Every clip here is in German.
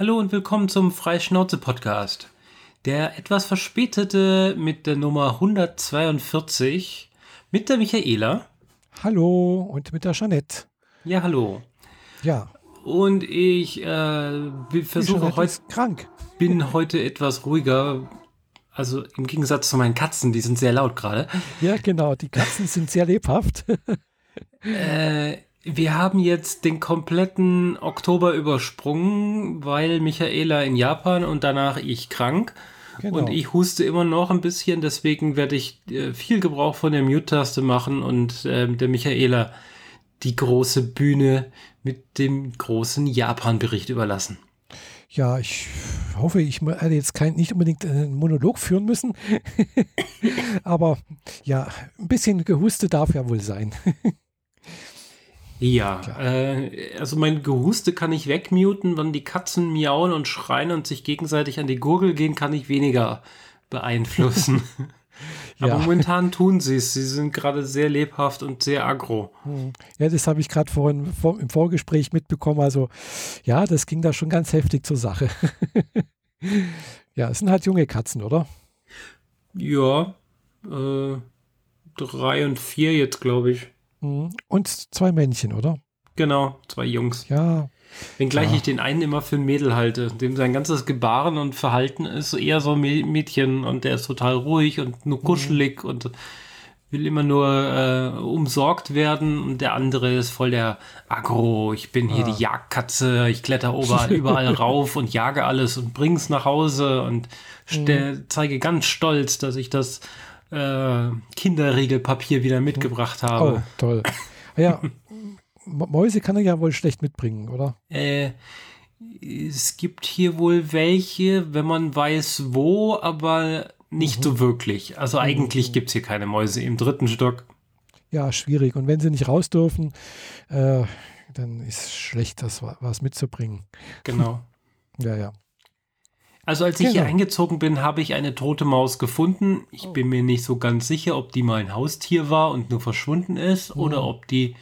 Hallo und willkommen zum Freischnauze-Podcast. Der etwas verspätete mit der Nummer 142 mit der Michaela. Hallo und mit der Jeanette. Ja, hallo. Ja. Und ich äh, versuche heute. krank. Bin heute etwas ruhiger. Also im Gegensatz zu meinen Katzen, die sind sehr laut gerade. Ja, genau. Die Katzen sind sehr lebhaft. äh, wir haben jetzt den kompletten Oktober übersprungen, weil Michaela in Japan und danach ich krank. Genau. Und ich huste immer noch ein bisschen, deswegen werde ich äh, viel Gebrauch von der Mute-Taste machen und äh, der Michaela die große Bühne mit dem großen Japan-Bericht überlassen. Ja, ich hoffe, ich werde jetzt kein, nicht unbedingt einen Monolog führen müssen. Aber ja, ein bisschen Gehuste darf ja wohl sein. Ja, äh, also mein Gehuste kann ich wegmuten, wenn die Katzen miauen und schreien und sich gegenseitig an die Gurgel gehen, kann ich weniger beeinflussen. Aber ja. momentan tun sie es. Sie sind gerade sehr lebhaft und sehr aggro. Hm. Ja, das habe ich gerade vorhin vor, im Vorgespräch mitbekommen. Also ja, das ging da schon ganz heftig zur Sache. ja, es sind halt junge Katzen, oder? Ja, äh, drei und vier jetzt, glaube ich. Mhm. Und zwei Männchen, oder? Genau, zwei Jungs. Ja. Wenngleich ja. ich den einen immer für ein Mädel halte, dem sein ganzes Gebaren und Verhalten ist eher so ein Mädchen und der ist total ruhig und nur mhm. kuschelig mhm. und will immer nur äh, umsorgt werden und der andere ist voll der Agro. Ich bin hier ah. die Jagdkatze, ich kletter überall, überall rauf und jage alles und bring's nach Hause und mhm. zeige ganz stolz, dass ich das äh, Kinderriegelpapier wieder mitgebracht habe. Oh, toll. Ja, Mäuse kann er ja wohl schlecht mitbringen, oder? Äh, es gibt hier wohl welche, wenn man weiß wo, aber nicht mhm. so wirklich. Also eigentlich mhm. gibt es hier keine Mäuse im dritten Stock. Ja, schwierig. Und wenn sie nicht raus dürfen, äh, dann ist es schlecht, das was mitzubringen. Genau. ja, ja. Also als ich hier genau. eingezogen bin, habe ich eine tote Maus gefunden. Ich bin mir nicht so ganz sicher, ob die mal ein Haustier war und nur verschwunden ist mhm. oder ob die,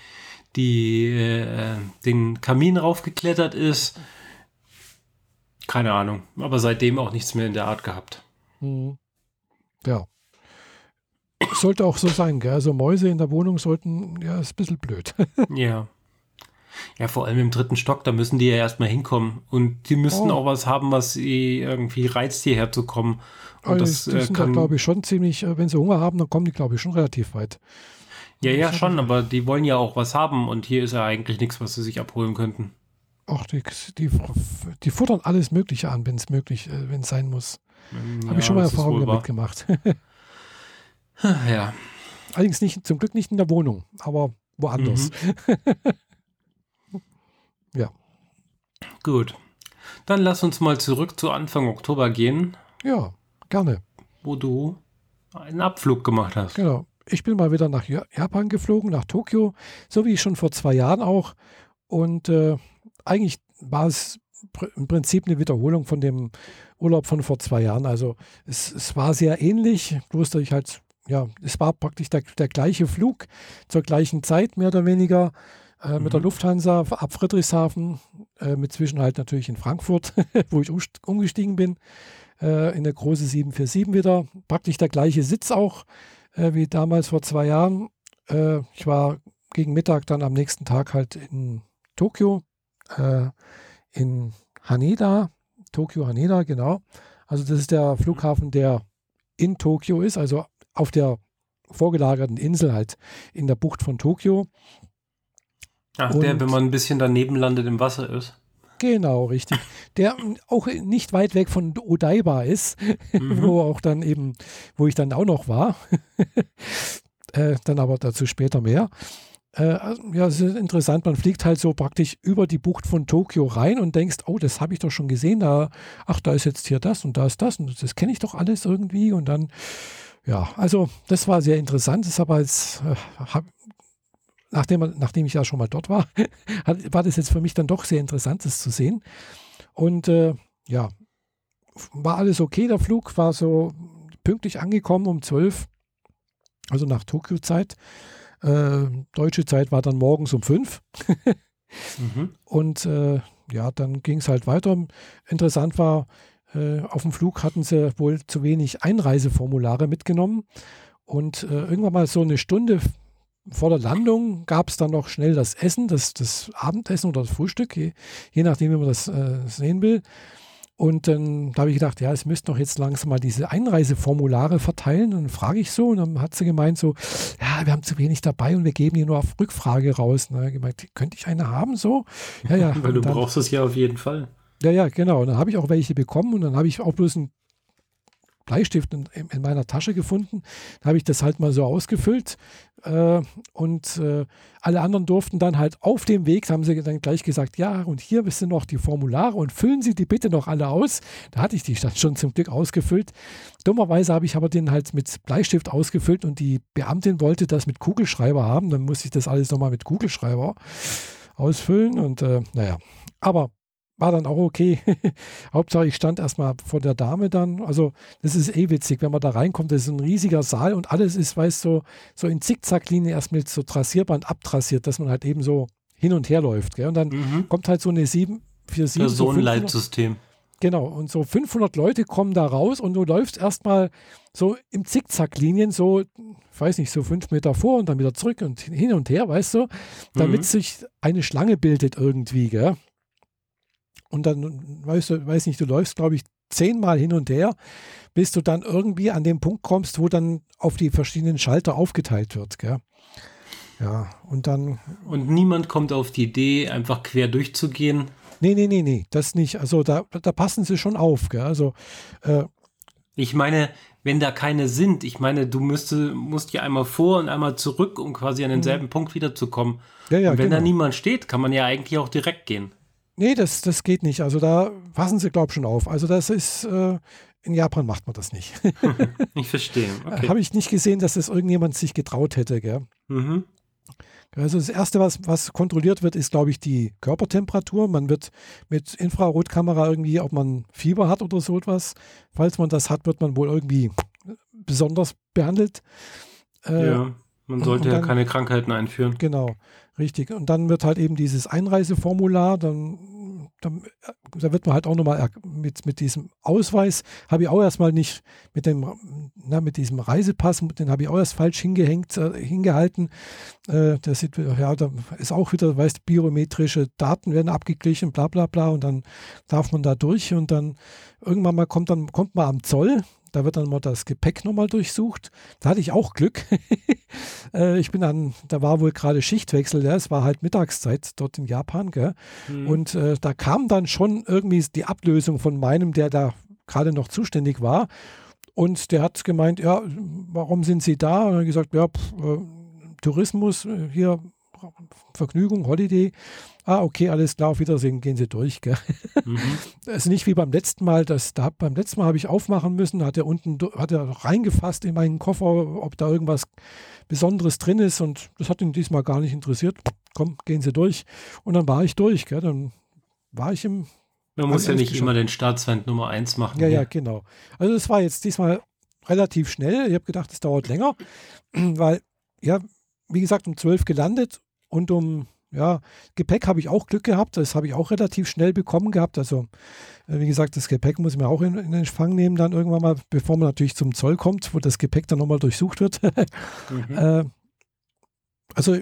die äh, den Kamin raufgeklettert ist. Keine Ahnung. Aber seitdem auch nichts mehr in der Art gehabt. Mhm. Ja. Sollte auch so sein, gell? Also Mäuse in der Wohnung sollten, ja, ist ein bisschen blöd. ja. Ja, vor allem im dritten Stock, da müssen die ja erstmal hinkommen. Und die müssten oh. auch was haben, was sie irgendwie reizt, hierher zu kommen. Und also das, die sind äh, glaube ich, schon ziemlich, äh, wenn sie Hunger haben, dann kommen die, glaube ich, schon relativ weit. Ja, ja, schon, aber die wollen ja auch was haben und hier ist ja eigentlich nichts, was sie sich abholen könnten. Ach, die, die, die futtern alles Mögliche an, wenn es möglich, äh, wenn es sein muss. Ja, Habe ich schon mal Erfahrungen damit gemacht. ja. Allerdings nicht, zum Glück nicht in der Wohnung, aber woanders. Mhm. Ja. Gut. Dann lass uns mal zurück zu Anfang Oktober gehen. Ja, gerne. Wo du einen Abflug gemacht hast. Genau. Ich bin mal wieder nach Japan geflogen, nach Tokio, so wie schon vor zwei Jahren auch. Und äh, eigentlich war es im Prinzip eine Wiederholung von dem Urlaub von vor zwei Jahren. Also es, es war sehr ähnlich, bloß dass ich halt, ja, es war praktisch der, der gleiche Flug zur gleichen Zeit, mehr oder weniger äh, mit der mhm. Lufthansa ab Friedrichshafen, äh, mit Zwischenhalt natürlich in Frankfurt, wo ich umgestiegen bin, äh, in eine große 747 wieder. Praktisch der gleiche Sitz auch äh, wie damals vor zwei Jahren. Äh, ich war gegen Mittag dann am nächsten Tag halt in Tokio, in Haneda, Tokio Haneda, genau. Also das ist der Flughafen, der in Tokio ist, also auf der vorgelagerten Insel halt in der Bucht von Tokio. Ach, und der, wenn man ein bisschen daneben landet im Wasser ist. Genau, richtig. Der auch nicht weit weg von Odaiba ist, mhm. wo auch dann eben, wo ich dann auch noch war. äh, dann aber dazu später mehr. Äh, ja, es ist interessant, man fliegt halt so praktisch über die Bucht von Tokio rein und denkst, oh, das habe ich doch schon gesehen, da, ach, da ist jetzt hier das und da ist das und das kenne ich doch alles irgendwie und dann, ja, also das war sehr interessant, das aber als, äh, hab, nachdem, nachdem ich ja schon mal dort war, war das jetzt für mich dann doch sehr interessant, das zu sehen. Und äh, ja, war alles okay. Der Flug war so pünktlich angekommen um 12, also nach Tokio-Zeit. Äh, deutsche Zeit war dann morgens um 5. mhm. Und äh, ja, dann ging es halt weiter. Interessant war, äh, auf dem Flug hatten sie wohl zu wenig Einreiseformulare mitgenommen. Und äh, irgendwann mal so eine Stunde vor der Landung gab es dann noch schnell das Essen, das, das Abendessen oder das Frühstück, je, je nachdem, wie man das äh, sehen will. Und dann da habe ich gedacht, ja, es müssten doch jetzt langsam mal diese Einreiseformulare verteilen. Und dann frage ich so und dann hat sie gemeint so, ja, wir haben zu wenig dabei und wir geben die nur auf Rückfrage raus. Und dann habe ich gemeint, könnte ich eine haben so? Ja, ja. Weil du dann, brauchst es ja auf jeden Fall. Ja, ja, genau. Und dann habe ich auch welche bekommen und dann habe ich auch bloß ein Bleistift in, in, meiner Tasche gefunden. Da habe ich das halt mal so ausgefüllt. Äh, und äh, alle anderen durften dann halt auf dem Weg, haben sie dann gleich gesagt, ja, und hier sind noch die Formulare und füllen Sie die bitte noch alle aus. Da hatte ich die dann schon zum Glück ausgefüllt. Dummerweise habe ich aber den halt mit Bleistift ausgefüllt und die Beamtin wollte das mit Kugelschreiber haben. Dann musste ich das alles nochmal mit Kugelschreiber ausfüllen und äh, naja. Aber war dann auch okay. Hauptsache, ich stand erstmal vor der Dame dann. Also, das ist eh witzig, wenn man da reinkommt. Das ist ein riesiger Saal und alles ist, weißt du, so, so in Zickzacklinie erst mit so Trassierband abtrassiert, dass man halt eben so hin und her läuft. Gell? Und dann mhm. kommt halt so eine 747. Personenleitsystem. So genau, und so 500 Leute kommen da raus und du läufst erstmal so im Zickzacklinien, so, ich weiß nicht, so fünf Meter vor und dann wieder zurück und hin und her, weißt du, damit mhm. sich eine Schlange bildet irgendwie, gell? Und dann, weißt du, weiß nicht, du läufst, glaube ich, zehnmal hin und her, bis du dann irgendwie an den Punkt kommst, wo dann auf die verschiedenen Schalter aufgeteilt wird. Gell? Ja, und dann. Und niemand kommt auf die Idee, einfach quer durchzugehen. Nee, nee, nee, nee, das nicht. Also da, da passen sie schon auf. Gell? Also, äh, ich meine, wenn da keine sind, ich meine, du müsste, musst ja einmal vor und einmal zurück, um quasi an denselben mhm. Punkt wiederzukommen. Ja, ja, und wenn genau. da niemand steht, kann man ja eigentlich auch direkt gehen. Nee, das, das geht nicht. Also da passen sie, glaube ich, schon auf. Also das ist, äh, in Japan macht man das nicht. ich verstehe. Okay. Habe ich nicht gesehen, dass das irgendjemand sich getraut hätte. Gell? Mhm. Also das Erste, was, was kontrolliert wird, ist, glaube ich, die Körpertemperatur. Man wird mit Infrarotkamera irgendwie, ob man Fieber hat oder so etwas. Falls man das hat, wird man wohl irgendwie besonders behandelt. Äh, ja, man sollte ja keine Krankheiten einführen. Genau. Richtig. Und dann wird halt eben dieses Einreiseformular, dann, dann da wird man halt auch nochmal mit, mit diesem Ausweis, habe ich auch erstmal nicht mit dem, na, mit diesem Reisepass, den habe ich auch erst falsch hingehängt, äh, hingehalten. Äh, das sieht, ja, da ist auch wieder, weißt biometrische Daten werden abgeglichen, bla bla bla, und dann darf man da durch und dann irgendwann mal kommt dann, kommt man am Zoll, da wird dann mal das Gepäck nochmal durchsucht. Da hatte ich auch Glück. Äh, ich bin dann, da war wohl gerade Schichtwechsel, ja, es war halt Mittagszeit dort in Japan? Mhm. Und äh, da kam dann schon irgendwie die Ablösung von meinem, der da gerade noch zuständig war. Und der hat gemeint, ja, warum sind Sie da? Und er hat gesagt, ja, pff, äh, Tourismus, äh, hier Vergnügung, Holiday. Ah, okay, alles klar, auf Wiedersehen, gehen Sie durch. Gell? Mhm. Das ist nicht wie beim letzten Mal. Das, da, beim letzten Mal habe ich aufmachen müssen, hat er unten hat er reingefasst in meinen Koffer, ob da irgendwas Besonderes drin ist und das hat ihn diesmal gar nicht interessiert. Komm, gehen Sie durch. Und dann war ich durch. Gell? Dann war ich im. Man muss ja nicht immer den Staatsfeind Nummer 1 machen. Ja, hier. ja, genau. Also das war jetzt diesmal relativ schnell. Ich habe gedacht, es dauert länger, weil, ja, wie gesagt, um 12 gelandet und um ja, Gepäck habe ich auch Glück gehabt. Das habe ich auch relativ schnell bekommen gehabt. Also, äh, wie gesagt, das Gepäck muss ich mir auch in, in den Fang nehmen, dann irgendwann mal, bevor man natürlich zum Zoll kommt, wo das Gepäck dann nochmal durchsucht wird. mhm. äh, also,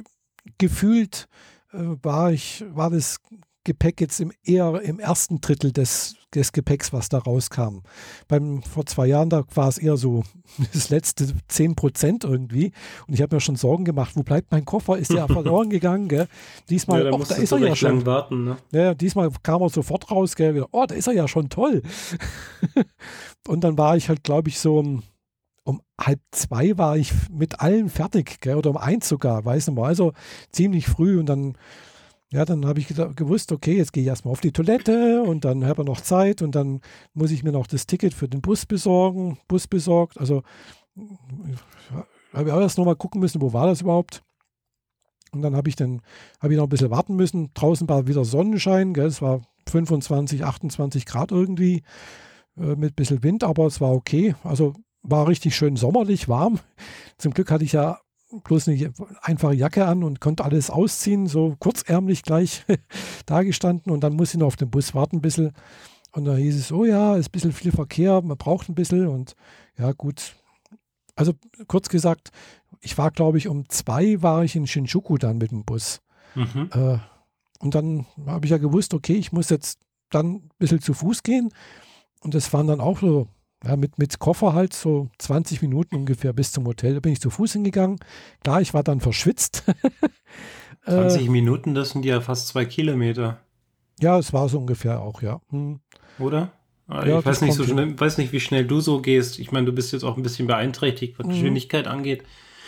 gefühlt äh, war ich, war das Gepäck jetzt im, eher im ersten Drittel des, des Gepäcks, was da rauskam. Beim, vor zwei Jahren, da war es eher so das letzte 10 Prozent irgendwie. Und ich habe mir schon Sorgen gemacht, wo bleibt mein Koffer? Ist der verloren gegangen? Gell? Diesmal, ja, da, da ist er ja schon. Warten, ne? ja, diesmal kam er sofort raus. Gell? Oh, da ist er ja schon toll. und dann war ich halt, glaube ich, so um, um halb zwei war ich mit allen fertig, gell? oder um eins sogar, weiß nicht mal. Also ziemlich früh und dann ja, dann habe ich gewusst, okay, jetzt gehe ich erstmal auf die Toilette und dann habe ich noch Zeit und dann muss ich mir noch das Ticket für den Bus besorgen, Bus besorgt. Also habe ich auch erst nochmal gucken müssen, wo war das überhaupt. Und dann habe ich dann, habe ich noch ein bisschen warten müssen. Draußen war wieder Sonnenschein, gell? es war 25, 28 Grad irgendwie äh, mit ein bisschen Wind, aber es war okay. Also war richtig schön sommerlich, warm. Zum Glück hatte ich ja bloß eine einfache Jacke an und konnte alles ausziehen, so kurzärmlich gleich dagestanden und dann muss ich noch auf den Bus warten ein bisschen. Und da hieß es, oh ja, ist ein bisschen viel Verkehr, man braucht ein bisschen und ja gut. Also kurz gesagt, ich war glaube ich um zwei war ich in Shinjuku dann mit dem Bus. Mhm. Äh, und dann habe ich ja gewusst, okay, ich muss jetzt dann ein bisschen zu Fuß gehen. Und das waren dann auch so ja, mit, mit Koffer halt so 20 Minuten ungefähr bis zum Hotel. Da bin ich zu Fuß hingegangen. Klar, ich war dann verschwitzt. 20 äh, Minuten, das sind ja fast zwei Kilometer. Ja, es war so ungefähr auch, ja. Hm. Oder? Ah, ich ja, weiß, nicht so schnell, weiß nicht, wie schnell du so gehst. Ich meine, du bist jetzt auch ein bisschen beeinträchtigt, was mhm. Geschwindigkeit angeht.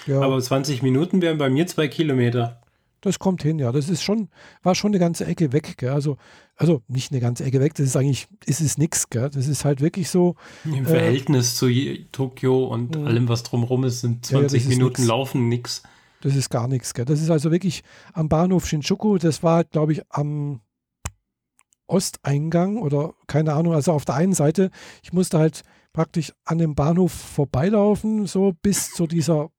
Ja. Aber 20 Minuten wären bei mir zwei Kilometer. Das kommt hin, ja. Das ist schon, war schon eine ganze Ecke weg. Gell? Also, also nicht eine ganze Ecke weg, das ist eigentlich, ist es nichts. Das ist halt wirklich so. Im äh, Verhältnis zu Tokio und mh. allem, was drumherum ist, sind 20 ja, ja, Minuten nix. Laufen nichts. Das ist gar nichts. Das ist also wirklich am Bahnhof Shinjuku, das war, glaube ich, am Osteingang oder keine Ahnung, also auf der einen Seite, ich musste halt praktisch an dem Bahnhof vorbeilaufen, so bis zu dieser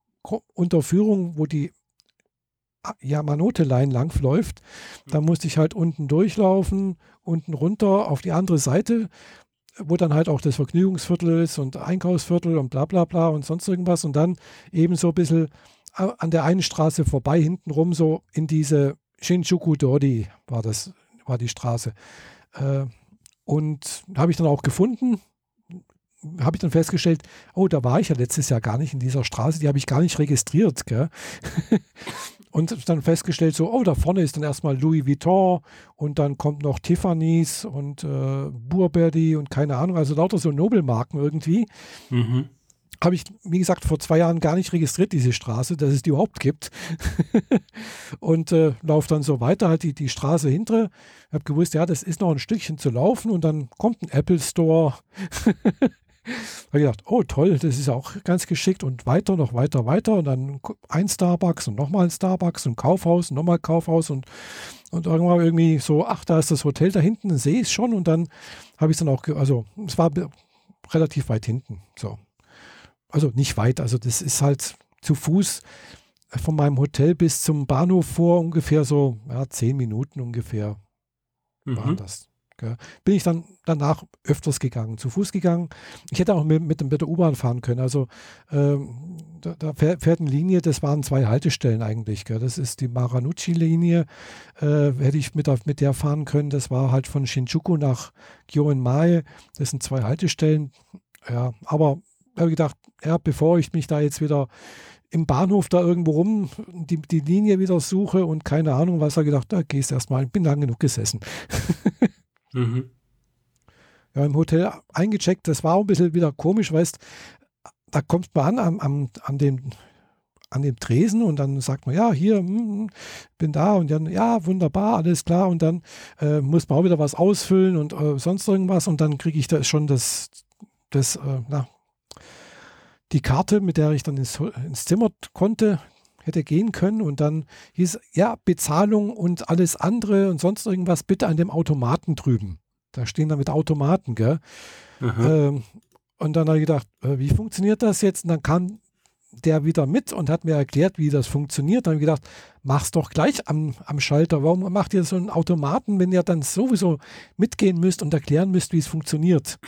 Unterführung, wo die Yamanote-Line langläuft. Da musste ich halt unten durchlaufen, unten runter auf die andere Seite, wo dann halt auch das Vergnügungsviertel ist und Einkaufsviertel und bla bla bla und sonst irgendwas. Und dann eben so ein bisschen an der einen Straße vorbei, hinten rum, so in diese Shinjuku Dori war das, war die Straße. Äh, und habe ich dann auch gefunden, habe ich dann festgestellt, oh, da war ich ja letztes Jahr gar nicht in dieser Straße, die habe ich gar nicht registriert. Und dann festgestellt, so, oh, da vorne ist dann erstmal Louis Vuitton und dann kommt noch Tiffany's und äh, Burberry und keine Ahnung, also lauter so Nobelmarken irgendwie. Mhm. Habe ich, wie gesagt, vor zwei Jahren gar nicht registriert, diese Straße, dass es die überhaupt gibt. und äh, laufe dann so weiter, halt die, die Straße hintere. Habe gewusst, ja, das ist noch ein Stückchen zu laufen und dann kommt ein Apple Store. habe ich gedacht, oh toll, das ist auch ganz geschickt und weiter, noch weiter, weiter und dann ein Starbucks und nochmal ein Starbucks und Kaufhaus und nochmal Kaufhaus und, und irgendwann irgendwie so, ach, da ist das Hotel da hinten, sehe ich schon und dann habe ich es dann auch, also es war relativ weit hinten, so. Also nicht weit, also das ist halt zu Fuß von meinem Hotel bis zum Bahnhof vor ungefähr so, ja, zehn Minuten ungefähr mhm. waren das. Gell. Bin ich dann danach öfters gegangen, zu Fuß gegangen. Ich hätte auch mit, mit, mit der U-Bahn fahren können. Also ähm, da, da, fährt eine Linie, das waren zwei Haltestellen eigentlich. Gell. Das ist die Maranuchi-Linie, äh, hätte ich mit, mit der fahren können. Das war halt von Shinjuku nach Gyoenmae. Das sind zwei Haltestellen. Ja, aber habe ich gedacht, ja, bevor ich mich da jetzt wieder im Bahnhof da irgendwo rum die, die Linie wieder suche und keine Ahnung was, habe ich gedacht, da gehst erstmal, ich bin lang genug gesessen. Mhm. Ja, im Hotel eingecheckt, das war auch ein bisschen wieder komisch, weißt da kommt man an, an, an, dem, an dem Tresen und dann sagt man, ja, hier, hm, bin da und dann, ja, wunderbar, alles klar und dann äh, muss man auch wieder was ausfüllen und äh, sonst irgendwas und dann kriege ich da schon das, das äh, na, die Karte, mit der ich dann ins, ins Zimmer konnte, hätte gehen können und dann hieß, ja, Bezahlung und alles andere und sonst irgendwas bitte an dem Automaten drüben. Da stehen da mit Automaten, gell? Ähm, und dann habe ich gedacht, äh, wie funktioniert das jetzt? Und dann kam der wieder mit und hat mir erklärt, wie das funktioniert. Dann habe ich gedacht, mach's doch gleich am, am Schalter. Warum macht ihr so einen Automaten, wenn ihr dann sowieso mitgehen müsst und erklären müsst, wie es funktioniert?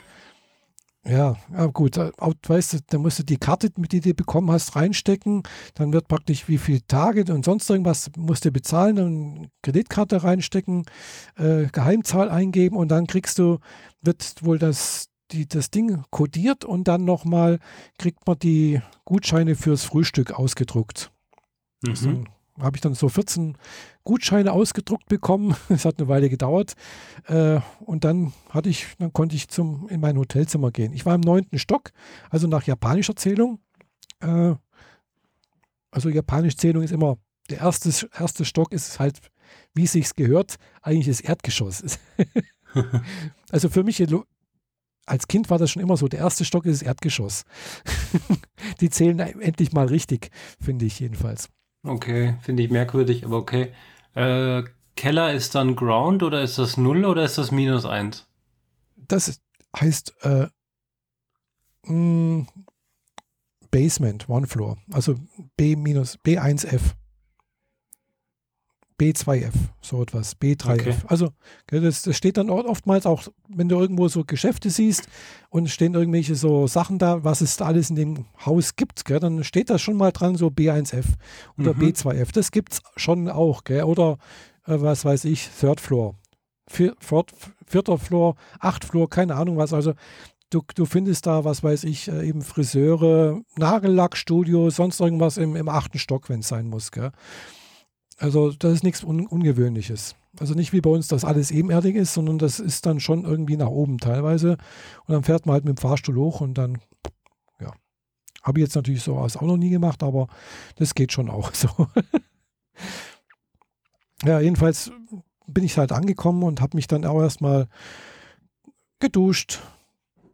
Ja, ja gut, weißt du, da musst du die Karte, die du bekommen hast, reinstecken. Dann wird praktisch wie viele Tage und sonst irgendwas musst du bezahlen, dann Kreditkarte reinstecken, äh, Geheimzahl eingeben und dann kriegst du, wird wohl das, die, das Ding kodiert und dann nochmal kriegt man die Gutscheine fürs Frühstück ausgedruckt. Mhm. Also, habe ich dann so 14 Gutscheine ausgedruckt bekommen. Es hat eine Weile gedauert. Äh, und dann hatte ich, dann konnte ich zum, in mein Hotelzimmer gehen. Ich war im neunten Stock, also nach japanischer Zählung. Äh, also japanische Zählung ist immer, der erste, erste Stock ist halt, wie es sich gehört, eigentlich das Erdgeschoss. also für mich als Kind war das schon immer so, der erste Stock ist das Erdgeschoss. Die zählen endlich mal richtig, finde ich jedenfalls. Okay, finde ich merkwürdig, aber okay. Äh, Keller ist dann Ground oder ist das 0 oder ist das minus 1? Das heißt, äh, mh, hm, Basement, One Floor. Also B minus B1F. B2F, so etwas, B3F. Okay. Also das, das, steht dann oftmals auch, wenn du irgendwo so Geschäfte siehst und stehen irgendwelche so Sachen da, was es da alles in dem Haus gibt, gell, dann steht da schon mal dran so B1F oder mhm. B2F. Das gibt es schon auch. Gell, oder äh, was weiß ich, Third Floor, vier, vierter Floor, acht Floor, keine Ahnung was. Also du, du findest da, was weiß ich, äh, eben Friseure, Nagellackstudio, sonst irgendwas im, im achten Stock, wenn es sein muss. Gell. Also das ist nichts Un Ungewöhnliches. Also nicht wie bei uns, dass alles ebenerdig ist, sondern das ist dann schon irgendwie nach oben teilweise. Und dann fährt man halt mit dem Fahrstuhl hoch und dann, ja. Habe ich jetzt natürlich so auch noch nie gemacht, aber das geht schon auch so. ja, jedenfalls bin ich halt angekommen und habe mich dann auch erstmal geduscht,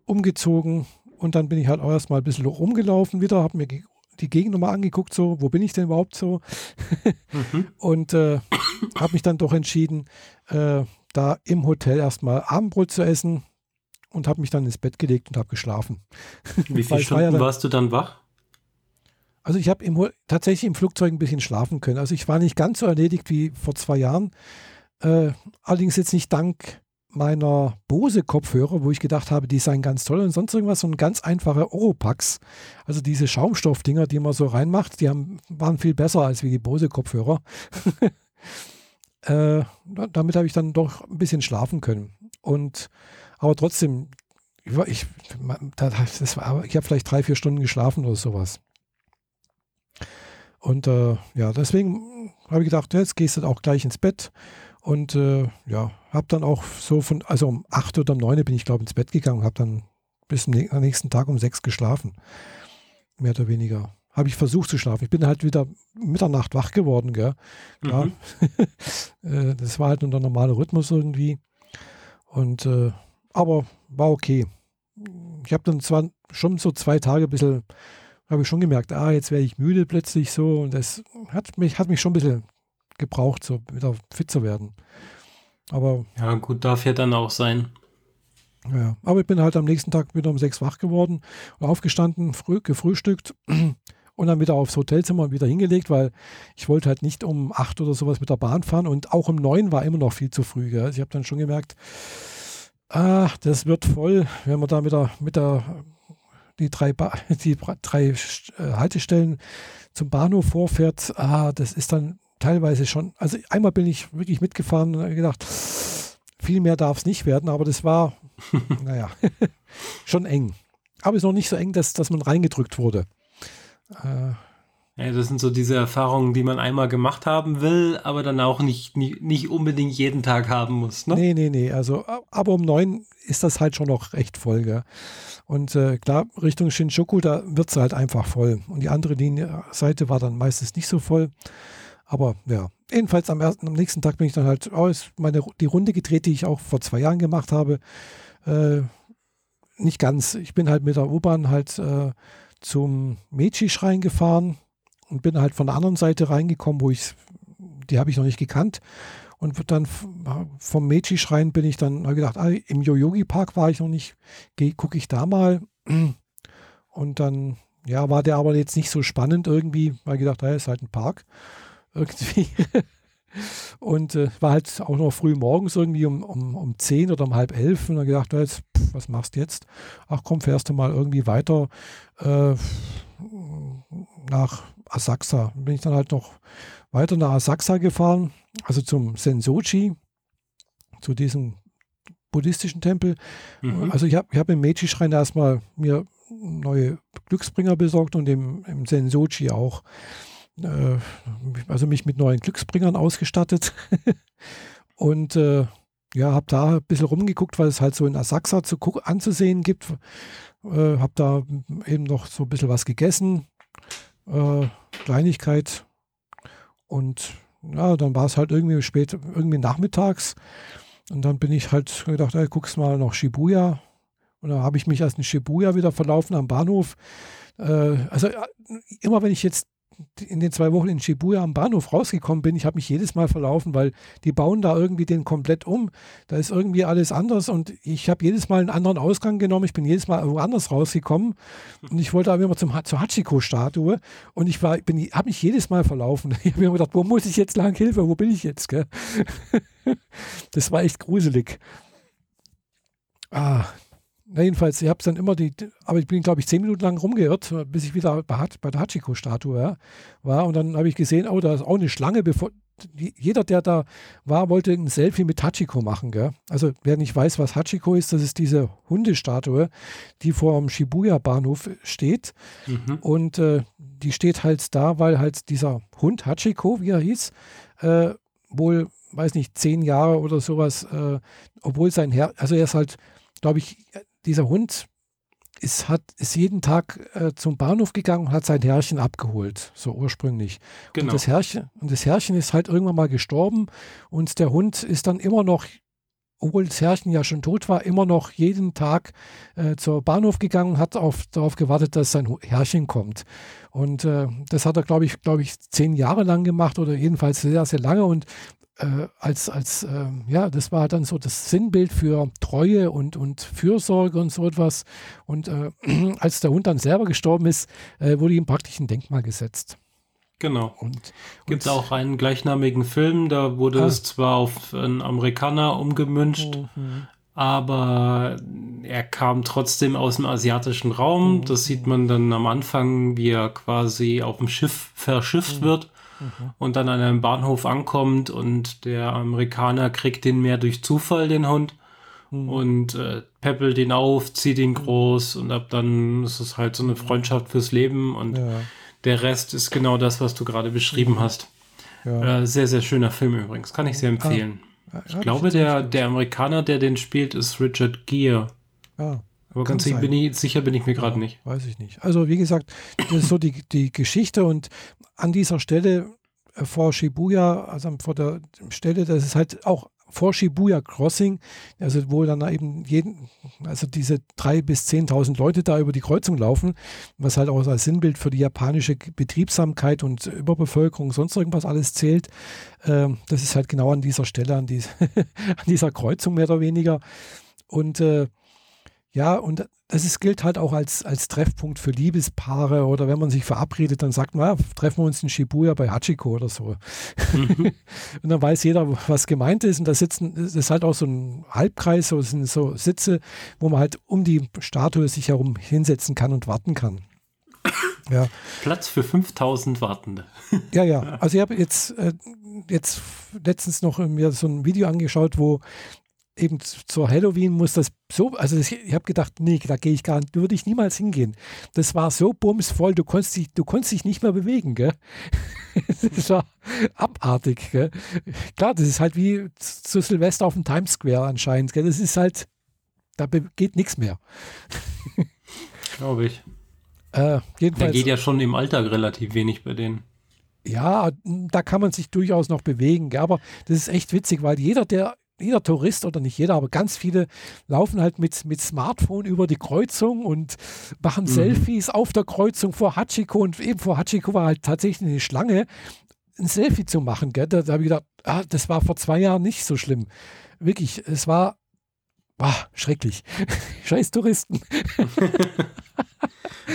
umgezogen und dann bin ich halt auch erstmal ein bisschen rumgelaufen wieder, habe mir die Gegend nochmal angeguckt, so, wo bin ich denn überhaupt so? mhm. Und äh, habe mich dann doch entschieden, äh, da im Hotel erstmal Abendbrot zu essen und habe mich dann ins Bett gelegt und habe geschlafen. Wie viele Stunden war ja dann, warst du dann wach? Also ich habe tatsächlich im Flugzeug ein bisschen schlafen können. Also ich war nicht ganz so erledigt wie vor zwei Jahren. Äh, allerdings jetzt nicht dank meiner Bose-Kopfhörer, wo ich gedacht habe, die seien ganz toll und sonst irgendwas, so ein ganz einfacher Oropax. Also diese Schaumstoffdinger, die man so reinmacht, die haben, waren viel besser als wie die Bose-Kopfhörer. äh, damit habe ich dann doch ein bisschen schlafen können. Und aber trotzdem, ich, das war, ich habe vielleicht drei, vier Stunden geschlafen oder sowas. Und äh, ja, deswegen habe ich gedacht, jetzt gehst du auch gleich ins Bett und äh, ja, habe dann auch so von, also um acht oder um neun bin ich glaube ins Bett gegangen, habe dann bis zum nächsten Tag um sechs geschlafen. Mehr oder weniger. Habe ich versucht zu schlafen. Ich bin halt wieder Mitternacht wach geworden, gell. Klar. Mhm. Äh, das war halt nur der normale Rhythmus irgendwie. Und äh, aber war okay. Ich habe dann zwar schon so zwei Tage ein bisschen, habe ich schon gemerkt, ah, jetzt werde ich müde plötzlich so. Und das hat mich, hat mich schon ein bisschen gebraucht, so wieder fit zu werden. Aber. Ja, gut, darf ja dann auch sein. Ja, aber ich bin halt am nächsten Tag wieder um sechs wach geworden und aufgestanden, früh, gefrühstückt und dann wieder aufs Hotelzimmer wieder hingelegt, weil ich wollte halt nicht um acht oder sowas mit der Bahn fahren und auch um neun war immer noch viel zu früh. Gell? Also ich habe dann schon gemerkt, ah, das wird voll, wenn man da mit der, mit der die drei, ba die drei äh, Haltestellen zum Bahnhof vorfährt, ah, das ist dann teilweise schon, also einmal bin ich wirklich mitgefahren und habe gedacht, viel mehr darf es nicht werden, aber das war, naja, schon eng. Aber es ist noch nicht so eng, dass, dass man reingedrückt wurde. Äh, ja, das sind so diese Erfahrungen, die man einmal gemacht haben will, aber dann auch nicht, nicht, nicht unbedingt jeden Tag haben muss. Ne? Nee, nee, nee. Also, aber um neun ist das halt schon noch recht voll. Gell? Und äh, klar, Richtung Shinjuku, da wird es halt einfach voll. Und die andere Linie, Seite war dann meistens nicht so voll. Aber ja, jedenfalls am, ersten, am nächsten Tag bin ich dann halt aus, meine, die Runde gedreht, die ich auch vor zwei Jahren gemacht habe. Äh, nicht ganz. Ich bin halt mit der U-Bahn halt äh, zum Meiji-Schrein gefahren und bin halt von der anderen Seite reingekommen, wo ich, die habe ich noch nicht gekannt. Und dann vom Meiji-Schrein bin ich dann habe gedacht, ah, im Yoyogi-Park war ich noch nicht, gucke ich da mal. Und dann, ja, war der aber jetzt nicht so spannend irgendwie, weil ich gedacht, ah, ist halt ein Park irgendwie. Und äh, war halt auch noch früh morgens irgendwie um, um, um 10 oder um halb elf und dann gedacht, jetzt, pff, was machst du jetzt? Ach komm, fährst du mal irgendwie weiter äh, nach Asakusa. Bin ich dann halt noch weiter nach Asakusa gefahren, also zum Sensoji, zu diesem buddhistischen Tempel. Mhm. Also ich habe ich hab im Meiji-Schrein erstmal mir neue Glücksbringer besorgt und im, im Sensoji auch äh, also mich mit neuen Glücksbringern ausgestattet. und äh, ja, habe da ein bisschen rumgeguckt, weil es halt so in Asaxa zu anzusehen gibt. Äh, habe da eben noch so ein bisschen was gegessen. Äh, Kleinigkeit. Und ja, dann war es halt irgendwie spät, irgendwie nachmittags. Und dann bin ich halt gedacht, ey, guckst mal noch Shibuya. Und dann habe ich mich erst in Shibuya wieder verlaufen am Bahnhof. Äh, also immer wenn ich jetzt in den zwei Wochen in Shibuya am Bahnhof rausgekommen bin, ich habe mich jedes Mal verlaufen, weil die bauen da irgendwie den komplett um. Da ist irgendwie alles anders und ich habe jedes Mal einen anderen Ausgang genommen. Ich bin jedes Mal woanders rausgekommen und ich wollte aber immer zum, zur Hachiko-Statue und ich habe mich jedes Mal verlaufen. Ich habe mir gedacht, wo muss ich jetzt lang? Hilfe, wo bin ich jetzt? Das war echt gruselig. Ah, na jedenfalls, ich habe dann immer die, aber ich bin, glaube ich, zehn Minuten lang rumgeirrt, bis ich wieder bei, bei der Hachiko-Statue war. Und dann habe ich gesehen, oh, da ist auch eine Schlange, bevor jeder, der da war, wollte ein Selfie mit Hachiko machen. Gell? Also wer nicht weiß, was Hachiko ist, das ist diese Hundestatue, die vor dem Shibuya-Bahnhof steht. Mhm. Und äh, die steht halt da, weil halt dieser Hund Hachiko, wie er hieß, äh, wohl, weiß nicht, zehn Jahre oder sowas, äh, obwohl sein Herr, also er ist halt, glaube ich, dieser Hund ist, hat, ist jeden Tag äh, zum Bahnhof gegangen und hat sein Herrchen abgeholt, so ursprünglich. Genau. Und, das Herrchen, und das Herrchen ist halt irgendwann mal gestorben und der Hund ist dann immer noch, obwohl das Herrchen ja schon tot war, immer noch jeden Tag äh, zur Bahnhof gegangen und hat auf, darauf gewartet, dass sein Herrchen kommt. Und äh, das hat er, glaube ich, glaube ich, zehn Jahre lang gemacht oder jedenfalls sehr, sehr lange. Und äh, als, als äh, ja, das war dann so das Sinnbild für Treue und, und Fürsorge und so etwas. Und äh, als der Hund dann selber gestorben ist, äh, wurde ihm praktisch ein Denkmal gesetzt. Genau. Und gibt es auch einen gleichnamigen Film, da wurde ah, es zwar auf einen Amerikaner umgemünscht, mhm. aber er kam trotzdem aus dem asiatischen Raum. Mhm. Das sieht man dann am Anfang, wie er quasi auf dem Schiff verschifft mhm. wird mhm. und dann an einem Bahnhof ankommt und der Amerikaner kriegt den mehr durch Zufall, den Hund. Mhm. Und äh, peppelt ihn auf, zieht ihn groß und ab dann ist es halt so eine Freundschaft fürs Leben und ja. der Rest ist genau das, was du gerade beschrieben mhm. hast. Ja. Äh, sehr, sehr schöner Film übrigens. Kann ich sehr empfehlen. Ah, ich glaube, der, der Amerikaner, der den spielt, ist Richard Gere. Ja. Aber ganz sicher bin, ich, sicher bin ich mir gerade ja, nicht. Weiß ich nicht. Also wie gesagt, das ist so die, die Geschichte und an dieser Stelle äh, vor Shibuya, also vor der Stelle, das ist halt auch vor Shibuya Crossing, also wo dann eben jeden, also diese drei bis zehntausend Leute da über die Kreuzung laufen, was halt auch als Sinnbild für die japanische Betriebsamkeit und Überbevölkerung, sonst irgendwas alles zählt. Ähm, das ist halt genau an dieser Stelle, an, die, an dieser Kreuzung mehr oder weniger. Und äh, ja, und das ist, gilt halt auch als, als Treffpunkt für Liebespaare oder wenn man sich verabredet, dann sagt man, ja, treffen wir uns in Shibuya bei Hachiko oder so. Mhm. und dann weiß jeder, was gemeint ist. Und da sitzen, das ist halt auch so ein Halbkreis, so sind so Sitze, wo man halt um die Statue sich herum hinsetzen kann und warten kann. Ja. Platz für 5000 Wartende. ja, ja. Also ich habe jetzt, äh, jetzt letztens noch mir so ein Video angeschaut, wo eben zur Halloween muss das so, also das, ich habe gedacht, nee, da gehe ich gar nicht, würde ich niemals hingehen. Das war so bumsvoll, du konntest dich, du konntest dich nicht mehr bewegen, gell? das war abartig, gell? Klar, das ist halt wie zu Silvester auf dem Times Square anscheinend, gell? Das ist halt, da geht nichts mehr. Glaube ich. Äh, da geht ja schon im Alltag relativ wenig bei denen. Ja, da kann man sich durchaus noch bewegen, gell? aber das ist echt witzig, weil jeder, der jeder Tourist oder nicht jeder, aber ganz viele laufen halt mit, mit Smartphone über die Kreuzung und machen mhm. Selfies auf der Kreuzung vor Hachiko und eben vor Hachiko war halt tatsächlich eine Schlange, ein Selfie zu machen. Gell? Da, da habe ich gedacht, ah, das war vor zwei Jahren nicht so schlimm. Wirklich, es war ah, schrecklich. Scheiß Touristen.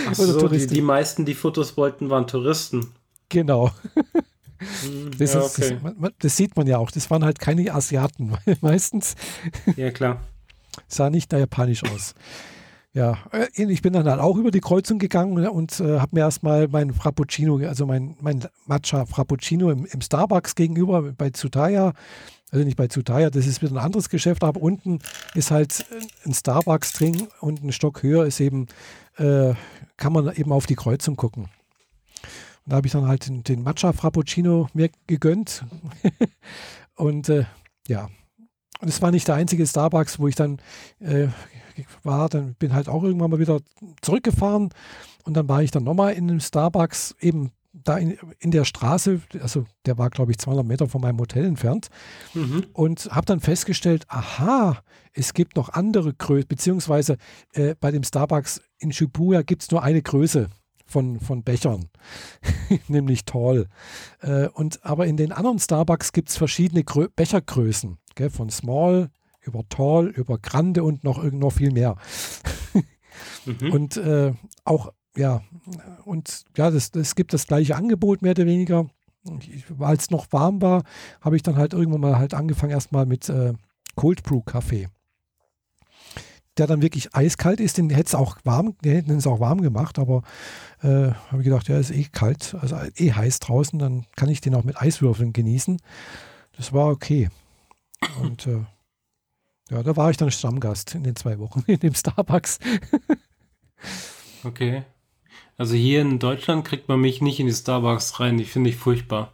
Achso, die, die meisten, die Fotos wollten, waren Touristen. Genau. Hm, das, ja, ist, okay. das, das, sieht man ja auch. Das waren halt keine Asiaten meistens. Ja, klar. Sah nicht da japanisch aus. Ja, äh, ich bin dann halt auch über die Kreuzung gegangen und äh, habe mir erstmal mein Frappuccino, also mein, mein Matcha Frappuccino im, im, Starbucks gegenüber bei Tsutaya, also nicht bei Tsutaya, das ist wieder ein anderes Geschäft, aber unten ist halt ein Starbucks drin und ein Stock höher ist eben, äh, kann man eben auf die Kreuzung gucken. Und da habe ich dann halt den, den Matcha Frappuccino mir gegönnt. und äh, ja, und es war nicht der einzige Starbucks, wo ich dann äh, war. Dann bin halt auch irgendwann mal wieder zurückgefahren. Und dann war ich dann nochmal in einem Starbucks, eben da in, in der Straße, also der war, glaube ich, 200 Meter von meinem Hotel entfernt. Mhm. Und habe dann festgestellt, aha, es gibt noch andere Größen, beziehungsweise äh, bei dem Starbucks in Shibuya gibt es nur eine Größe von, von Bechern, nämlich Tall. Äh, und, aber in den anderen Starbucks gibt es verschiedene Grö Bechergrößen, gell? von Small über Tall, über Grande und noch, noch viel mehr. mhm. Und äh, auch, ja, und ja, es gibt das gleiche Angebot mehr oder weniger. Als es noch warm war, habe ich dann halt irgendwann mal halt angefangen erstmal mit äh, Cold Brew Kaffee der dann wirklich eiskalt ist, den hätte es auch warm, den hätten es auch warm gemacht, aber äh, habe ich gedacht, ja, ist eh kalt, also eh heiß draußen, dann kann ich den auch mit Eiswürfeln genießen. Das war okay. Und äh, ja, da war ich dann Stammgast in den zwei Wochen in dem Starbucks. okay. Also hier in Deutschland kriegt man mich nicht in die Starbucks rein, die finde ich furchtbar.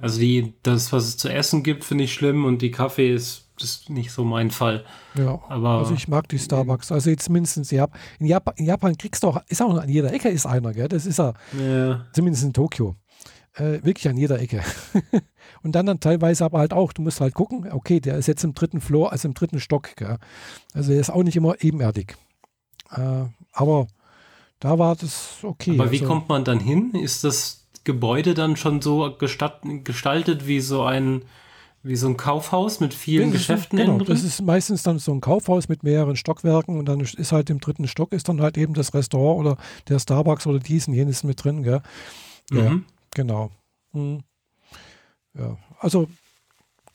Also die, das, was es zu essen gibt, finde ich schlimm und die Kaffee ist das ist nicht so mein Fall. Ja, aber also ich mag die Starbucks. Also jetzt mindestens in Japan, in Japan, in Japan kriegst du auch, ist auch an jeder Ecke ist einer, gell? Das ist er. Ja. Zumindest in Tokio. Äh, wirklich an jeder Ecke. und dann dann teilweise aber halt auch, du musst halt gucken, okay, der ist jetzt im dritten Floor, also im dritten Stock, gell? Also der ist auch nicht immer ebenerdig. Äh, aber da war das okay. Aber wie also, kommt man dann hin? Ist das Gebäude dann schon so gestaltet wie so ein wie so ein Kaufhaus mit vielen das Geschäften ist, genau, drin? Das ist meistens dann so ein Kaufhaus mit mehreren Stockwerken und dann ist halt im dritten Stock ist dann halt eben das Restaurant oder der Starbucks oder dies und jenes mit drin, gell? Ja, mhm. genau. Mhm. Ja, also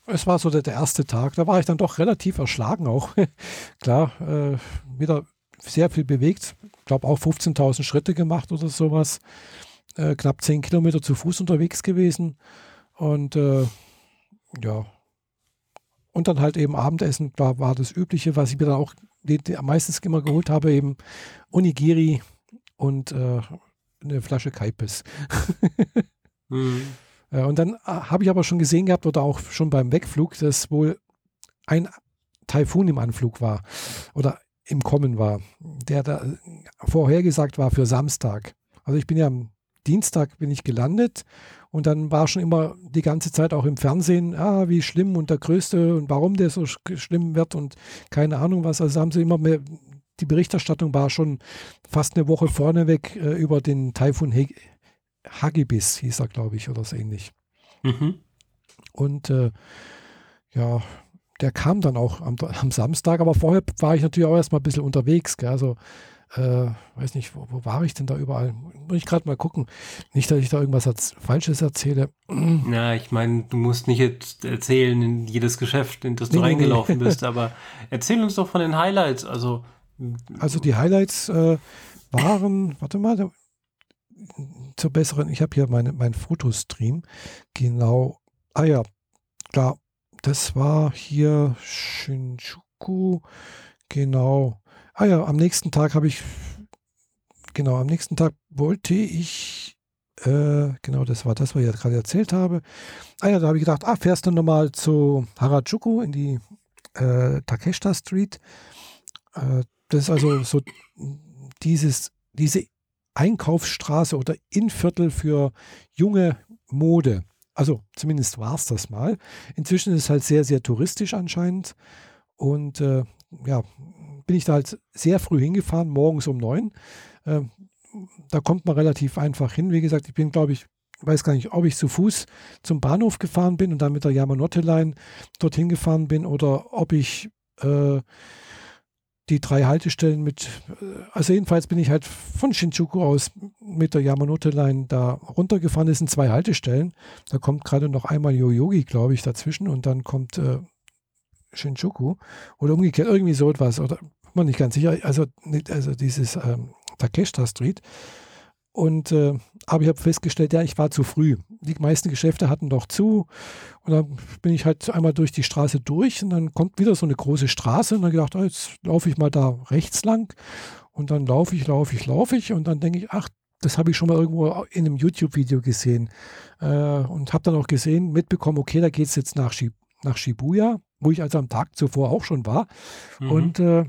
es war so der, der, erste Tag. Da war ich dann doch relativ erschlagen auch. Klar, äh, wieder sehr viel bewegt. Ich glaube auch 15.000 Schritte gemacht oder sowas. Äh, knapp 10 Kilometer zu Fuß unterwegs gewesen. Und äh, ja. Und dann halt eben Abendessen war, war das Übliche, was ich mir dann auch die, die meistens immer geholt habe, eben Onigiri und äh, eine Flasche Kaipes. mhm. ja, und dann äh, habe ich aber schon gesehen gehabt oder auch schon beim Wegflug, dass wohl ein Taifun im Anflug war oder im Kommen war, der da vorhergesagt war für Samstag. Also ich bin ja am Dienstag bin ich gelandet und dann war schon immer die ganze Zeit auch im Fernsehen, ah, wie schlimm und der Größte und warum der so schlimm wird und keine Ahnung was. Also haben sie immer mehr, die Berichterstattung war schon fast eine Woche vorneweg äh, über den Taifun Hagibis, hieß er, glaube ich, oder so ähnlich. Mhm. Und äh, ja, der kam dann auch am, am, Samstag, aber vorher war ich natürlich auch erstmal ein bisschen unterwegs. Gell? Also äh, weiß nicht, wo, wo, war ich denn da überall? Muss ich gerade mal gucken. Nicht, dass ich da irgendwas als Falsches erzähle. Na, ich meine, du musst nicht jetzt erzählen in jedes Geschäft, in das du nee, reingelaufen nee. bist, aber erzähl uns doch von den Highlights. Also, also die Highlights äh, waren, warte mal, zur besseren, ich habe hier meine, mein Fotostream. Genau. Ah ja, klar. Das war hier Shinjuku. Genau. Ah ja, am nächsten Tag habe ich, genau, am nächsten Tag wollte ich, äh, genau, das war das, was ich jetzt gerade erzählt habe. Ah ja, da habe ich gedacht, ah, fährst du nochmal zu Harajuku in die äh, Takeshita Street. Äh, das ist also so dieses, diese Einkaufsstraße oder Innviertel für junge Mode. Also zumindest war es das mal. Inzwischen ist es halt sehr, sehr touristisch anscheinend. Und äh, ja, bin ich da halt sehr früh hingefahren, morgens um neun. Äh, da kommt man relativ einfach hin. Wie gesagt, ich bin, glaube ich, weiß gar nicht, ob ich zu Fuß zum Bahnhof gefahren bin und dann mit der Yamanote-Line dorthin gefahren bin oder ob ich äh, die drei Haltestellen mit, äh, also jedenfalls bin ich halt von Shinjuku aus mit der Yamanote-Line da runtergefahren. Das sind zwei Haltestellen. Da kommt gerade noch einmal Yoyogi, glaube ich, dazwischen und dann kommt äh, Shinjuku oder umgekehrt, irgendwie so etwas, oder bin mir nicht ganz sicher, also, also dieses ähm, Takeshita Street. Und äh, aber ich habe festgestellt, ja, ich war zu früh. Die meisten Geschäfte hatten doch zu. Und dann bin ich halt einmal durch die Straße durch und dann kommt wieder so eine große Straße und dann gedacht, oh, jetzt laufe ich mal da rechts lang. Und dann laufe ich, laufe ich, laufe ich und dann denke ich, ach, das habe ich schon mal irgendwo in einem YouTube-Video gesehen. Äh, und habe dann auch gesehen, mitbekommen, okay, da geht es jetzt nach, Shib nach Shibuya wo ich also am Tag zuvor auch schon war. Mhm. Und äh,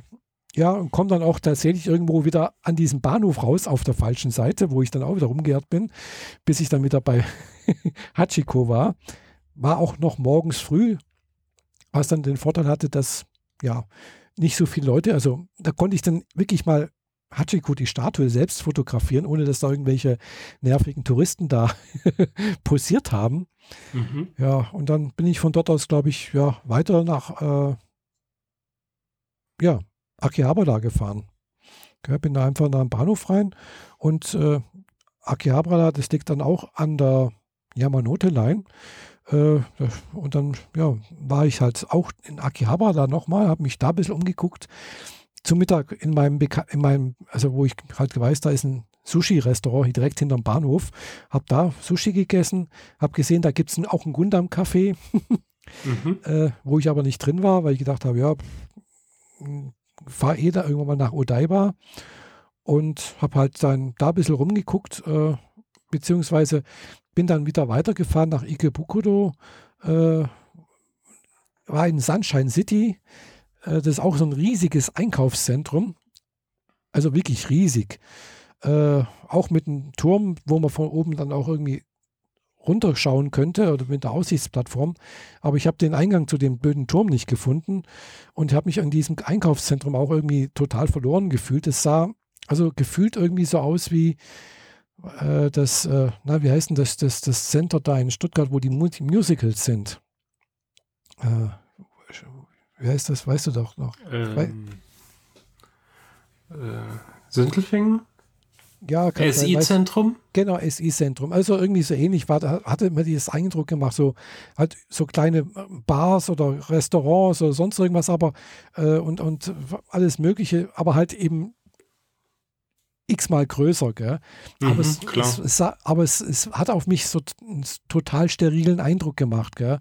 ja, und komme dann auch tatsächlich irgendwo wieder an diesem Bahnhof raus auf der falschen Seite, wo ich dann auch wieder rumgehört bin, bis ich dann wieder bei Hachiko war. War auch noch morgens früh, was dann den Vorteil hatte, dass ja nicht so viele Leute, also da konnte ich dann wirklich mal Hachiko die Statue selbst fotografieren, ohne dass da irgendwelche nervigen Touristen da posiert haben. Mhm. Ja, und dann bin ich von dort aus, glaube ich, ja, weiter nach äh, ja, Akihabara gefahren. Ja, bin da einfach nach dem Bahnhof rein und äh, Akihabara, das liegt dann auch an der Yamanote-Line. Äh, und dann ja, war ich halt auch in Akihabara nochmal, habe mich da ein bisschen umgeguckt. Zum Mittag in meinem, Beka in meinem, also wo ich halt weiß, da ist ein Sushi-Restaurant direkt hinterm Bahnhof. Habe da Sushi gegessen, habe gesehen, da gibt es auch ein Gundam-Café, mhm. äh, wo ich aber nicht drin war, weil ich gedacht habe, ja, fahre eh da irgendwann mal nach Odaiba und habe halt dann da ein bisschen rumgeguckt, äh, beziehungsweise bin dann wieder weitergefahren nach Ikebukuro, äh, war in Sunshine City, äh, das ist auch so ein riesiges Einkaufszentrum, also wirklich riesig. Äh, auch mit einem Turm, wo man von oben dann auch irgendwie runterschauen könnte oder mit der Aussichtsplattform. Aber ich habe den Eingang zu dem blöden Turm nicht gefunden und habe mich an diesem Einkaufszentrum auch irgendwie total verloren gefühlt. Es sah also gefühlt irgendwie so aus wie äh, das, äh, na, wie heißt denn das, das, das Center da in Stuttgart, wo die Musicals sind. Äh, wie heißt das, weißt du doch noch. Ähm, äh, Sintelfingen? Ja, SI-Zentrum? Genau, SI-Zentrum. Also irgendwie so ähnlich war, da hatte mir dieses Eindruck gemacht, so halt so kleine Bars oder Restaurants oder sonst irgendwas, aber äh, und, und alles Mögliche, aber halt eben x-mal größer, gell? Mhm, aber, es, es, es, aber es, hat auf mich so einen total sterilen Eindruck gemacht, gell?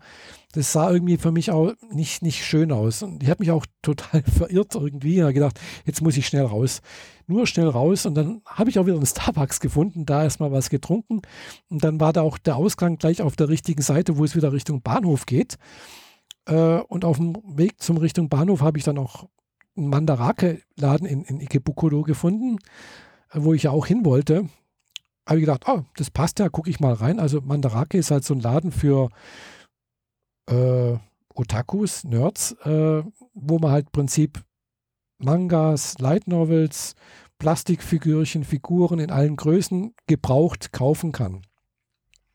Das sah irgendwie für mich auch nicht, nicht schön aus. Und ich habe mich auch total verirrt irgendwie. Ich habe gedacht, jetzt muss ich schnell raus. Nur schnell raus. Und dann habe ich auch wieder einen Starbucks gefunden, da erstmal was getrunken. Und dann war da auch der Ausgang gleich auf der richtigen Seite, wo es wieder Richtung Bahnhof geht. Äh, und auf dem Weg zum Richtung Bahnhof habe ich dann auch einen Mandarake-Laden in, in Ikebukuro gefunden wo ich ja auch hin wollte, habe ich gedacht, oh, das passt ja, gucke ich mal rein. Also Mandarake ist halt so ein Laden für äh, Otakus, Nerds, äh, wo man halt im Prinzip Mangas, Light Novels, Plastikfigürchen, Figuren in allen Größen gebraucht kaufen kann.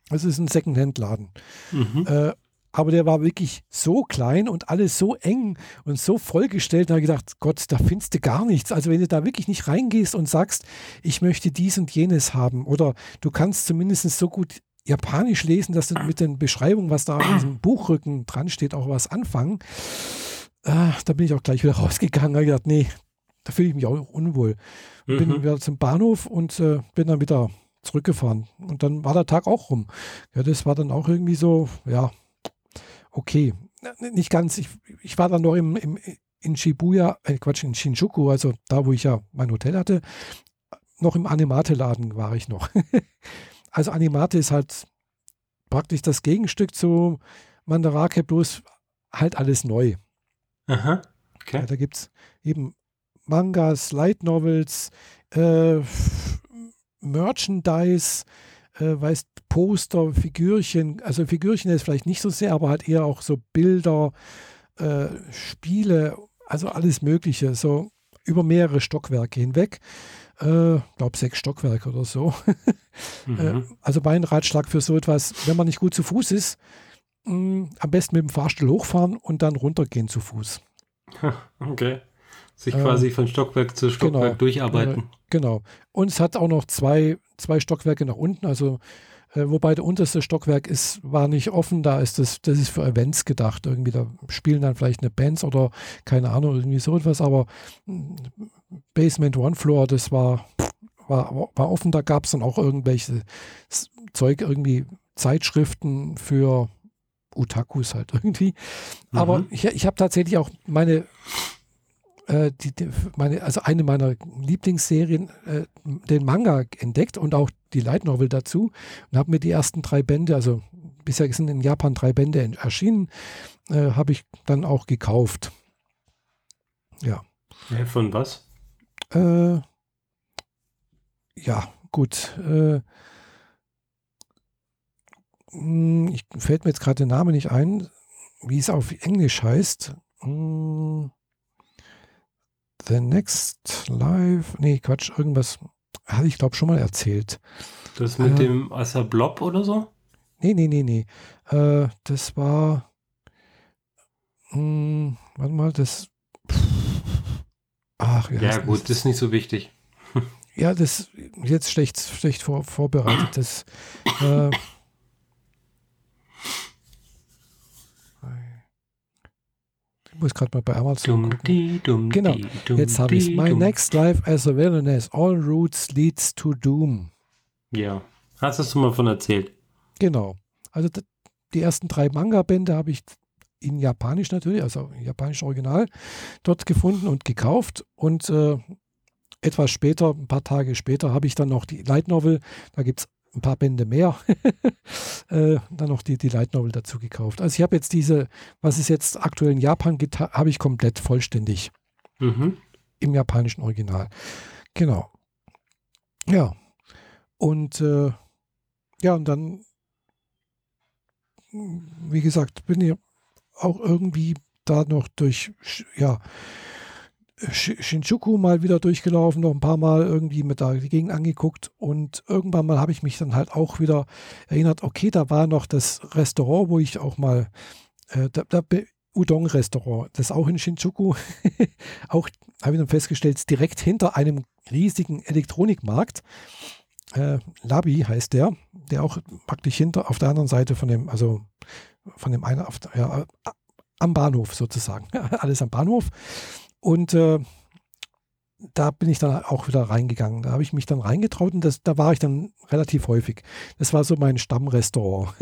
Es ist ein Secondhand-Laden. Mhm. Äh, aber der war wirklich so klein und alles so eng und so vollgestellt. Da habe ich gedacht, Gott, da findest du gar nichts. Also wenn du da wirklich nicht reingehst und sagst, ich möchte dies und jenes haben oder du kannst zumindest so gut Japanisch lesen, dass du mit den Beschreibungen, was da auf diesem Buchrücken dran steht, auch was anfangen. Äh, da bin ich auch gleich wieder rausgegangen. Da habe ich gedacht, nee, da fühle ich mich auch unwohl. Mhm. Bin wieder zum Bahnhof und äh, bin dann wieder zurückgefahren. Und dann war der Tag auch rum. Ja, das war dann auch irgendwie so, ja, okay. Nicht ganz. Ich, ich war dann noch im, im, in Shibuya, äh Quatsch, in Shinjuku, also da, wo ich ja mein Hotel hatte. Noch im Animate-Laden war ich noch. also Animate ist halt praktisch das Gegenstück zu Mandarake, bloß halt alles neu. Aha, okay. Ja, da gibt es eben Mangas, Light Novels, äh, Merchandise, äh, weißt, Poster, Figürchen, also Figürchen ist vielleicht nicht so sehr, aber halt eher auch so Bilder, äh, Spiele, also alles Mögliche, so über mehrere Stockwerke hinweg. Ich äh, glaube sechs Stockwerke oder so. Äh, mhm. also mein Ratschlag für so etwas, wenn man nicht gut zu Fuß ist, mh, mm, am besten mit dem Fahrstuhl hochfahren und dann runtergehen zu Fuß. Okay. Sich quasi äh, von Stockwerk zu Stockwerk genau, durcharbeiten. Äh, genau. Und es hat auch noch zwei, zwei Stockwerke nach unten. Also äh, wobei der unterste Stockwerk ist, war nicht offen, da ist das, das ist für Events gedacht. Irgendwie, da spielen dann vielleicht eine Bands oder keine Ahnung, irgendwie so etwas, aber mm, Basement One Floor, das war, war, war offen, da gab es dann auch irgendwelche Zeug, irgendwie Zeitschriften für Utakus halt irgendwie. Mhm. Aber ich, ich habe tatsächlich auch meine äh, die, die, meine, also eine meiner Lieblingsserien, äh, den Manga entdeckt und auch die Light Novel dazu und habe mir die ersten drei Bände, also bisher sind in Japan drei Bände erschienen, äh, habe ich dann auch gekauft. Ja. ja von was? Äh, ja, gut. Äh, hm, ich, fällt mir jetzt gerade der Name nicht ein, wie es auf Englisch heißt. Hm, The Next Live, nee, Quatsch, irgendwas hatte ich glaube schon mal erzählt. Das mit äh, dem Asa Blob oder so? Nee, nee, nee, nee. Äh, das war, mh, hm, warte mal, das, ach ja. Ja gut, das ist nicht so wichtig. Ja, das jetzt schlecht, schlecht vor, vorbereitet. Das, äh, Ich muss gerade mal bei Amazon gucken. Dumm, genau, jetzt habe ich My next life as a villainess. All routes leads to doom. Ja, hast du mal von erzählt. Genau. Also die ersten drei Manga-Bände habe ich in Japanisch natürlich, also japanisch Original, dort gefunden und gekauft. Und äh, etwas später, ein paar Tage später, habe ich dann noch die Light Novel, da gibt es ein paar Bände mehr, äh, dann noch die, die Light Novel dazu gekauft. Also ich habe jetzt diese, was es jetzt aktuell in Japan gibt, habe ich komplett vollständig mhm. im japanischen Original. Genau. Ja. Und äh, ja, und dann, wie gesagt, bin ich auch irgendwie da noch durch, ja, Shinjuku mal wieder durchgelaufen, noch ein paar Mal irgendwie mit da die Gegend angeguckt und irgendwann mal habe ich mich dann halt auch wieder erinnert, okay, da war noch das Restaurant, wo ich auch mal, äh, da, da Udon-Restaurant, das auch in Shinjuku, auch habe ich dann festgestellt, direkt hinter einem riesigen Elektronikmarkt. Äh, Labi heißt der, der auch praktisch hinter auf der anderen Seite von dem, also von dem einen, auf, ja, am Bahnhof sozusagen, alles am Bahnhof. Und äh, da bin ich dann auch wieder reingegangen. Da habe ich mich dann reingetraut und das, da war ich dann relativ häufig. Das war so mein Stammrestaurant.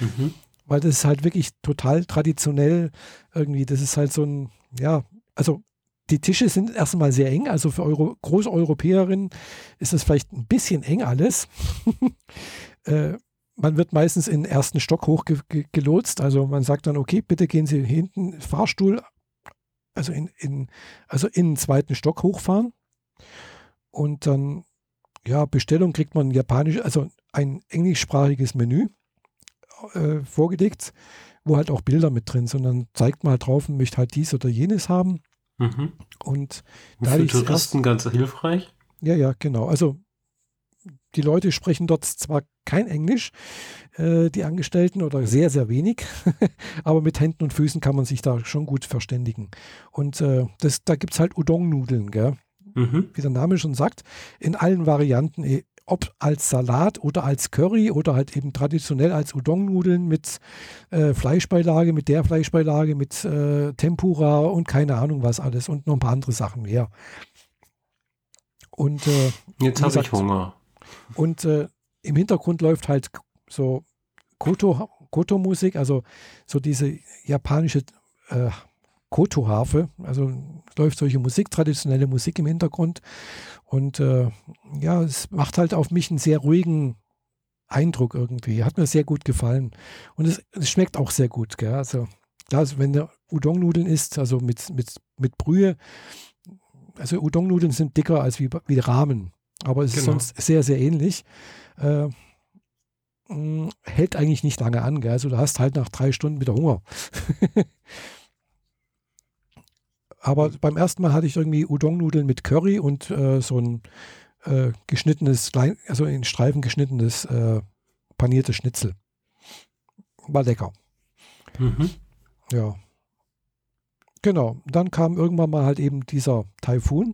mhm. Weil das ist halt wirklich total traditionell irgendwie. Das ist halt so ein, ja, also die Tische sind erstmal sehr eng. Also für Euro, Großeuropäerinnen ist das vielleicht ein bisschen eng alles. äh, man wird meistens in den ersten Stock hochgelotst. Also man sagt dann, okay, bitte gehen Sie hinten Fahrstuhl also in, in, also in den zweiten Stock hochfahren und dann, ja, Bestellung kriegt man japanisch, also ein englischsprachiges Menü äh, vorgelegt, wo halt auch Bilder mit drin sind. Und dann zeigt man halt drauf und möchte halt dies oder jenes haben. Mhm. Und da für Touristen ganz hilfreich. Ja, ja, genau. Also die Leute sprechen dort zwar kein Englisch, äh, die Angestellten, oder sehr, sehr wenig, aber mit Händen und Füßen kann man sich da schon gut verständigen. Und äh, das, da gibt es halt Udon-Nudeln, mhm. wie der Name schon sagt, in allen Varianten, eh, ob als Salat oder als Curry oder halt eben traditionell als Udon-Nudeln mit äh, Fleischbeilage, mit der Fleischbeilage, mit äh, Tempura und keine Ahnung was alles und noch ein paar andere Sachen mehr. Und äh, jetzt habe ich Hunger. Und äh, im Hintergrund läuft halt so Koto, Koto-Musik, also so diese japanische äh, Koto-Harfe. Also läuft solche Musik, traditionelle Musik im Hintergrund. Und äh, ja, es macht halt auf mich einen sehr ruhigen Eindruck irgendwie. Hat mir sehr gut gefallen. Und es, es schmeckt auch sehr gut. Gell? Also, klar, wenn der Udon-Nudeln isst, also mit, mit, mit Brühe, also Udon-Nudeln sind dicker als wie, wie Rahmen. Aber es genau. ist sonst sehr, sehr ähnlich. Äh, mh, hält eigentlich nicht lange an. Gell? Also du hast halt nach drei Stunden wieder Hunger. Aber beim ersten Mal hatte ich irgendwie Udon-Nudeln mit Curry und äh, so ein äh, geschnittenes, also in Streifen geschnittenes äh, paniertes Schnitzel. War lecker. Mhm. Ja. Genau, dann kam irgendwann mal halt eben dieser Taifun,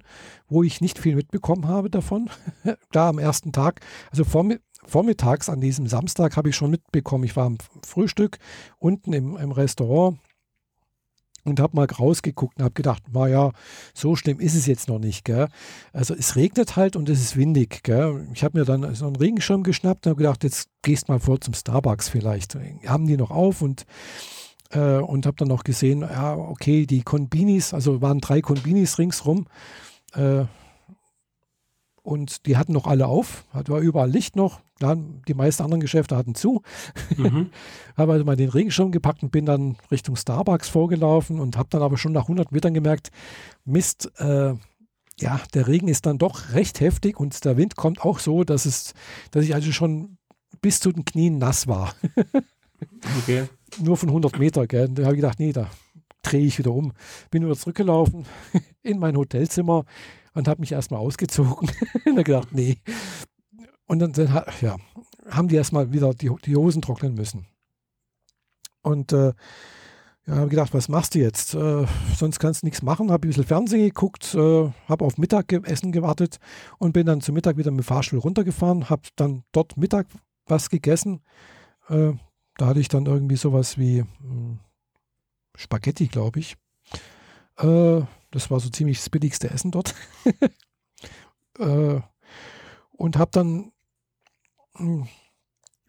wo ich nicht viel mitbekommen habe davon. da am ersten Tag, also vormittags an diesem Samstag habe ich schon mitbekommen, ich war am Frühstück unten im, im Restaurant und habe mal rausgeguckt und habe gedacht, naja, so schlimm ist es jetzt noch nicht. Gell? Also es regnet halt und es ist windig. Gell? Ich habe mir dann so einen Regenschirm geschnappt und habe gedacht, jetzt gehst mal vor zum Starbucks vielleicht. Haben die noch auf und äh, und habe dann noch gesehen, ja, okay, die Konbinis, also waren drei Konbinis ringsrum. Äh, und die hatten noch alle auf, war überall Licht noch. die meisten anderen Geschäfte hatten zu. Mhm. habe also mal den Regenschirm gepackt und bin dann Richtung Starbucks vorgelaufen und habe dann aber schon nach 100 Metern gemerkt, Mist, äh, ja, der Regen ist dann doch recht heftig und der Wind kommt auch so, dass es, dass ich also schon bis zu den Knien nass war. okay nur von 100 Meter, gell? Und da habe ich gedacht, nee, da drehe ich wieder um. Bin wieder zurückgelaufen in mein Hotelzimmer und habe mich erstmal ausgezogen. und dann gedacht, nee. Und dann, dann ja, haben die erstmal wieder die, die Hosen trocknen müssen. Und äh, ja, habe gedacht, was machst du jetzt? Äh, sonst kannst du nichts machen. Habe ein bisschen Fernsehen geguckt, äh, habe auf Mittagessen gewartet und bin dann zum Mittag wieder mit dem Fahrstuhl runtergefahren, habe dann dort Mittag was gegessen. Äh, da hatte ich dann irgendwie sowas wie hm, Spaghetti, glaube ich. Äh, das war so ziemlich das billigste Essen dort. Äh, und habe dann hm,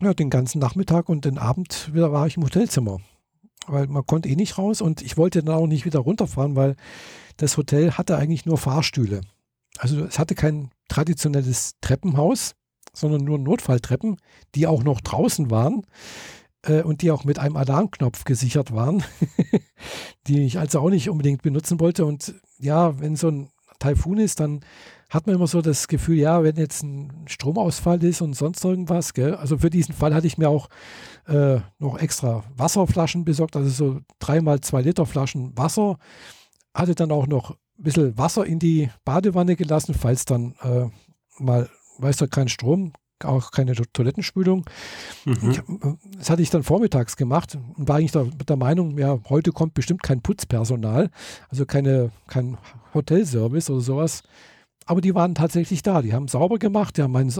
ja, den ganzen Nachmittag und den Abend wieder war ich im Hotelzimmer weil man konnte eh nicht raus und ich wollte dann auch nicht wieder runterfahren, weil das Hotel hatte eigentlich nur Fahrstühle. Also es hatte kein traditionelles Treppenhaus, sondern nur Notfalltreppen, die auch noch draußen waren äh, und die auch mit einem Alarmknopf gesichert waren, die ich also auch nicht unbedingt benutzen wollte. Und ja, wenn so ein Taifun ist, dann hat man immer so das Gefühl, ja, wenn jetzt ein Stromausfall ist und sonst irgendwas, gell? also für diesen Fall hatte ich mir auch äh, noch extra Wasserflaschen besorgt, also so dreimal zwei Liter Flaschen Wasser, hatte dann auch noch ein bisschen Wasser in die Badewanne gelassen, falls dann äh, mal, weiß du, kein Strom, auch keine Toilettenspülung. Mhm. Ich, äh, das hatte ich dann vormittags gemacht und war eigentlich der, der, Meinung, ja, heute kommt bestimmt kein Putzpersonal, also keine, kein Hotelservice oder sowas. Aber die waren tatsächlich da. Die haben sauber gemacht, die haben mein,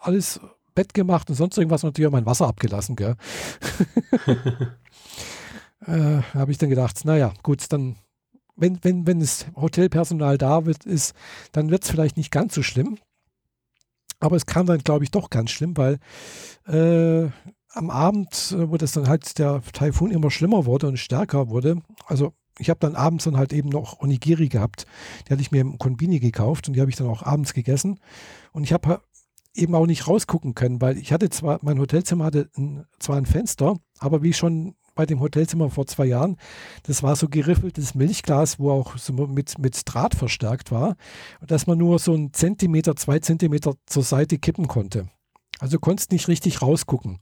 alles Bett gemacht und sonst irgendwas und natürlich mein Wasser abgelassen. Gell? äh, habe ich dann gedacht, naja, gut, dann, wenn, wenn, wenn das Hotelpersonal da wird, ist, dann wird es vielleicht nicht ganz so schlimm. Aber es kam dann, glaube ich, doch ganz schlimm, weil äh, am Abend, äh, wo das dann halt der Taifun immer schlimmer wurde und stärker wurde, also ich habe dann abends dann halt eben noch Onigiri gehabt. Die hatte ich mir im Konbini gekauft und die habe ich dann auch abends gegessen. Und ich habe eben auch nicht rausgucken können, weil ich hatte zwar, mein Hotelzimmer hatte ein, zwar ein Fenster, aber wie schon bei dem Hotelzimmer vor zwei Jahren, das war so geriffeltes Milchglas, wo auch so mit, mit Draht verstärkt war, dass man nur so einen Zentimeter, zwei Zentimeter zur Seite kippen konnte. Also konntest nicht richtig rausgucken.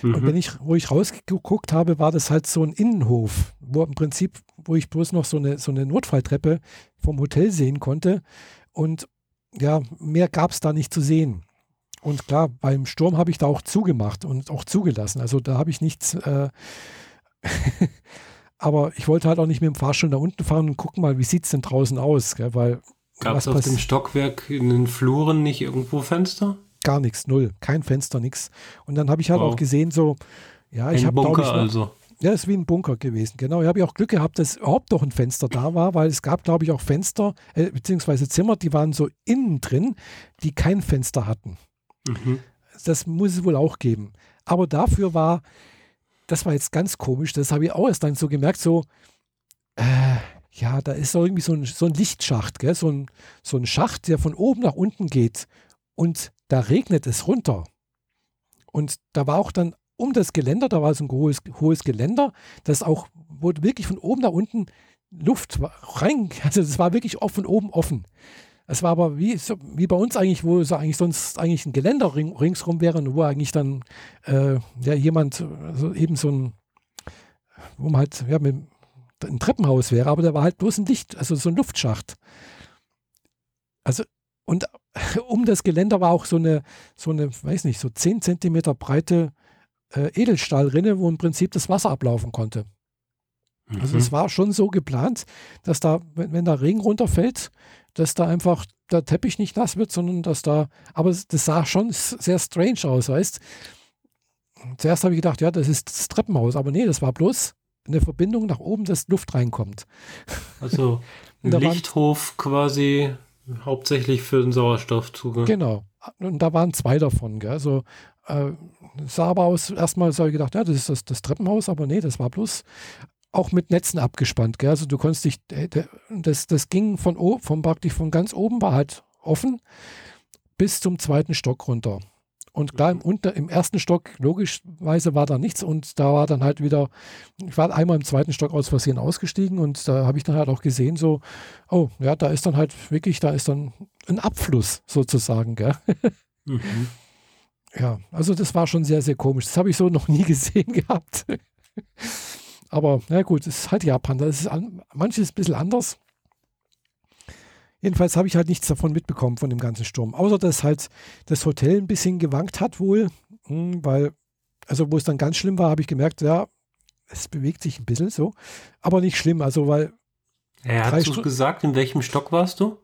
Mhm. Und wenn ich, wo ich rausgeguckt habe, war das halt so ein Innenhof, wo im Prinzip, wo ich bloß noch so eine, so eine Notfalltreppe vom Hotel sehen konnte. Und ja, mehr gab es da nicht zu sehen. Und klar, beim Sturm habe ich da auch zugemacht und auch zugelassen. Also da habe ich nichts. Äh aber ich wollte halt auch nicht mit dem Fahrstuhl nach unten fahren und gucken mal, wie sieht es denn draußen aus. Gell? Weil Gab es auf dem Stockwerk in den Fluren nicht irgendwo Fenster? Gar nichts, null. Kein Fenster, nichts. Und dann habe ich halt wow. auch gesehen, so, ja, ich habe glaube ich. Also. Ja, ist wie ein Bunker gewesen. Genau. Ich habe ja auch Glück gehabt, dass überhaupt noch ein Fenster da war, weil es gab, glaube ich, auch Fenster, äh, beziehungsweise Zimmer, die waren so innen drin, die kein Fenster hatten. Mhm. Das muss es wohl auch geben. Aber dafür war, das war jetzt ganz komisch, das habe ich auch erst dann so gemerkt, so, äh, ja, da ist so irgendwie so ein, so ein Lichtschacht, gell? So, ein, so ein Schacht, der von oben nach unten geht. Und da regnet es runter. Und da war auch dann um das Geländer, da war so ein hohes, hohes Geländer, das auch, wo wirklich von oben nach unten Luft rein, also es war wirklich offen, oben offen. Es war aber wie, so, wie bei uns eigentlich, wo es eigentlich sonst eigentlich ein Geländer ring, ringsrum wäre und wo eigentlich dann äh, ja, jemand, also eben so ein, wo man halt ja, mit ein Treppenhaus wäre, aber da war halt bloß ein Licht, also so ein Luftschacht. Also, und um das Geländer war auch so eine, so eine, weiß nicht, so 10 Zentimeter breite äh, Edelstahlrinne, wo im Prinzip das Wasser ablaufen konnte. Mhm. Also es war schon so geplant, dass da, wenn, wenn da Regen runterfällt, dass da einfach der Teppich nicht nass wird, sondern dass da, aber das sah schon sehr strange aus, weißt Zuerst habe ich gedacht, ja, das ist das Treppenhaus, aber nee, das war bloß eine Verbindung nach oben, dass Luft reinkommt. Also ein Lichthof quasi hauptsächlich für den Sauerstoffzugang. Genau. Und da waren zwei davon. Gell? Also äh, sah aber aus, erstmal so ich gedacht, ja, das ist das, das Treppenhaus, aber nee, das war bloß auch mit Netzen abgespannt. Gell? Also du konntest dich, das, das ging von oben, von praktisch von ganz oben war halt offen bis zum zweiten Stock runter. Und klar, im, unter, im ersten Stock, logischerweise war da nichts und da war dann halt wieder, ich war einmal im zweiten Stock aus Versehen ausgestiegen und da habe ich dann halt auch gesehen, so, oh, ja, da ist dann halt wirklich, da ist dann ein Abfluss sozusagen, gell? Mhm. Ja, also das war schon sehr, sehr komisch. Das habe ich so noch nie gesehen gehabt. Aber na gut, es ist halt Japan. Das ist an, manches ein bisschen anders. Jedenfalls habe ich halt nichts davon mitbekommen von dem ganzen Sturm. Außer dass halt das Hotel ein bisschen gewankt hat wohl, hm, weil, also wo es dann ganz schlimm war, habe ich gemerkt, ja, es bewegt sich ein bisschen so, aber nicht schlimm, also weil. Er hat du gesagt, in welchem Stock warst du?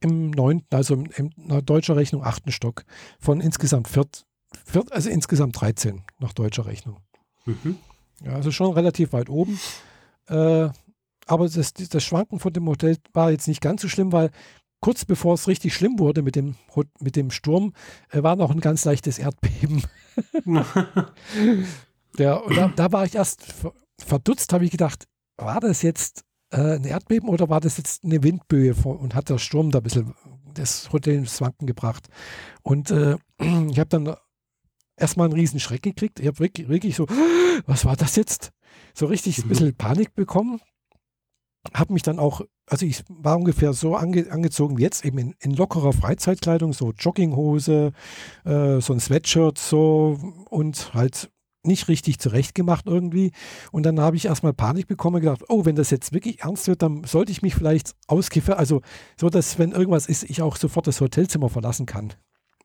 Im neunten, also in, in deutscher Rechnung achten Stock. Von insgesamt viert, viert, also insgesamt 13 nach deutscher Rechnung. Mhm. Ja, also schon relativ weit oben. Äh, aber das, das Schwanken von dem Hotel war jetzt nicht ganz so schlimm, weil kurz bevor es richtig schlimm wurde mit dem, mit dem Sturm, äh, war noch ein ganz leichtes Erdbeben. Der, da, da, war ich erst verdutzt, habe ich gedacht, war das jetzt äh, ein Erdbeben oder war das jetzt eine Windböe und hat der Sturm da ein bisschen das Hotel ins Wanken gebracht. Und äh, ich habe dann erstmal einen riesen Schreck gekriegt. Ich habe wirklich, wirklich so, was war das jetzt? So richtig ein bisschen Panik bekommen habe mich dann auch, also ich war ungefähr so ange, angezogen wie jetzt, eben in, in lockerer Freizeitkleidung, so Jogginghose, äh, so ein Sweatshirt so und halt nicht richtig zurechtgemacht irgendwie. Und dann habe ich erstmal Panik bekommen und gedacht, oh, wenn das jetzt wirklich ernst wird, dann sollte ich mich vielleicht auskiffen. Also so, dass wenn irgendwas ist, ich auch sofort das Hotelzimmer verlassen kann.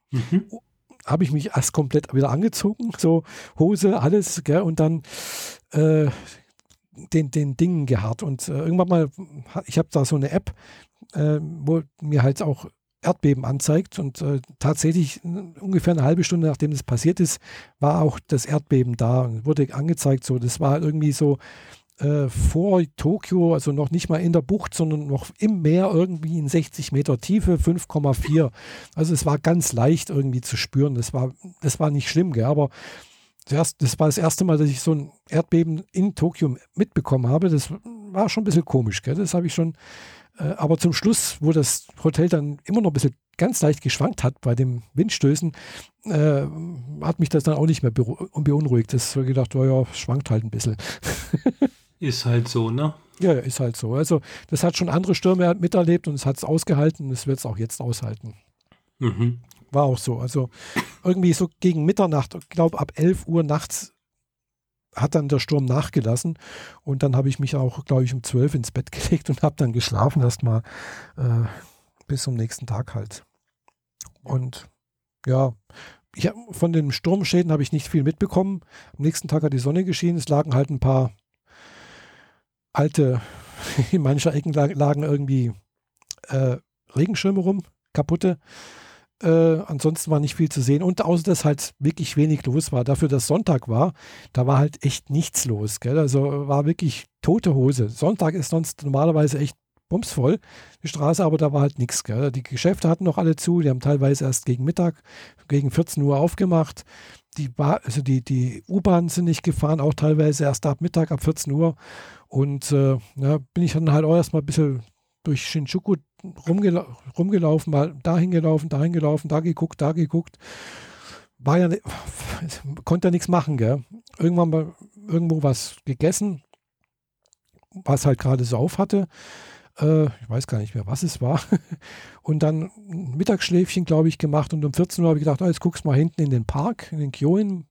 Mhm. Habe ich mich erst komplett wieder angezogen, so Hose, alles, gell, und dann äh, den, den Dingen geharrt. Und äh, irgendwann mal, ich habe da so eine App, äh, wo mir halt auch Erdbeben anzeigt. Und äh, tatsächlich ungefähr eine halbe Stunde nachdem das passiert ist, war auch das Erdbeben da und wurde angezeigt. So, das war irgendwie so äh, vor Tokio, also noch nicht mal in der Bucht, sondern noch im Meer irgendwie in 60 Meter Tiefe, 5,4. Also es war ganz leicht irgendwie zu spüren. Das war, das war nicht schlimm, gell? aber das, das war das erste Mal, dass ich so ein Erdbeben in Tokio mitbekommen habe. Das war schon ein bisschen komisch. Gell? Das habe ich schon. Äh, aber zum Schluss, wo das Hotel dann immer noch ein bisschen ganz leicht geschwankt hat bei den Windstößen, äh, hat mich das dann auch nicht mehr beunruhigt. Das habe gedacht, oh ja, schwankt halt ein bisschen. Ist halt so, ne? Ja, ist halt so. Also, das hat schon andere Stürme miterlebt und es hat es ausgehalten und es wird es auch jetzt aushalten. Mhm. War auch so. Also irgendwie so gegen Mitternacht, ich glaube ab 11 Uhr nachts hat dann der Sturm nachgelassen und dann habe ich mich auch, glaube ich, um 12 ins Bett gelegt und habe dann geschlafen erstmal äh, bis zum nächsten Tag halt. Und ja, ich, von den Sturmschäden habe ich nicht viel mitbekommen. Am nächsten Tag hat die Sonne geschienen, es lagen halt ein paar alte, in mancher Ecken lagen irgendwie äh, Regenschirme rum, kaputte. Äh, ansonsten war nicht viel zu sehen. Und außer dass halt wirklich wenig los war. Dafür, dass Sonntag war, da war halt echt nichts los. Gell? Also war wirklich tote Hose. Sonntag ist sonst normalerweise echt bumsvoll, die Straße, aber da war halt nichts. Die Geschäfte hatten noch alle zu, die haben teilweise erst gegen Mittag, gegen 14 Uhr aufgemacht. Die, also die, die U-Bahnen sind nicht gefahren, auch teilweise erst ab Mittag, ab 14 Uhr. Und äh, ja, bin ich dann halt auch erstmal ein bisschen durch Shinjuku rumgela rumgelaufen, mal dahin gelaufen, dahin gelaufen, da geguckt, da geguckt. War ja, konnte ja nichts machen, gell? Irgendwann mal irgendwo was gegessen, was halt gerade so auf hatte. Äh, ich weiß gar nicht mehr, was es war. Und dann ein Mittagsschläfchen, glaube ich, gemacht. Und um 14 Uhr habe ich gedacht, oh, jetzt guckst du mal hinten in den Park, in den Kyoin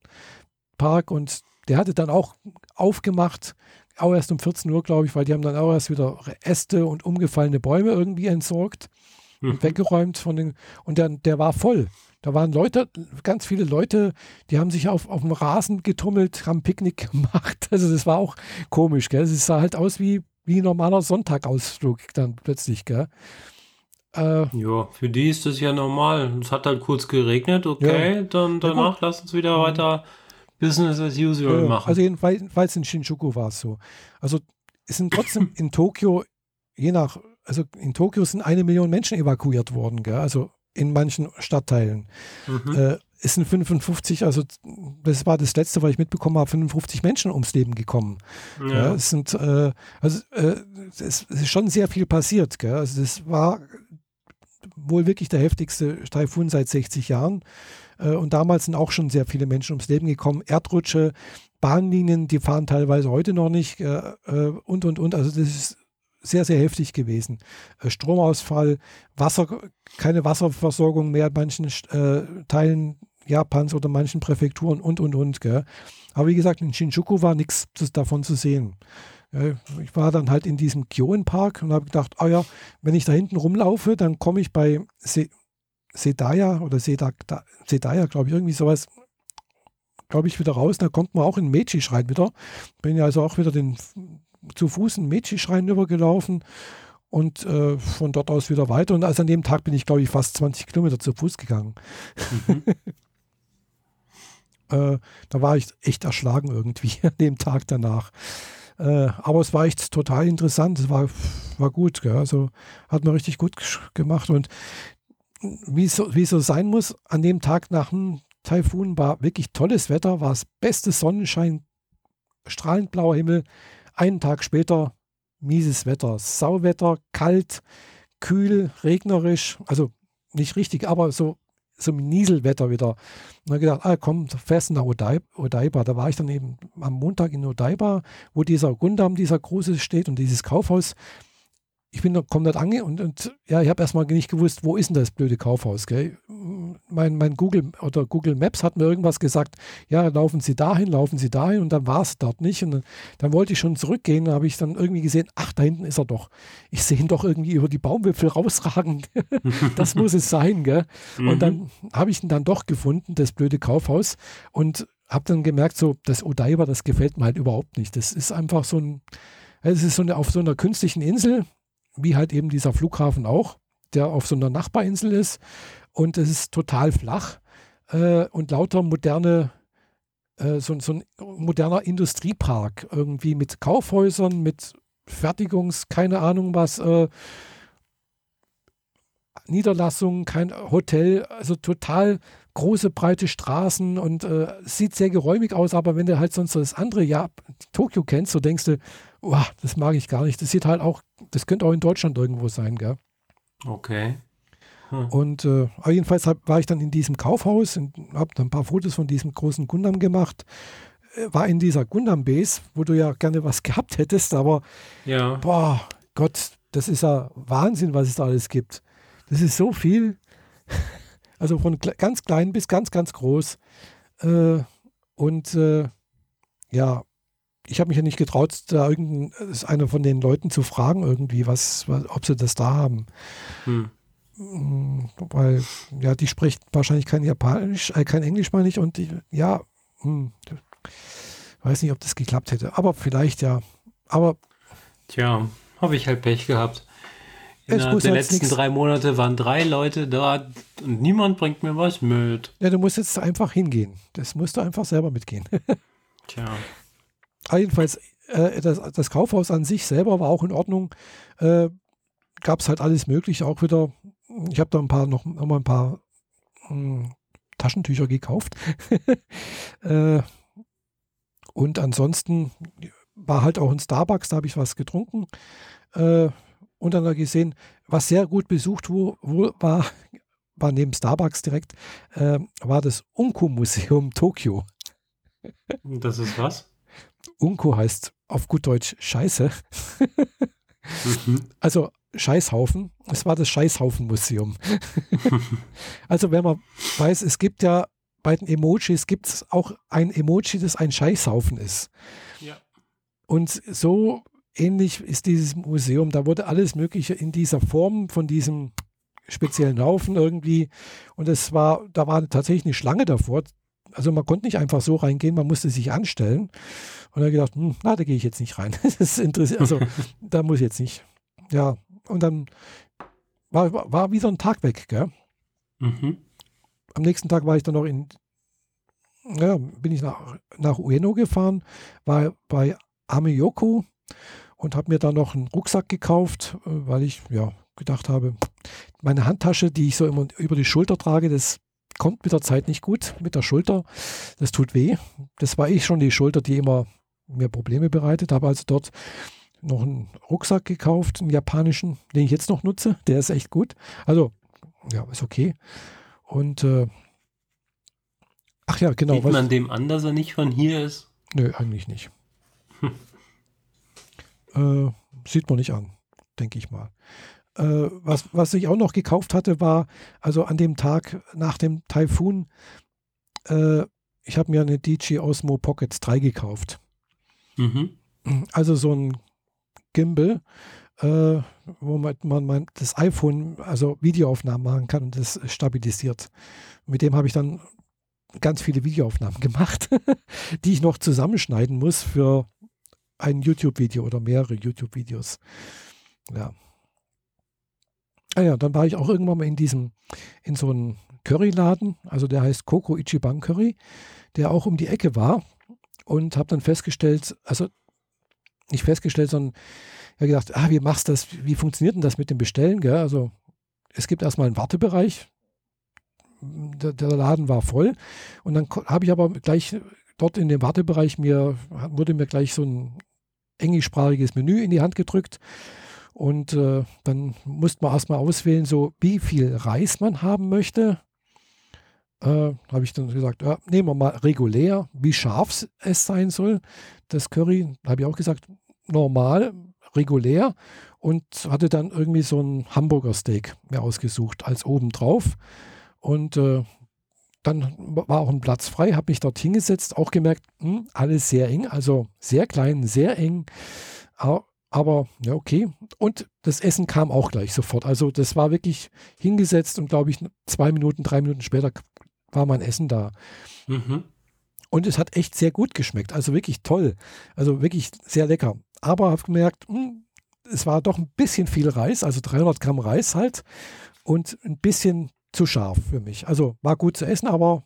Park. Und der hatte dann auch aufgemacht, auch erst um 14 Uhr, glaube ich, weil die haben dann auch erst wieder Äste und umgefallene Bäume irgendwie entsorgt mhm. und weggeräumt von den. Und der, der war voll. Da waren Leute, ganz viele Leute, die haben sich auf, auf dem Rasen getummelt, haben Picknick gemacht. Also das war auch komisch, gell? Es sah halt aus wie, wie ein normaler Sonntagausflug dann plötzlich, gell? Äh, ja, für die ist das ja normal. Es hat halt kurz geregnet, okay, ja. dann danach ja, lassen sie wieder mhm. weiter Business as usual ja, machen. Also jedenfalls in Shinjuku war es so. Also es sind trotzdem in Tokio, je nach, also in Tokio sind eine Million Menschen evakuiert worden, gell? also in manchen Stadtteilen. Mhm. Äh, es sind 55, also das war das letzte, was ich mitbekommen habe, 55 Menschen ums Leben gekommen. Ja. ja es sind, äh, also äh, es, es, ist schon sehr viel passiert. Gell? Also das war wohl wirklich der heftigste Taifun seit 60 Jahren. Äh, und damals sind auch schon sehr viele Menschen ums Leben gekommen. Erdrutsche, Bahnlinien, die fahren teilweise heute noch nicht äh, äh, und, und, und. Also das ist sehr, sehr heftig gewesen. Stromausfall, Wasser, keine Wasserversorgung mehr in manchen Teilen Japans oder manchen Präfekturen und, und, und. Aber wie gesagt, in Shinjuku war nichts davon zu sehen. Ich war dann halt in diesem Kyoen-Park und habe gedacht, ah ja, wenn ich da hinten rumlaufe, dann komme ich bei Se Sedaya oder Sedaya, Sedaya glaube ich, irgendwie sowas, glaube ich, wieder raus. Da kommt man auch in Meiji-Schrein wieder. Bin ja also auch wieder den zu Fuß in Meiji-Schrein übergelaufen und äh, von dort aus wieder weiter. Und also an dem Tag bin ich, glaube ich, fast 20 Kilometer zu Fuß gegangen. Mhm. äh, da war ich echt erschlagen irgendwie an dem Tag danach. Äh, aber es war echt total interessant. Es war, war gut. Gell? Also hat man richtig gut gemacht. Und wie so, wie so sein muss, an dem Tag nach dem Taifun war wirklich tolles Wetter, war das beste Sonnenschein, strahlend blauer Himmel. Einen Tag später mieses Wetter, Sauwetter, kalt, kühl, regnerisch, also nicht richtig, aber so, so Nieselwetter wieder. Und dann gedacht, ah komm, fährst du nach Odaiba. Da war ich dann eben am Montag in Odaiba, wo dieser Gundam, dieser große steht und dieses Kaufhaus ich bin komme dort ange und, und ja, ich habe erstmal nicht gewusst, wo ist denn das blöde Kaufhaus, gell? Mein, mein Google oder Google Maps hat mir irgendwas gesagt, ja, laufen Sie dahin, laufen Sie dahin und dann war es dort nicht und dann, dann, wollte ich schon zurückgehen, habe ich dann irgendwie gesehen, ach, da hinten ist er doch. Ich sehe ihn doch irgendwie über die Baumwipfel rausragen. das muss es sein, gell? Mhm. Und dann habe ich ihn dann doch gefunden, das blöde Kaufhaus und habe dann gemerkt, so, das Odaiba, das gefällt mir halt überhaupt nicht. Das ist einfach so ein, es ist so eine, auf so einer künstlichen Insel, wie halt eben dieser Flughafen auch, der auf so einer Nachbarinsel ist. Und es ist total flach äh, und lauter moderne, äh, so, so, ein moderner Industriepark irgendwie mit Kaufhäusern, mit Fertigungs-, keine Ahnung was, äh, Niederlassungen, kein Hotel, also total große, breite Straßen und äh, sieht sehr geräumig aus, aber wenn du halt sonst das andere ja, Tokio kennst, so denkst du, oh, das mag ich gar nicht. Das sieht halt auch, das könnte auch in Deutschland irgendwo sein, gell? Okay. Hm. Und äh, jedenfalls hab, war ich dann in diesem Kaufhaus und habe ein paar Fotos von diesem großen Gundam gemacht. Äh, war in dieser Gundam-Base, wo du ja gerne was gehabt hättest, aber ja. boah, Gott, das ist ja Wahnsinn, was es da alles gibt. Das ist so viel. Also von ganz klein bis ganz, ganz groß. Äh, und äh, ja, ich habe mich ja nicht getraut, da irgendein, einer von den Leuten zu fragen, irgendwie, was, was ob sie das da haben. Hm. Mm, weil, ja, die spricht wahrscheinlich kein Japanisch, äh, kein Englisch meine ich, und die, ja, hm, weiß nicht, ob das geklappt hätte. Aber vielleicht ja. Aber. Tja, habe ich halt Pech gehabt. Innerhalb der letzten nix. drei Monate waren drei Leute da und niemand bringt mir was mit. Ja, du musst jetzt einfach hingehen. Das musst du einfach selber mitgehen. Tja. Ah, jedenfalls, äh, das, das, Kaufhaus an sich selber war auch in Ordnung. Äh, Gab es halt alles Mögliche auch wieder. Ich habe da ein paar noch, noch mal ein paar mh, hm, Taschentücher gekauft. äh, und ansonsten war halt auch ein Starbucks, da habe ich was getrunken. Äh, und dann gesehen, was sehr gut besucht wo, wo war, war neben Starbucks direkt, äh, war das Unko-Museum Tokio. Das ist was? Unko heißt auf gut Deutsch Scheiße. mhm. Also Scheißhaufen. Es war das Scheißhaufen-Museum. also wenn man weiß, es gibt ja bei den Emojis gibt es auch ein Emoji, das ein Scheißhaufen ist. Ja. Und so ähnlich ist dieses Museum. Da wurde alles Mögliche in dieser Form von diesem speziellen Haufen irgendwie. Und es war, da war tatsächlich eine Schlange davor. Also man konnte nicht einfach so reingehen, man musste sich anstellen. Und dann gedacht, hm, na, da gehe ich jetzt nicht rein. das ist interessiert. Also da muss ich jetzt nicht. Ja, und dann war, war wieder ein Tag weg, gell? Mhm. Am nächsten Tag war ich dann noch in, ja, bin ich nach, nach Ueno gefahren, war bei Ameyoko und habe mir dann noch einen Rucksack gekauft, äh, weil ich ja gedacht habe, meine Handtasche, die ich so immer über die Schulter trage, das kommt mit der Zeit nicht gut mit der Schulter. Das tut weh. Das war ich schon die Schulter, die immer mir Probleme bereitet. Habe also dort noch einen Rucksack gekauft, einen japanischen, den ich jetzt noch nutze. Der ist echt gut. Also, ja, ist okay. Und äh, ach ja, genau. Sieht man dem an, dass er nicht von hier ist? Nö, eigentlich nicht. Hm. Äh, sieht man nicht an, denke ich mal. Äh, was, was ich auch noch gekauft hatte, war, also an dem Tag nach dem Taifun äh, ich habe mir eine DJI Osmo Pocket 3 gekauft. Mhm. Also so ein Gimbal, äh, wo man, man, das iPhone, also Videoaufnahmen machen kann und das stabilisiert. Mit dem habe ich dann ganz viele Videoaufnahmen gemacht, die ich noch zusammenschneiden muss für ein YouTube-Video oder mehrere YouTube-Videos. Ja. Ah ja, dann war ich auch irgendwann mal in diesem, in so einem Curryladen, also der heißt Coco Ichiban Curry, der auch um die Ecke war und habe dann festgestellt, also nicht festgestellt, sondern ja gedacht, ah, wie machst das, wie funktioniert denn das mit dem Bestellen? Gell? Also es gibt erstmal einen Wartebereich, der, der Laden war voll und dann habe ich aber gleich dort in dem Wartebereich mir, wurde mir gleich so ein englischsprachiges Menü in die Hand gedrückt und äh, dann musste man erstmal auswählen, so wie viel Reis man haben möchte. Äh, habe ich dann gesagt, ja, nehmen wir mal regulär, wie scharf es sein soll. Das Curry, habe ich auch gesagt, normal, regulär und hatte dann irgendwie so ein Hamburger-Steak mir ausgesucht als obendrauf. Und äh, dann war auch ein Platz frei, habe mich dort hingesetzt, auch gemerkt, mh, hm, alles sehr eng, also sehr klein, sehr eng. Aber ja, okay. Und das Essen kam auch gleich sofort. Also das war wirklich hingesetzt und glaube ich, zwei Minuten, drei Minuten später war mein Essen da. Mhm. Und es hat echt sehr gut geschmeckt. Also wirklich toll. Also wirklich sehr lecker. Aber habe gemerkt, mh, hm, es war doch ein bisschen viel Reis, also 300 Gramm Reis halt. Und ein bisschen zu scharf für mich. Also war gut zu essen, aber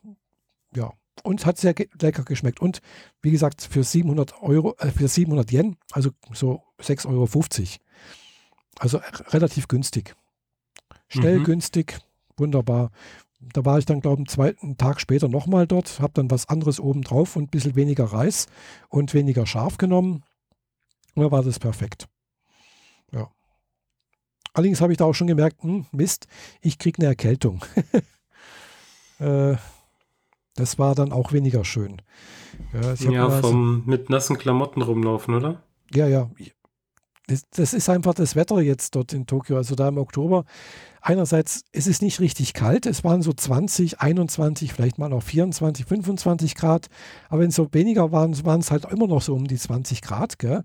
ja, und hat sehr lecker geschmeckt. Und wie gesagt, für 700 Euro, äh, für 700 Yen, also so 6,50 Euro. Also relativ günstig. Schnell, mhm. günstig, wunderbar. Da war ich dann, glaube ich, einen zweiten Tag später nochmal dort, habe dann was anderes oben drauf und ein bisschen weniger Reis und weniger scharf genommen. Und da war das perfekt. Ja. Allerdings habe ich da auch schon gemerkt, hm, Mist, ich kriege eine Erkältung. äh, das war dann auch weniger schön. Ja, ja vom so, mit nassen Klamotten rumlaufen, oder? Ja, ja. Das, das, ist einfach das Wetter jetzt dort in Tokio, also da im Oktober. Einerseits ist es nicht richtig kalt, es waren so 20, 21, vielleicht mal noch 24, 25 Grad, aber wenn es so weniger waren, waren es halt immer noch so um die 20 Grad. Gell?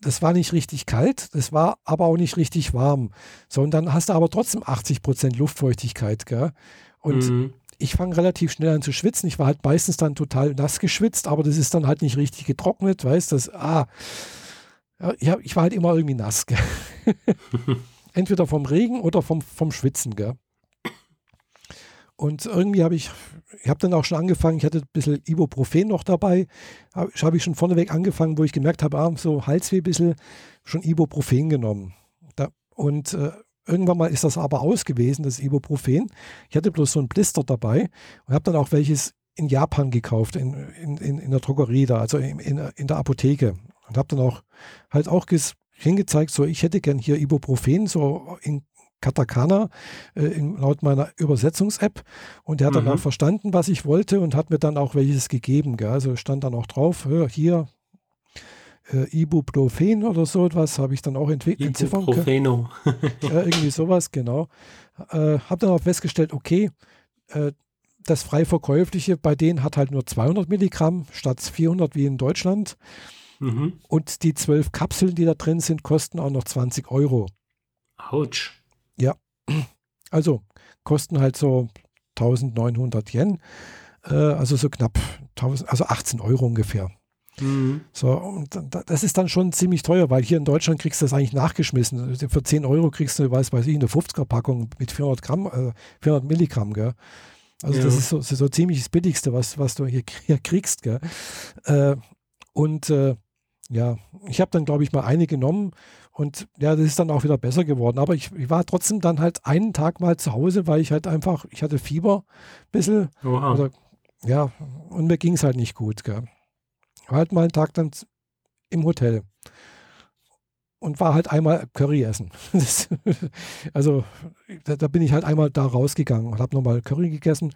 Das war nicht richtig kalt, das war aber auch nicht richtig warm. So, und dann hast du aber trotzdem 80 Prozent Luftfeuchtigkeit. Gell? Und mhm ich fange relativ schnell an zu schwitzen. Ich war halt meistens dann total nass geschwitzt, aber das ist dann halt nicht richtig getrocknet, weißt du? Ah, ja, ich war halt immer irgendwie nass. Entweder vom Regen oder vom, vom Schwitzen. Gell? Und irgendwie habe ich, ich habe dann auch schon angefangen, ich hatte ein bisschen Ibuprofen noch dabei, habe hab ich schon vorneweg angefangen, wo ich gemerkt habe, ah, so Halsweh ein bisschen, schon Ibuprofen genommen. Da, und äh, Irgendwann mal ist das aber aus gewesen, das Ibuprofen. Ich hatte bloß so ein Blister dabei und habe dann auch welches in Japan gekauft, in, in, in, der Drogerie da, also in, in, in der Apotheke. Und habe dann auch halt auch hingezeigt, so ich hätte gern hier Ibuprofen, so in Katakana, äh, in, laut meiner Übersetzungs-App. Und der hat mhm. dann auch verstanden, was ich wollte und hat mir dann auch welches gegeben. Gell? Also stand dann auch drauf, hier äh, Ibuprofen oder so etwas habe ich dann auch entwickelt. Ibuprofeno. ja, irgendwie sowas, genau. Äh, habe dann auch festgestellt, okay, äh, das frei verkäufliche bei denen hat halt nur 200 Milligramm statt 400 wie in Deutschland. Mhm. Und die zwölf Kapseln, die da drin sind, kosten auch noch 20 Euro. Autsch. Ja, also kosten halt so 1900 Yen, äh, also so knapp 1000, also 18 Euro ungefähr. Mhm. So, und das ist dann schon ziemlich teuer, weil hier in Deutschland kriegst du das eigentlich nachgeschmissen. Also für 10 Euro kriegst du, weiß, weiß ich, eine 50er-Packung mit 400 Gramm, äh, 400 Milligramm, gell? Also ja. das ist so, so, ziemlich das Billigste, was, was du hier, hier kriegst, gell? Äh, und äh, ja, ich habe dann, glaube ich, mal eine genommen und ja, das ist dann auch wieder besser geworden. Aber ich, ich, war trotzdem dann halt einen Tag mal zu Hause, weil ich halt einfach, ich hatte Fieber ein bisschen. Oha. Oder, ja, und mir ging es halt nicht gut, gell? Halt mal einen Tag dann im Hotel und war halt einmal Curry essen. Das, also da, da, bin ich halt einmal da rausgegangen und habe nochmal Curry gegessen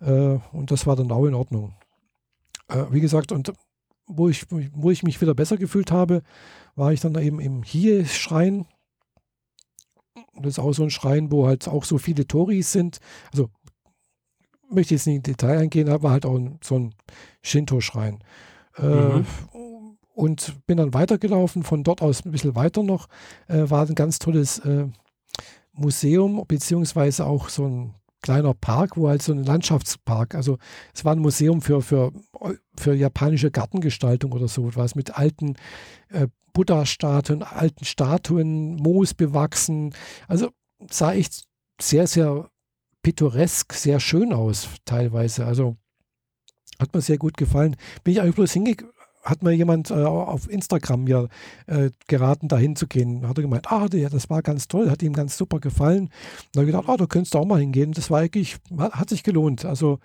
äh, und das war dann auch in Ordnung. Äh, wie gesagt, und wo ich, wo ich mich wieder besser gefühlt habe, war ich dann eben im Hie-Schrein. Das ist auch so ein Schrein, wo halt auch so viele Toris sind. Also möchte jetzt nicht in Detail eingehen, aber halt auch so ein Shinto-Schrein. Äh, mhm. Und bin dann weitergelaufen, von dort aus ein bisschen weiter noch, äh, war ein ganz tolles äh, Museum, beziehungsweise auch so ein kleiner Park, wo halt so ein Landschaftspark, also es war ein Museum für, für, für japanische Gartengestaltung oder so, was mit alten äh, Buddha-Statuen, alten Statuen, Moos bewachsen. Also sah echt sehr, sehr pittoresk, sehr schön aus teilweise. Also hat mir sehr gut gefallen. Bin ich eigentlich bloß hingegangen, hat mir jemand äh, auf Instagram mir äh, geraten, da hinzugehen. Hat er gemeint, ah, der, das war ganz toll, hat ihm ganz super gefallen. Da habe ich gedacht, ah, da könntest du auch mal hingehen. Das war eigentlich, hat sich gelohnt. Also,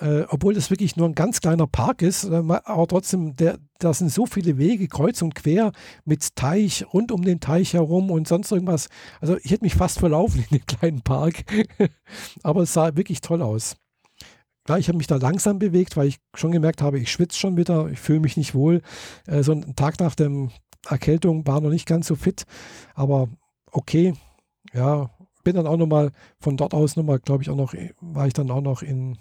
äh, obwohl das wirklich nur ein ganz kleiner Park ist, äh, aber trotzdem, der, da sind so viele Wege kreuz und quer mit Teich, rund um den Teich herum und sonst irgendwas. Also, ich hätte mich fast verlaufen in dem kleinen Park. aber es sah wirklich toll aus. Klar, ich habe mich da langsam bewegt, weil ich schon gemerkt habe, ich schwitze schon wieder, ich fühle mich nicht wohl. Äh, so ein Tag nach der Erkältung war noch nicht ganz so fit, aber okay, ja, bin dann auch nochmal von dort aus nochmal, glaube ich, auch noch, war ich dann auch noch in, in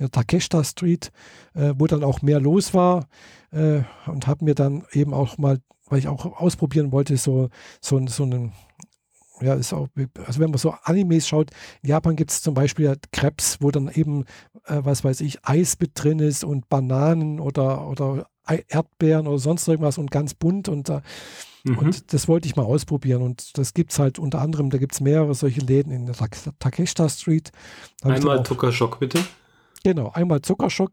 der Takeshita Street, äh, wo dann auch mehr los war äh, und habe mir dann eben auch mal, weil ich auch ausprobieren wollte, so, so, so einen ja, ist auch, also wenn man so Animes schaut, in Japan gibt es zum Beispiel Krebs, wo dann eben, äh, was weiß ich, Eis mit drin ist und Bananen oder, oder Erdbeeren oder sonst irgendwas und ganz bunt und, äh, mhm. und das wollte ich mal ausprobieren und das gibt es halt unter anderem, da gibt es mehrere solche Läden in der Takeshita Street. Einmal Zuckerschock bitte. Genau, einmal Zuckerschock.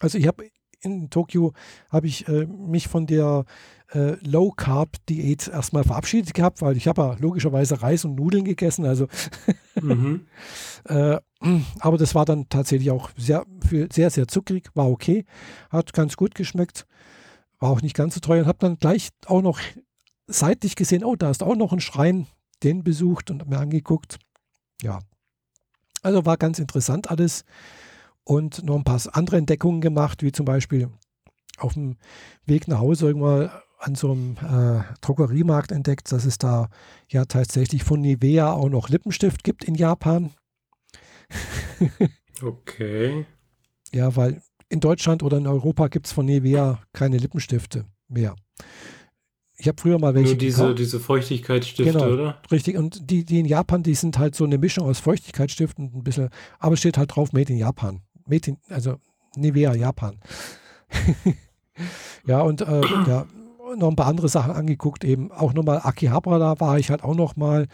Also ich habe in Tokio habe ich äh, mich von der äh, Low Carb Diät erstmal verabschiedet gehabt, weil ich habe ja logischerweise Reis und Nudeln gegessen. Also, mhm. äh, aber das war dann tatsächlich auch sehr, sehr, sehr zuckrig, war okay, hat ganz gut geschmeckt, war auch nicht ganz so teuer und habe dann gleich auch noch seitlich gesehen, oh, da ist auch noch ein Schrein, den besucht und mir angeguckt. Ja, also war ganz interessant alles und noch ein paar andere Entdeckungen gemacht, wie zum Beispiel auf dem Weg nach Hause irgendwann an so einem äh, Drogeriemarkt entdeckt, dass es da ja tatsächlich von Nivea auch noch Lippenstift gibt in Japan. okay. Ja, weil in Deutschland oder in Europa gibt es von Nivea keine Lippenstifte mehr. Ich habe früher mal welche. Nur diese, diese Feuchtigkeitsstifte, genau, oder? Richtig. Und die, die in Japan, die sind halt so eine Mischung aus Feuchtigkeitsstiften und ein bisschen, aber steht halt drauf Made in Japan. Made in, also Nivea Japan. ja, und äh, ja, noch ein paar andere Sachen angeguckt, eben auch nochmal Akihabara, da war ich halt auch nochmal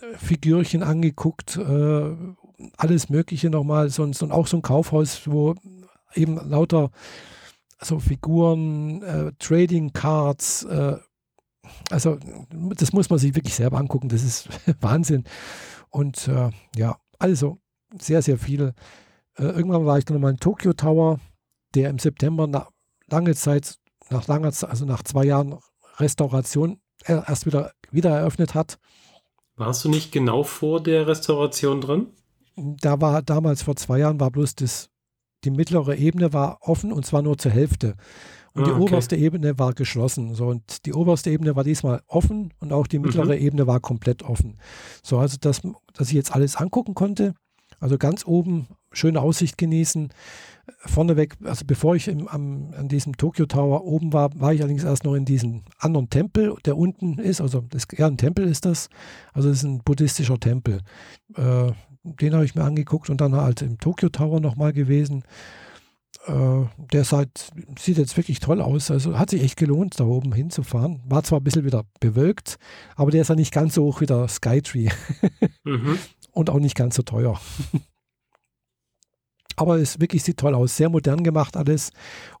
äh, Figürchen angeguckt, äh, alles Mögliche nochmal, sonst und auch so ein Kaufhaus, wo eben lauter so Figuren, äh, Trading Cards, äh, also das muss man sich wirklich selber angucken, das ist Wahnsinn. Und äh, ja, also sehr, sehr viel. Irgendwann war ich dann nochmal in Tokyo Tower, der im September nach lange Zeit nach langer Zeit, also nach zwei Jahren Restauration erst wieder, wieder eröffnet hat. Warst du nicht genau vor der Restauration drin? Da war damals vor zwei Jahren war bloß das, die mittlere Ebene war offen und zwar nur zur Hälfte. Und ah, die okay. oberste Ebene war geschlossen. So, und die oberste Ebene war diesmal offen und auch die mittlere mhm. Ebene war komplett offen. So, also dass, dass ich jetzt alles angucken konnte. Also ganz oben schöne Aussicht genießen vorneweg, also bevor ich im, am, an diesem Tokyo Tower oben war, war ich allerdings erst noch in diesem anderen Tempel, der unten ist. Also das, ja, ein Tempel ist das. Also das ist ein buddhistischer Tempel. Äh, den habe ich mir angeguckt und dann halt im Tokyo Tower nochmal gewesen. Äh, der seit, sieht jetzt wirklich toll aus. Also hat sich echt gelohnt, da oben hinzufahren. War zwar ein bisschen wieder bewölkt, aber der ist ja nicht ganz so hoch wie der Skytree. mhm. Und auch nicht ganz so teuer. Aber es wirklich sieht toll aus, sehr modern gemacht alles.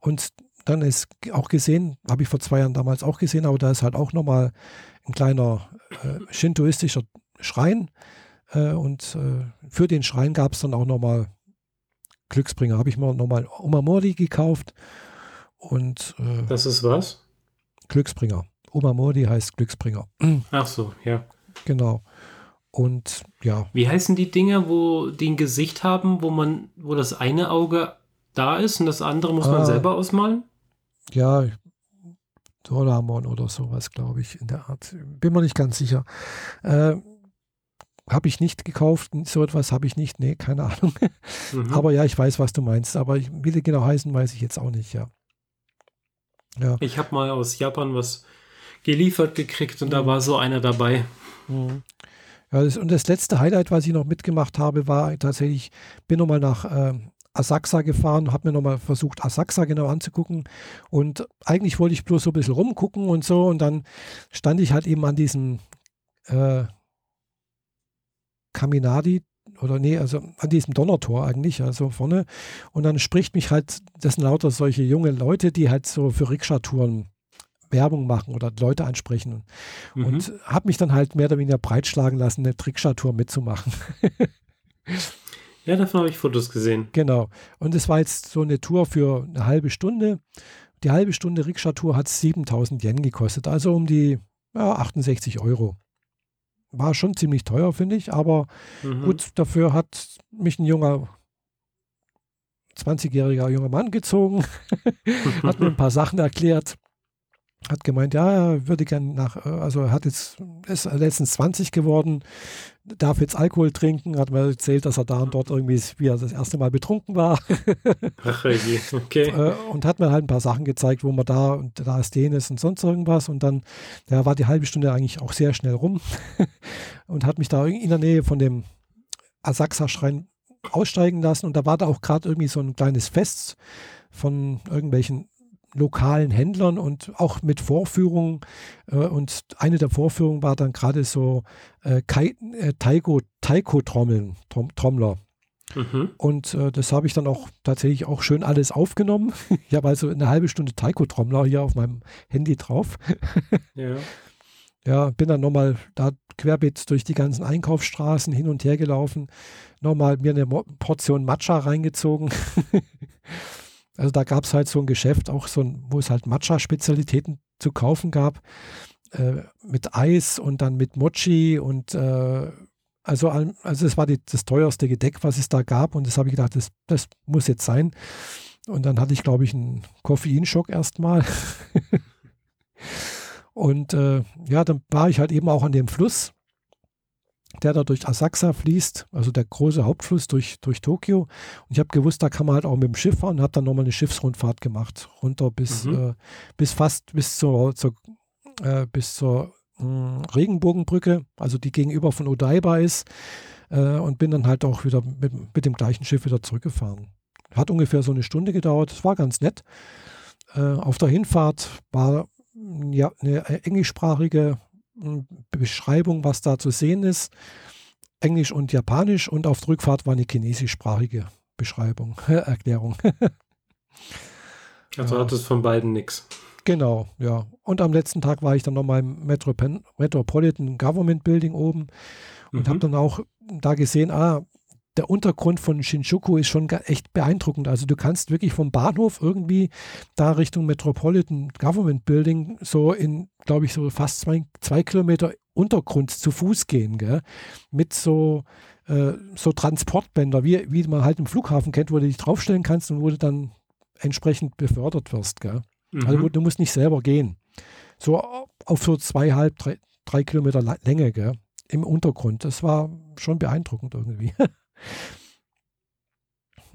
Und dann ist auch gesehen, habe ich vor zwei Jahren damals auch gesehen, aber da ist halt auch nochmal ein kleiner äh, shintoistischer Schrein. Äh, und äh, für den Schrein gab es dann auch nochmal Glücksbringer. Habe ich mir nochmal Omamori gekauft. Und, äh, das ist was? Glücksbringer. Omamori heißt Glücksbringer. Ach so, ja. Genau. Und ja. Wie heißen die Dinger, wo die ein Gesicht haben, wo man, wo das eine Auge da ist und das andere muss ah, man selber ausmalen? Ja, Doramon oder sowas, glaube ich, in der Art. Bin mir nicht ganz sicher. Äh, habe ich nicht gekauft, so etwas habe ich nicht, nee, keine Ahnung. Mhm. Aber ja, ich weiß, was du meinst, aber ich, wie die genau heißen, weiß ich jetzt auch nicht, ja. ja. Ich habe mal aus Japan was geliefert gekriegt und mhm. da war so einer dabei. Mhm. Ja, das, und das letzte Highlight, was ich noch mitgemacht habe, war tatsächlich, bin nochmal nach äh, Asakusa gefahren, habe mir nochmal versucht, Asakusa genau anzugucken. Und eigentlich wollte ich bloß so ein bisschen rumgucken und so. Und dann stand ich halt eben an diesem äh, Kaminadi oder nee, also an diesem Donnertor eigentlich, also vorne. Und dann spricht mich halt, das sind lauter solche junge Leute, die halt so für Rikscha-Touren Werbung machen oder Leute ansprechen. Mhm. Und habe mich dann halt mehr oder weniger breitschlagen lassen, eine Rikscha-Tour mitzumachen. ja, davon habe ich Fotos gesehen. Genau. Und es war jetzt so eine Tour für eine halbe Stunde. Die halbe Stunde Rikscha-Tour hat 7000 Yen gekostet, also um die ja, 68 Euro war schon ziemlich teuer, finde ich, aber mhm. gut, dafür hat mich ein junger 20-jähriger junger Mann gezogen, hat mir ein paar Sachen erklärt, hat gemeint, ja, er würde gerne nach, äh, also er hat jetzt, ist letztens 20 geworden, darf jetzt Alkohol trinken, hat mir erzählt, dass er da und dort irgendwie, wie er das erste Mal betrunken war. Ach, okay. Äh, und hat mir halt ein paar Sachen gezeigt, wo man da und da ist den ist und sonst irgendwas. Und dann ja, war die halbe Stunde eigentlich auch sehr schnell rum und hat mich da in der Nähe von dem Asaxa-Schrein aussteigen lassen. Und da war da auch gerade irgendwie so ein kleines Fest von irgendwelchen lokalen Händlern und auch mit Vorführungen. Äh, und eine der Vorführungen war dann gerade so äh, äh, Taiko, Taiko-Trommeln, Trom, Trommler. Mhm. Und äh, das habe ich dann auch tatsächlich auch schön alles aufgenommen. ich habe also eine halbe Stunde Taiko-Trommler hier auf meinem Handy drauf. ja. Ja, bin dann nochmal da querbeet durch die ganzen Einkaufsstraßen hin und her gelaufen, nochmal mir eine Portion Matcha reingezogen. Also da gab es halt so ein Geschäft, auch so ein, wo es halt Matcha-Spezialitäten zu kaufen gab, äh, mit Eis und dann mit Mochi und äh, also, also es war die, das teuerste Gedeck, was es da gab und das habe ich gedacht, das, das muss jetzt sein. Und dann hatte ich, glaube ich, einen Koffeinschock erstmal. und äh, ja, dann war ich halt eben auch an dem Fluss der da durch Asakusa fließt, also der große Hauptfluss durch, durch Tokio. Und ich habe gewusst, da kann man halt auch mit dem Schiff fahren und habe dann nochmal eine Schiffsrundfahrt gemacht, runter bis, mhm. äh, bis fast bis zur, zur äh, bis zur mh, hm, Regenbogenbrücke, also die gegenüber von Odaiba ist. Äh, und bin dann halt auch wieder mit, mit dem gleichen Schiff wieder zurückgefahren. Hat ungefähr so eine Stunde gedauert. Es war ganz nett. Äh, auf der Hinfahrt war ja, eine englischsprachige Beschreibung, was da zu sehen ist. Englisch und Japanisch und auf der Rückfahrt war eine chinesischsprachige Beschreibung, Erklärung. also hat es von beiden nichts. Genau, ja. Und am letzten Tag war ich dann nochmal im Metropolitan Government Building oben und mhm. habe dann auch da gesehen, ah, der Untergrund von Shinjuku ist schon echt beeindruckend. Also du kannst wirklich vom Bahnhof irgendwie da Richtung Metropolitan Government Building so in, glaube ich, so fast zwei, zwei Kilometer Untergrund zu Fuß gehen, gell? mit so, äh, so Transportbänder, wie, wie man halt im Flughafen kennt, wo du dich draufstellen kannst und wo du dann entsprechend befördert wirst. Gell? Mhm. Also du musst nicht selber gehen. So auf so zweieinhalb, drei, drei Kilometer Länge gell? im Untergrund. Das war schon beeindruckend irgendwie.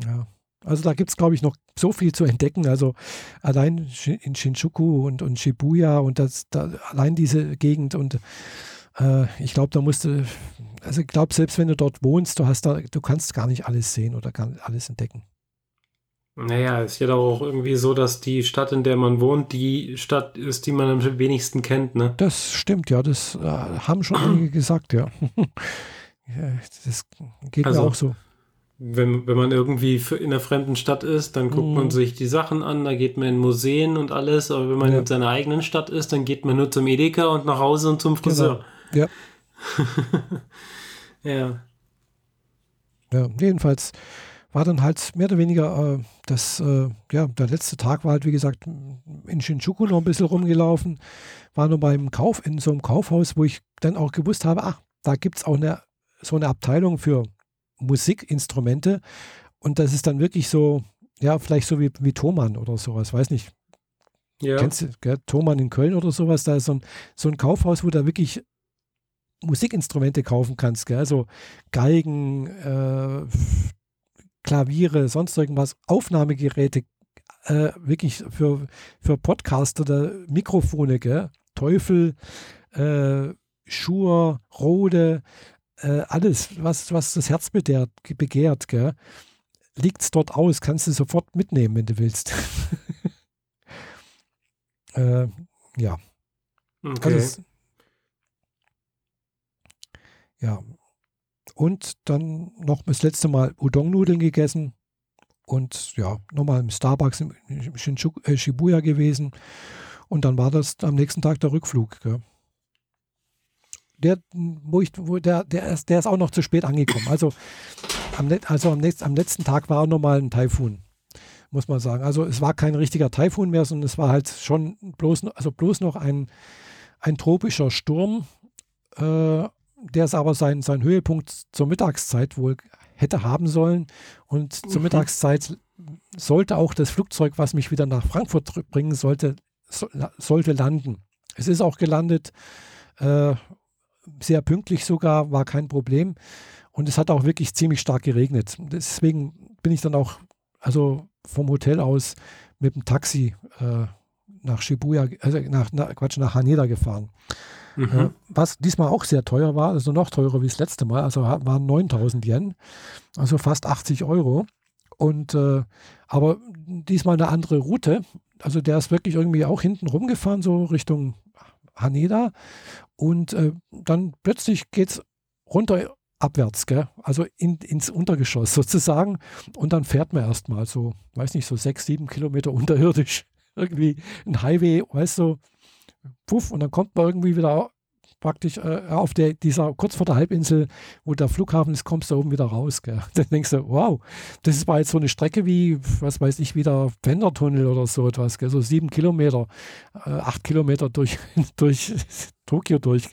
Ja. Also da gibt es, glaube ich, noch so viel zu entdecken. Also allein in Shinjuku und, und Shibuya und das, da, allein diese Gegend und äh, ich glaube, da musst du, also ich glaube, selbst wenn du dort wohnst, du hast da, du kannst gar nicht alles sehen oder gar alles entdecken. Naja, es ist ja doch auch irgendwie so, dass die Stadt, in der man wohnt, die Stadt ist, die man am wenigsten kennt, ne? Das stimmt, ja, das äh, haben schon einige gesagt, ja. Ja das geht also, mir auch so wenn, wenn man irgendwie in einer fremden Stadt ist, dann guckt mhm. man sich die Sachen an, da geht man in Museen und alles, aber wenn man ja. in seiner eigenen Stadt ist, dann geht man nur zum Edeka und nach Hause und zum genau. Friseur. Genau. Ja. ja. Ja, jedenfalls war dann halt mehr oder weniger äh, das, äh, ja, der letzte Tag war halt, wie gesagt, in Shinjuku noch ein bisschen rumgelaufen, war nur beim Kauf, in so einem Kaufhaus, wo ich dann auch gewusst habe, ach, da gibt es auch eine, so eine Abteilung für Musikinstrumente. Und das ist dann wirklich so, ja, vielleicht so wie, wie Thomann oder sowas, weiß nicht. Ja. Kennst du gell, Thomann in Köln oder sowas? Da ist so ein, so ein Kaufhaus, wo da wirklich Musikinstrumente kaufen kannst, gell? also Geigen, äh, Klaviere, sonst irgendwas, Aufnahmegeräte, äh, wirklich für, für Podcaster, oder Mikrofone, gell? Teufel, äh, Schur, Rode, äh, alles, was, was das Herz begehrt, begehrt liegt es dort aus, kannst du sofort mitnehmen, wenn du willst. äh, ja. Okay. Also, ja. Und dann noch das letzte Mal Udon-Nudeln gegessen und ja, nochmal im Starbucks in äh, Shibuya gewesen. Und dann war das am nächsten Tag der Rückflug. Gell. Der, wo ich, wo der, der, ist, der ist auch noch zu spät angekommen. Also am, also am, nächsten, am letzten Tag war auch nochmal ein Taifun, muss man sagen. Also es war kein richtiger Taifun mehr, sondern es war halt schon bloß, also bloß noch ein, ein tropischer Sturm, äh, der es aber seinen sein Höhepunkt zur Mittagszeit wohl hätte haben sollen. Und zur mhm. Mittagszeit sollte auch das Flugzeug, was mich wieder nach Frankfurt bringen sollte, so, sollte landen. Es ist auch gelandet, äh, sehr pünktlich sogar, war kein Problem. Und es hat auch wirklich ziemlich stark geregnet. Deswegen bin ich dann auch, also vom Hotel aus mit dem Taxi äh, nach Shibuya, also nach, nach, Quatsch, nach Haneda gefahren. Mhm. Äh, was diesmal auch sehr teuer war, also noch teurer wie das letzte Mal, also waren 9000 Yen, also fast 80 Euro. Und äh, aber diesmal eine andere Route. Also der ist wirklich irgendwie auch hinten rumgefahren, so Richtung Haneda. Und äh, dann plötzlich geht es runter abwärts, gell? also in, ins Untergeschoss sozusagen. Und dann fährt man erstmal so, weiß nicht, so sechs, sieben Kilometer unterirdisch. Irgendwie ein Highway, weißt du, puff, und dann kommt man irgendwie wieder praktisch äh, auf der, dieser, kurz vor der Halbinsel, wo der Flughafen ist, kommst du oben wieder raus. Gell? Dann denkst du, wow, das war jetzt so eine Strecke wie, was weiß ich, wie der Pendertunnel oder so etwas, gell? so sieben Kilometer, äh, acht Kilometer durch, durch Tokio durch.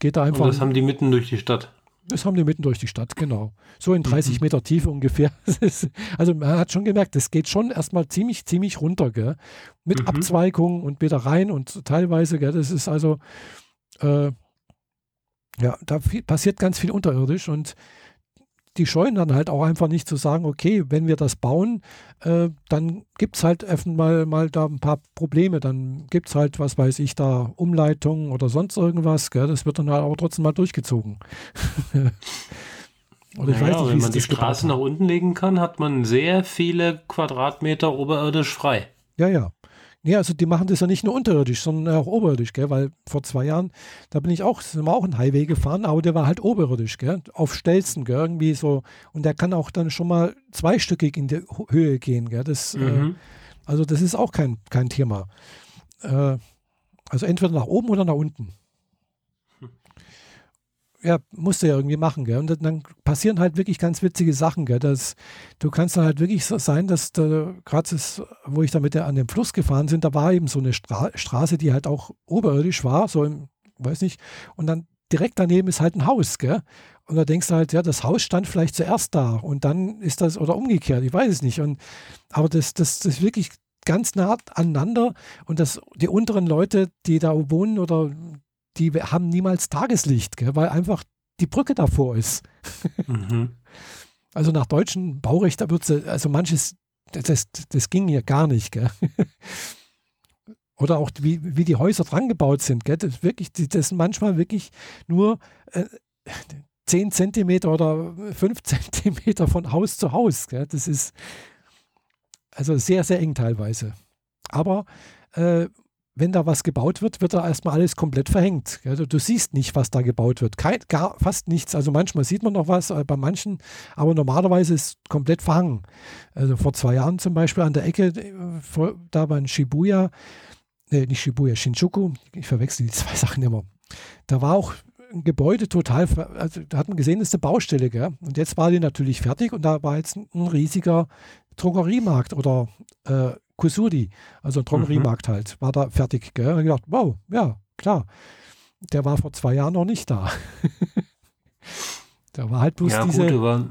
Geht da einfach. Und das haben die mitten durch die Stadt. Das haben die mitten durch die Stadt, genau. So in 30 mhm. Meter Tiefe ungefähr. also man hat schon gemerkt, das geht schon erstmal ziemlich, ziemlich runter, gell? Mit mhm. Abzweigungen und wieder rein und teilweise, gell? Das ist also, äh, ja, da viel, passiert ganz viel unterirdisch und die scheuen dann halt auch einfach nicht zu sagen, okay, wenn wir das bauen, äh, dann gibt es halt mal, mal da ein paar Probleme. Dann gibt es halt, was weiß ich, da Umleitungen oder sonst irgendwas. Gell? Das wird dann halt aber trotzdem mal durchgezogen. oder ich naja, weiß nicht, wenn man die Straße nach unten legen kann, hat man sehr viele Quadratmeter oberirdisch frei. Ja, ja. Nee, also die machen das ja nicht nur unterirdisch, sondern auch oberirdisch, gell? weil vor zwei Jahren, da bin ich auch, sind wir auch einen Highway gefahren, aber der war halt oberirdisch, gell? auf Stelzen, gell? irgendwie so. Und der kann auch dann schon mal zweistöckig in die Höhe gehen. Gell? Das, äh, mhm. äh, also das ist auch kein, kein Thema. Äh, also entweder nach oben oder nach unten ja, musst du ja irgendwie machen, gell? Und dann passieren halt wirklich ganz witzige Sachen, gell? Das, du kannst dann halt wirklich so sein, dass da, gerade wo ich da mit der an dem Fluss gefahren sind, da war eben so eine Stra Straße, die halt auch oberirdisch war, so im, weiß nicht, und dann direkt daneben ist halt ein Haus, gell? Und da denkst du halt, ja, das Haus stand vielleicht zuerst da und dann ist das, oder umgekehrt, ich weiß es nicht. Und, aber das, das, das ist wirklich ganz nah aneinander und das, die unteren Leute, die da wohnen oder die haben niemals Tageslicht, gell, weil einfach die Brücke davor ist. Mhm. Also nach deutschem Baurecht, da wird also manches, das, das ging hier gar nicht. Gell. Oder auch wie, wie die Häuser dran gebaut sind. Gell. Das, wirklich, das sind manchmal wirklich nur äh, 10 Zentimeter oder 5 Zentimeter von Haus zu Haus. Gell. Das ist also sehr, sehr eng teilweise. Aber äh, wenn da was gebaut wird, wird da erstmal alles komplett verhängt. Du, du siehst nicht, was da gebaut wird. Kein, gar, fast nichts. Also manchmal sieht man noch was, äh, bei manchen, aber normalerweise ist komplett verhangen. Also vor zwei Jahren zum Beispiel an der Ecke, äh, da war in Shibuya, nee, nicht Shibuya, Shinjuku, ich verwechsel die zwei Sachen immer. Da war auch ein Gebäude total, also da hat man gesehen, das ist eine Baustelle, gell? Und jetzt war die natürlich fertig und da war jetzt ein riesiger Drogeriemarkt oder äh, Kusuri, also ein Drogeriemarkt mhm. halt, war da fertig. Gell? Und gedacht, wow, ja, klar. Der war vor zwei Jahren noch nicht da. da war halt bloß ja, diese. Gut, aber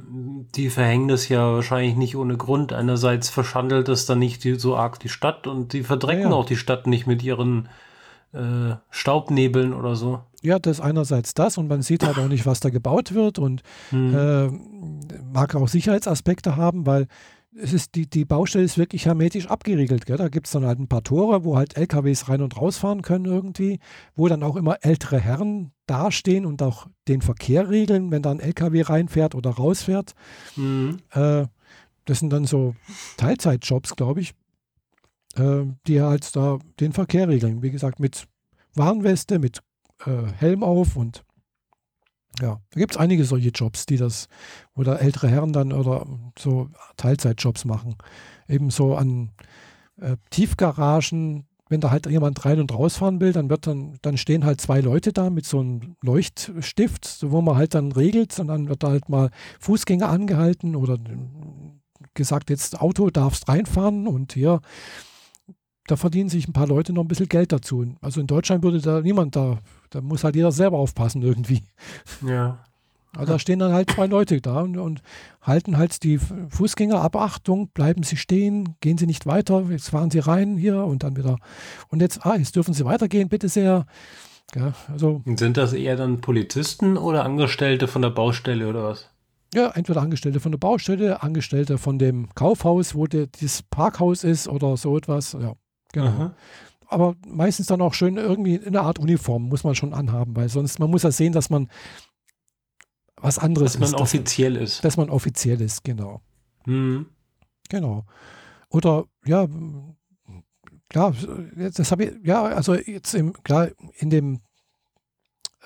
die verhängen das ja wahrscheinlich nicht ohne Grund. Einerseits verschandelt das dann nicht so arg die Stadt und die verdrecken ja, ja. auch die Stadt nicht mit ihren äh, Staubnebeln oder so. Ja, das ist einerseits das und man sieht halt auch nicht, was da gebaut wird und Hm. äh, mag auch Sicherheitsaspekte haben, weil es ist die, die Baustelle ist wirklich hermetisch abgeriegelt. Gell? Da gibt es dann halt ein paar Tore, wo halt LKWs rein und rausfahren können irgendwie, wo dann auch immer ältere Herren dastehen und auch den Verkehr regeln, wenn da ein LKW reinfährt oder rausfährt. Hm. Äh, das sind dann so Teilzeitjobs, glaube ich, äh, die halt da den Verkehr regeln. Wie gesagt, mit Warnweste, mit äh, Helm auf und ja, da gibt es einige solche Jobs, die das, da ältere Herren dann oder so Teilzeitjobs machen. Ebenso an äh, Tiefgaragen, wenn da halt jemand rein und rausfahren will, dann wird dann, dann stehen halt zwei Leute da mit so einem Leuchtstift, so wo man halt dann regelt und dann wird da halt mal Fußgänger angehalten oder gesagt, jetzt Auto darfst reinfahren und hier, da verdienen sich ein paar Leute noch ein bisschen Geld dazu. Also in Deutschland würde da niemand da, da muss halt jeder selber aufpassen irgendwie. Ja. Also da stehen dann halt zwei Leute da und, und halten halt die Fußgänger ab. Achtung, bleiben Sie stehen, gehen Sie nicht weiter, jetzt fahren Sie rein hier und dann wieder. Und jetzt, ah, jetzt dürfen Sie weitergehen, bitte sehr. Ja, also, Und Sind das eher dann Polizisten oder Angestellte von der Baustelle oder was? ja, entweder Angestellte von der Baustelle, Angestellte von dem Kaufhaus, wo der, das Parkhaus ist oder so etwas. Ja, genau. Aha. Aber meistens dann auch schön irgendwie in einer Art Uniform muss man schon anhaben, weil sonst, man muss ja sehen, dass man was anderes Dass man ist. Dass, offiziell ist. dass man offiziell ist, genau. Hm. Genau. Oder ja, klar, jetzt- das habe ich, ja, also jetzt im, klar, in dem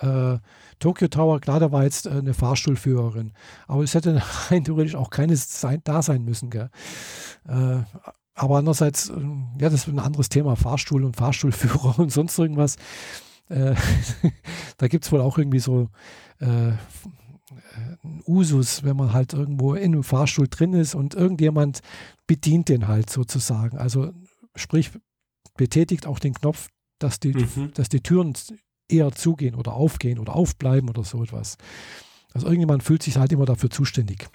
äh, Tokyo Tower, klar, da war jetzt äh, eine Fahrstuhlführerin. Aber es hätte rein theoretisch auch keine sein, da sein müssen, gell? Äh, aber andererseits, ähm, ja, das ist ein anderes Thema, Fahrstuhl und Fahrstuhlführer und sonst irgendwas. Äh, da gibt es wohl auch irgendwie so äh, äh, einen Usus, wenn man halt irgendwo in einem Fahrstuhl drin ist und irgendjemand bedient den halt sozusagen. Also sprich, betätigt auch den Knopf, dass die, Mhm. dass die Türen eher zugehen oder aufgehen oder aufbleiben oder so etwas. Also irgendjemand fühlt sich halt immer dafür zuständig.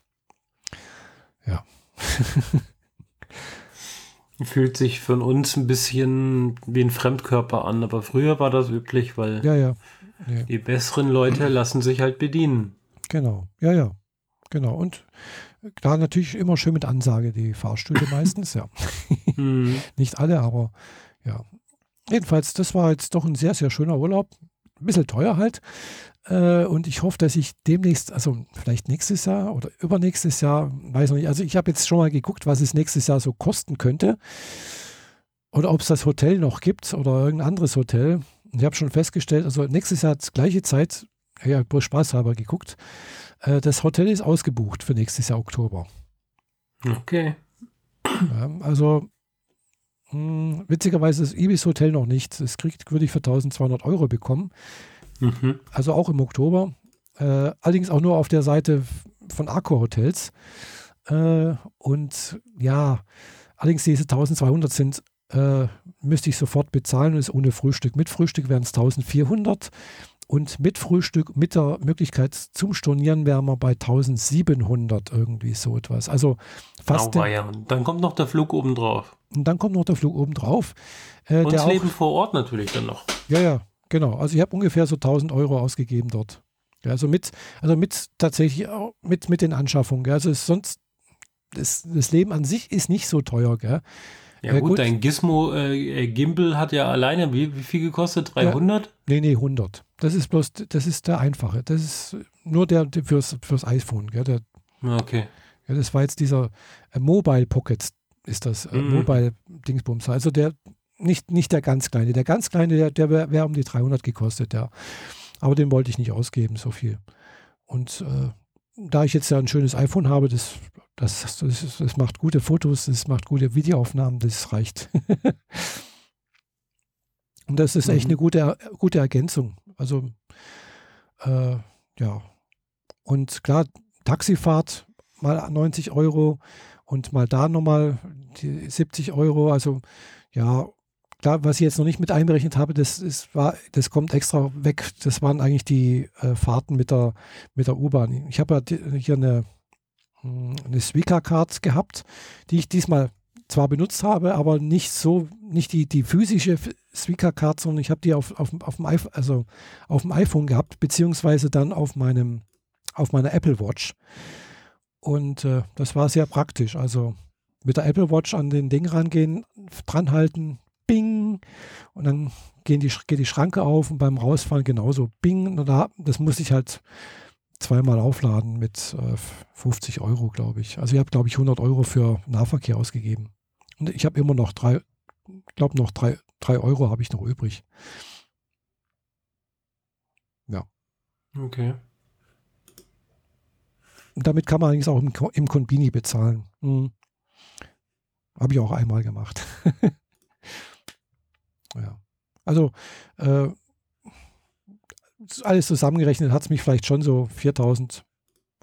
Ja. Fühlt sich von uns ein bisschen wie ein Fremdkörper an, aber früher war das üblich, weil Ja, ja. Nee, die besseren Leute lassen sich halt bedienen. genau. Ja, ja. Genau. Und klar, natürlich immer schön mit Ansage, die Fahrstühle meistens, ja. Hm. Nicht alle, aber ja. Jedenfalls, das war jetzt doch ein sehr, sehr schöner Urlaub. Ein bisschen teuer halt. Äh, und ich hoffe, dass ich demnächst, also vielleicht nächstes Jahr oder übernächstes Jahr, weiß noch nicht. Also ich habe jetzt schon mal geguckt, was es nächstes Jahr so kosten könnte. Oder ob es das Hotel noch gibt oder irgendein anderes Hotel. Und ich habe schon festgestellt, also nächstes Jahr gleiche Zeit, ja, bloß spaßhalber geguckt, äh, das Hotel ist ausgebucht für nächstes Jahr Oktober. Okay. Ja, also mh, witzigerweise ist Ibis Hotel noch nicht. Das kriegt, würde ich für 1200 Euro bekommen. Mhm. Also auch im Oktober. Äh, allerdings auch nur auf der Seite von Accor Hotels. Äh, und ja, allerdings diese 1200 sind, äh, müsste ich sofort bezahlen und ist ohne Frühstück. Mit Frühstück wären es 1400 und mit Frühstück, mit der Möglichkeit zum Stornieren wären wir bei 1700 irgendwie so etwas. Also fast. Auweia. Und dann kommt noch der Flug oben drauf. Und dann kommt noch der Flug oben drauf. Äh, Und das Leben vor Ort natürlich dann noch. ja, ja, genau. Also ich habe ungefähr so 1000 Euro ausgegeben dort. Ja, also mit, also mit tatsächlich auch mit, mit den Anschaffungen. Gell. Also sonst, das, das Leben an sich ist nicht so teuer. Gell. Ja, Ja, gut, gut. dein Gizmo äh, äh, Gimbal hat ja alleine wie, wie viel gekostet? 300? Nee, nee, 100. Das ist bloß, das ist der einfache. Das ist nur der, der fürs, fürs iPhone. Gell. Der, Ja, Okay. ja, das war jetzt dieser äh, Mobile Pocket, ist das, äh, Mhm. Mobile Dingsbums. Also der, nicht, nicht der ganz kleine. Der ganz kleine, der, der wäre wär um die 300 gekostet, ja. Aber den wollte ich nicht ausgeben, so viel. Und äh, da ich jetzt ja ein schönes iPhone habe, das, das, das, das macht gute Fotos, das macht gute Videoaufnahmen, das reicht. Und das ist echt Mhm. eine gute, gute Ergänzung. Also, äh, ja. Und klar, Taxifahrt mal 90 Euro und mal da nochmal die 70 Euro. Also, ja, klar, was ich jetzt noch nicht mit einberechnet habe, das, ist, war, das kommt extra weg. Das waren eigentlich die äh, Fahrten mit der, mit der U-Bahn. Ich habe ja hier eine, hm, eine Suica-Card gehabt, die ich diesmal zwar benutzt habe, aber nicht so, nicht die, die physische Suica-Card, sondern ich habe die auf, auf, auf, dem iPhone, also auf dem iPhone gehabt, beziehungsweise dann auf meinem, auf meiner Apple Watch. Und äh, das war sehr praktisch. Also mit der Apple Watch an den Ding rangehen, dranhalten, bing, und dann gehen die, geht die Schranke auf und beim Rausfahren genauso, bing. Und da, das muss ich halt zweimal aufladen mit äh, 50 Euro, glaube ich. Also ich habe, glaube ich, 100 Euro für Nahverkehr ausgegeben. Und ich habe immer noch drei, glaube noch drei, drei Euro habe ich noch übrig. Ja. Okay. Und damit kann man eigentlich auch im, im Konbini bezahlen. Hm. Habe ich auch einmal gemacht. ja. Also äh, alles zusammengerechnet hat es mich vielleicht schon so 4000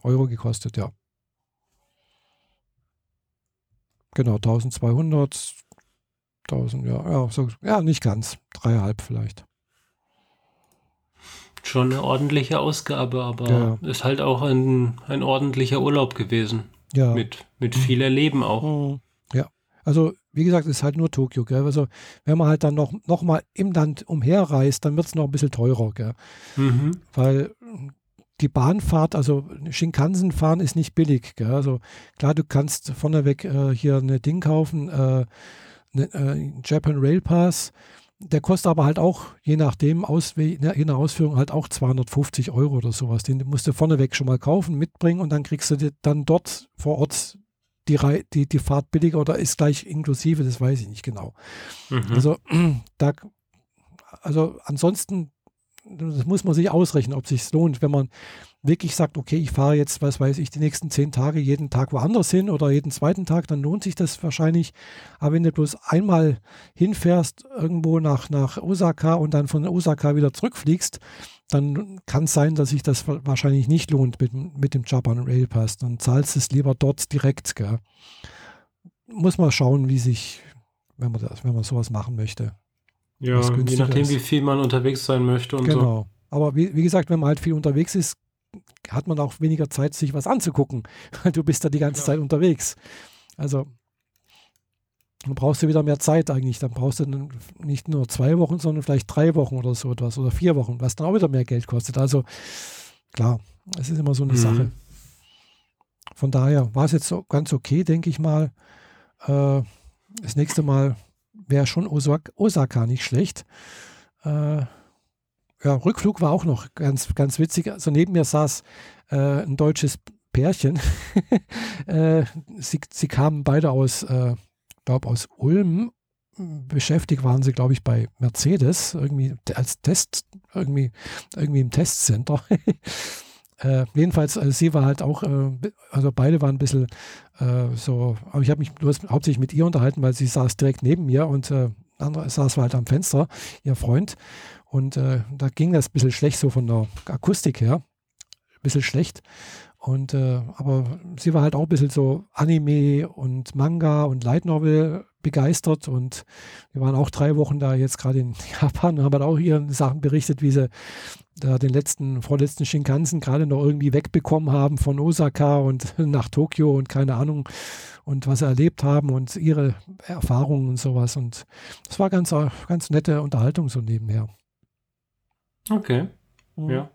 Euro gekostet, ja. Genau, 1200, 1000, ja, ja, so, ja, nicht ganz, dreieinhalb vielleicht. Schon eine ordentliche Ausgabe, aber ja. ist halt auch ein, ein ordentlicher Urlaub gewesen. Ja. Mit, mit viel Erleben auch. Mhm. Also wie gesagt, ist halt nur Tokio. Gell? Also wenn man halt dann noch, noch mal im Land umherreist, dann wird es noch ein bisschen teurer. Gell? Mhm. Weil die Bahnfahrt, also Shinkansen fahren ist nicht billig. Gell? Also klar, du kannst vorneweg äh, hier eine Ding kaufen, äh, ne, äh, Japan Rail Pass. Der kostet aber halt auch, je nachdem, Auswe ne, je nach Ausführung, halt auch 250 Euro oder sowas. Den musst du vorneweg schon mal kaufen, mitbringen und dann kriegst du dann dort vor Ort die, die, die Fahrt billiger oder ist gleich inklusive, das weiß ich nicht genau. Mhm. Also, da, also ansonsten, das muss man sich ausrechnen, ob es sich lohnt, wenn man wirklich sagt, okay, ich fahre jetzt, was weiß ich, die nächsten zehn Tage jeden Tag woanders hin oder jeden zweiten Tag, dann lohnt sich das wahrscheinlich. Aber wenn du bloß einmal hinfährst irgendwo nach, nach Osaka und dann von Osaka wieder zurückfliegst, dann kann es sein, dass sich das wahrscheinlich nicht lohnt mit, mit dem Japan Rail Pass. Dann zahlst du es lieber dort direkt. Gell? Muss man schauen, wie sich, wenn man, das, wenn man sowas machen möchte. Ja, je nachdem, ist. wie viel man unterwegs sein möchte und genau. so. Genau. Aber wie, wie gesagt, wenn man halt viel unterwegs ist, hat man auch weniger Zeit, sich was anzugucken. Du bist da die ganze ja. Zeit unterwegs. Also dann brauchst du wieder mehr Zeit eigentlich. Dann brauchst du nicht nur zwei Wochen, sondern vielleicht drei Wochen oder so etwas oder vier Wochen, was dann auch wieder mehr Geld kostet. Also klar, es ist immer so eine mhm. Sache. Von daher war es jetzt so ganz okay, denke ich mal. Äh, das nächste Mal wäre schon Osaka, Osaka nicht schlecht. Äh, ja, Rückflug war auch noch ganz, ganz witzig. Also neben mir saß äh, ein deutsches Pärchen. äh, sie, sie kamen beide aus, äh, glaube aus Ulm. Beschäftigt waren sie, glaube ich, bei Mercedes, irgendwie als Test, irgendwie, irgendwie im Testcenter. Äh, jedenfalls, also sie war halt auch, äh, also beide waren ein bisschen äh, so, aber ich habe mich bloß hauptsächlich mit ihr unterhalten, weil sie saß direkt neben mir und äh, andere saß halt am Fenster, ihr Freund. Und äh, da ging das ein bisschen schlecht, so von der Akustik her. Ein bisschen schlecht. Und äh, aber sie war halt auch ein bisschen so Anime und Manga und Light Novel begeistert und wir waren auch drei Wochen da jetzt gerade in Japan und haben halt auch ihren Sachen berichtet, wie sie da den letzten, vorletzten Shinkansen gerade noch irgendwie wegbekommen haben von Osaka und nach Tokio und keine Ahnung und was sie erlebt haben und ihre Erfahrungen und sowas und das war ganz, ganz nette Unterhaltung so nebenher. Okay. Mhm. Ja.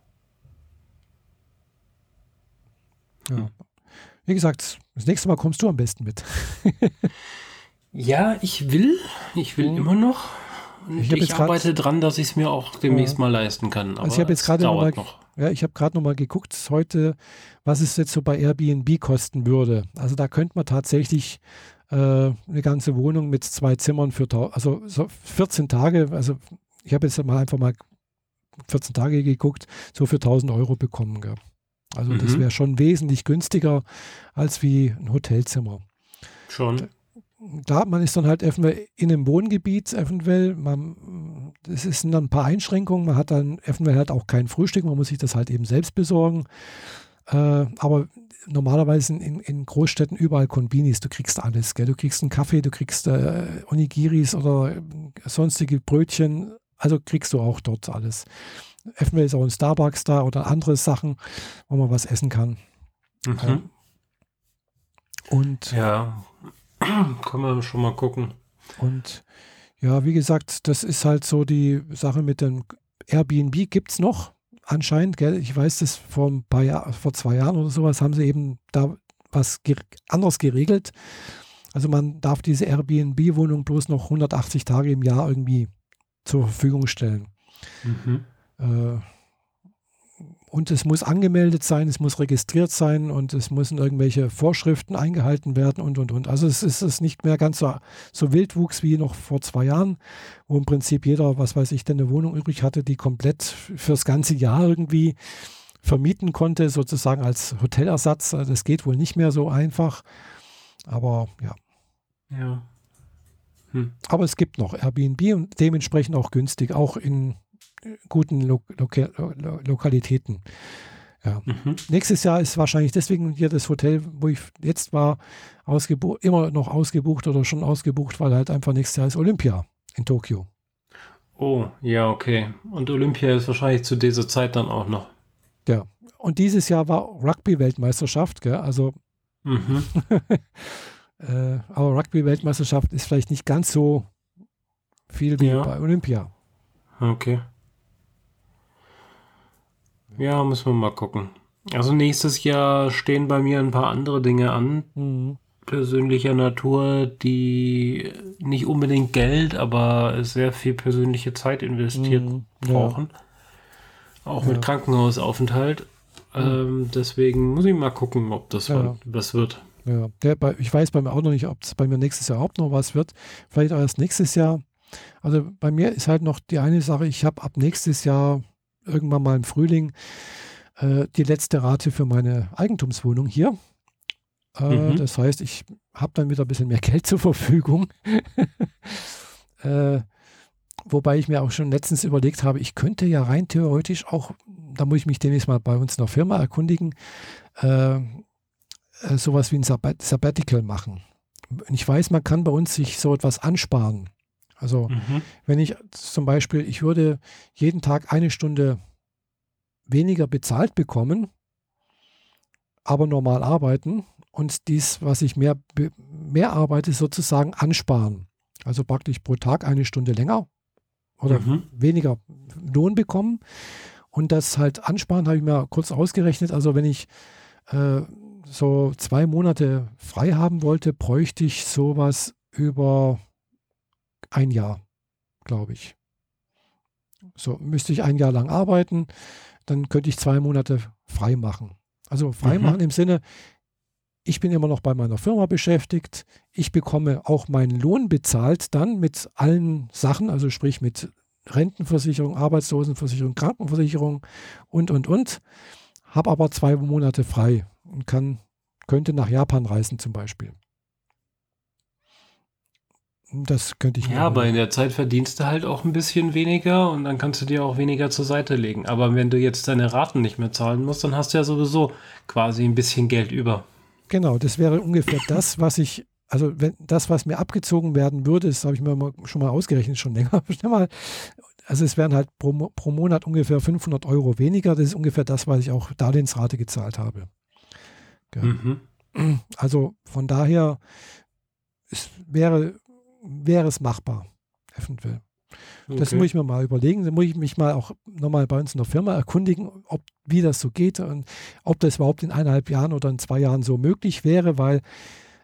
Ja. Wie gesagt, das nächste Mal kommst du am besten mit. ja, ich will. Ich will mhm. immer noch. Und ich, ich arbeite dran, dass ich es mir auch demnächst ja. mal leisten kann. also ich habe jetzt gerade noch noch. Ja, ich habe gerade noch mal geguckt heute, was es jetzt so bei Airbnb kosten würde. Also da könnte man tatsächlich äh, eine ganze Wohnung mit zwei Zimmern für also so 14 Tage. Also ich habe jetzt mal einfach mal 14 Tage geguckt, so für 1000 Euro bekommen. Gell? Also mhm. das wäre schon wesentlich günstiger als wie ein Hotelzimmer. Schon. Klar, man ist dann halt eventuell in einem Wohngebiet, eventuell, man, das sind dann ein paar Einschränkungen, man hat dann eventuell halt auch kein Frühstück, man muss sich das halt eben selbst besorgen. Äh, aber normalerweise in, in, Großstädten überall Konbinis, du kriegst alles, gell? du kriegst einen Kaffee, du kriegst äh, Onigiris oder sonstige Brötchen, also kriegst du auch dort alles. Eventuell ist auch ein Starbucks da oder andere Sachen, wo man was essen kann. Mhm. Und ja. Können wir schon mal gucken. Und ja, wie gesagt, das ist halt so die Sache mit dem Airbnb gibt es noch anscheinend, gell? Ich weiß das vor ein paar Jahr, vor zwei Jahren oder sowas haben sie eben da was ger anderes geregelt. Also man darf diese Airbnb-Wohnung bloß noch 180 Tage im Jahr irgendwie zur Verfügung stellen. Mhm. Äh, und es muss angemeldet sein, es muss registriert sein und es müssen irgendwelche Vorschriften eingehalten werden und, und, und. Also es ist es nicht mehr ganz so, so Wildwuchs wie noch vor zwei Jahren, wo im Prinzip jeder, was weiß ich, denn eine Wohnung übrig hatte, die komplett fürs ganze Jahr irgendwie vermieten konnte, sozusagen als Hotelersatz. Also das geht wohl nicht mehr so einfach. Aber ja. Ja. Hm. Aber es gibt noch Airbnb und dementsprechend auch günstig, auch in guten Lo Loka Lo Lokalitäten. Ja. Mhm. Nächstes Jahr ist wahrscheinlich deswegen hier das Hotel, wo ich jetzt war, immer noch ausgebucht oder schon ausgebucht, weil halt einfach nächstes Jahr ist Olympia in Tokio. Oh, ja, okay. Und Olympia ist wahrscheinlich zu dieser Zeit dann auch noch. Ja. Und dieses Jahr war Rugby-Weltmeisterschaft, gell? Also. Mhm. äh, aber Rugby-Weltmeisterschaft ist vielleicht nicht ganz so viel wie ja. bei Olympia. Okay. Ja, müssen wir mal gucken. Also nächstes Jahr stehen bei mir ein paar andere Dinge an. Mhm. Persönlicher Natur, die nicht unbedingt Geld, aber sehr viel persönliche Zeit investiert mhm. brauchen. Auch ja. mit Krankenhausaufenthalt. Mhm. Ähm, deswegen muss ich mal gucken, ob das ja. was wird. Ja, der, ich weiß bei mir auch noch nicht, ob es bei mir nächstes Jahr überhaupt noch was wird. Vielleicht auch erst nächstes Jahr. Also bei mir ist halt noch die eine Sache, ich habe ab nächstes Jahr irgendwann mal im Frühling äh, die letzte Rate für meine Eigentumswohnung hier. Äh, mhm. Das heißt, ich habe dann wieder ein bisschen mehr Geld zur Verfügung. äh, wobei ich mir auch schon letztens überlegt habe, ich könnte ja rein theoretisch auch, da muss ich mich demnächst mal bei uns in der Firma erkundigen, äh, sowas wie ein Sabbat Sabbatical machen. Ich weiß, man kann bei uns sich so etwas ansparen. Also mhm. wenn ich zum Beispiel, ich würde jeden Tag eine Stunde weniger bezahlt bekommen, aber normal arbeiten und dies, was ich mehr, mehr arbeite, sozusagen ansparen. Also praktisch pro Tag eine Stunde länger oder mhm. weniger Lohn bekommen. Und das halt ansparen habe ich mir kurz ausgerechnet. Also wenn ich äh, so zwei Monate frei haben wollte, bräuchte ich sowas über ein Jahr, glaube ich. So müsste ich ein Jahr lang arbeiten, dann könnte ich zwei Monate frei machen. Also frei mhm. machen im Sinne, ich bin immer noch bei meiner Firma beschäftigt, ich bekomme auch meinen Lohn bezahlt dann mit allen Sachen, also sprich mit Rentenversicherung, Arbeitslosenversicherung, Krankenversicherung und, und, und, habe aber zwei Monate frei und kann, könnte nach Japan reisen zum Beispiel. Das könnte ich. Ja, aber in der Zeit verdienst du halt auch ein bisschen weniger und dann kannst du dir auch weniger zur Seite legen. Aber wenn du jetzt deine Raten nicht mehr zahlen musst, dann hast du ja sowieso quasi ein bisschen Geld über. Genau, das wäre ungefähr das, was ich, also wenn das, was mir abgezogen werden würde, das habe ich mir mal, schon mal ausgerechnet, schon länger. Also es wären halt pro, pro Monat ungefähr 500 Euro weniger. Das ist ungefähr das, was ich auch Darlehensrate gezahlt habe. Mhm. Also von daher, es wäre wäre es machbar, eventuell. Okay. Das muss ich mir mal überlegen. Da muss ich mich mal auch nochmal bei uns in der Firma erkundigen, ob, wie das so geht und ob das überhaupt in eineinhalb Jahren oder in zwei Jahren so möglich wäre, weil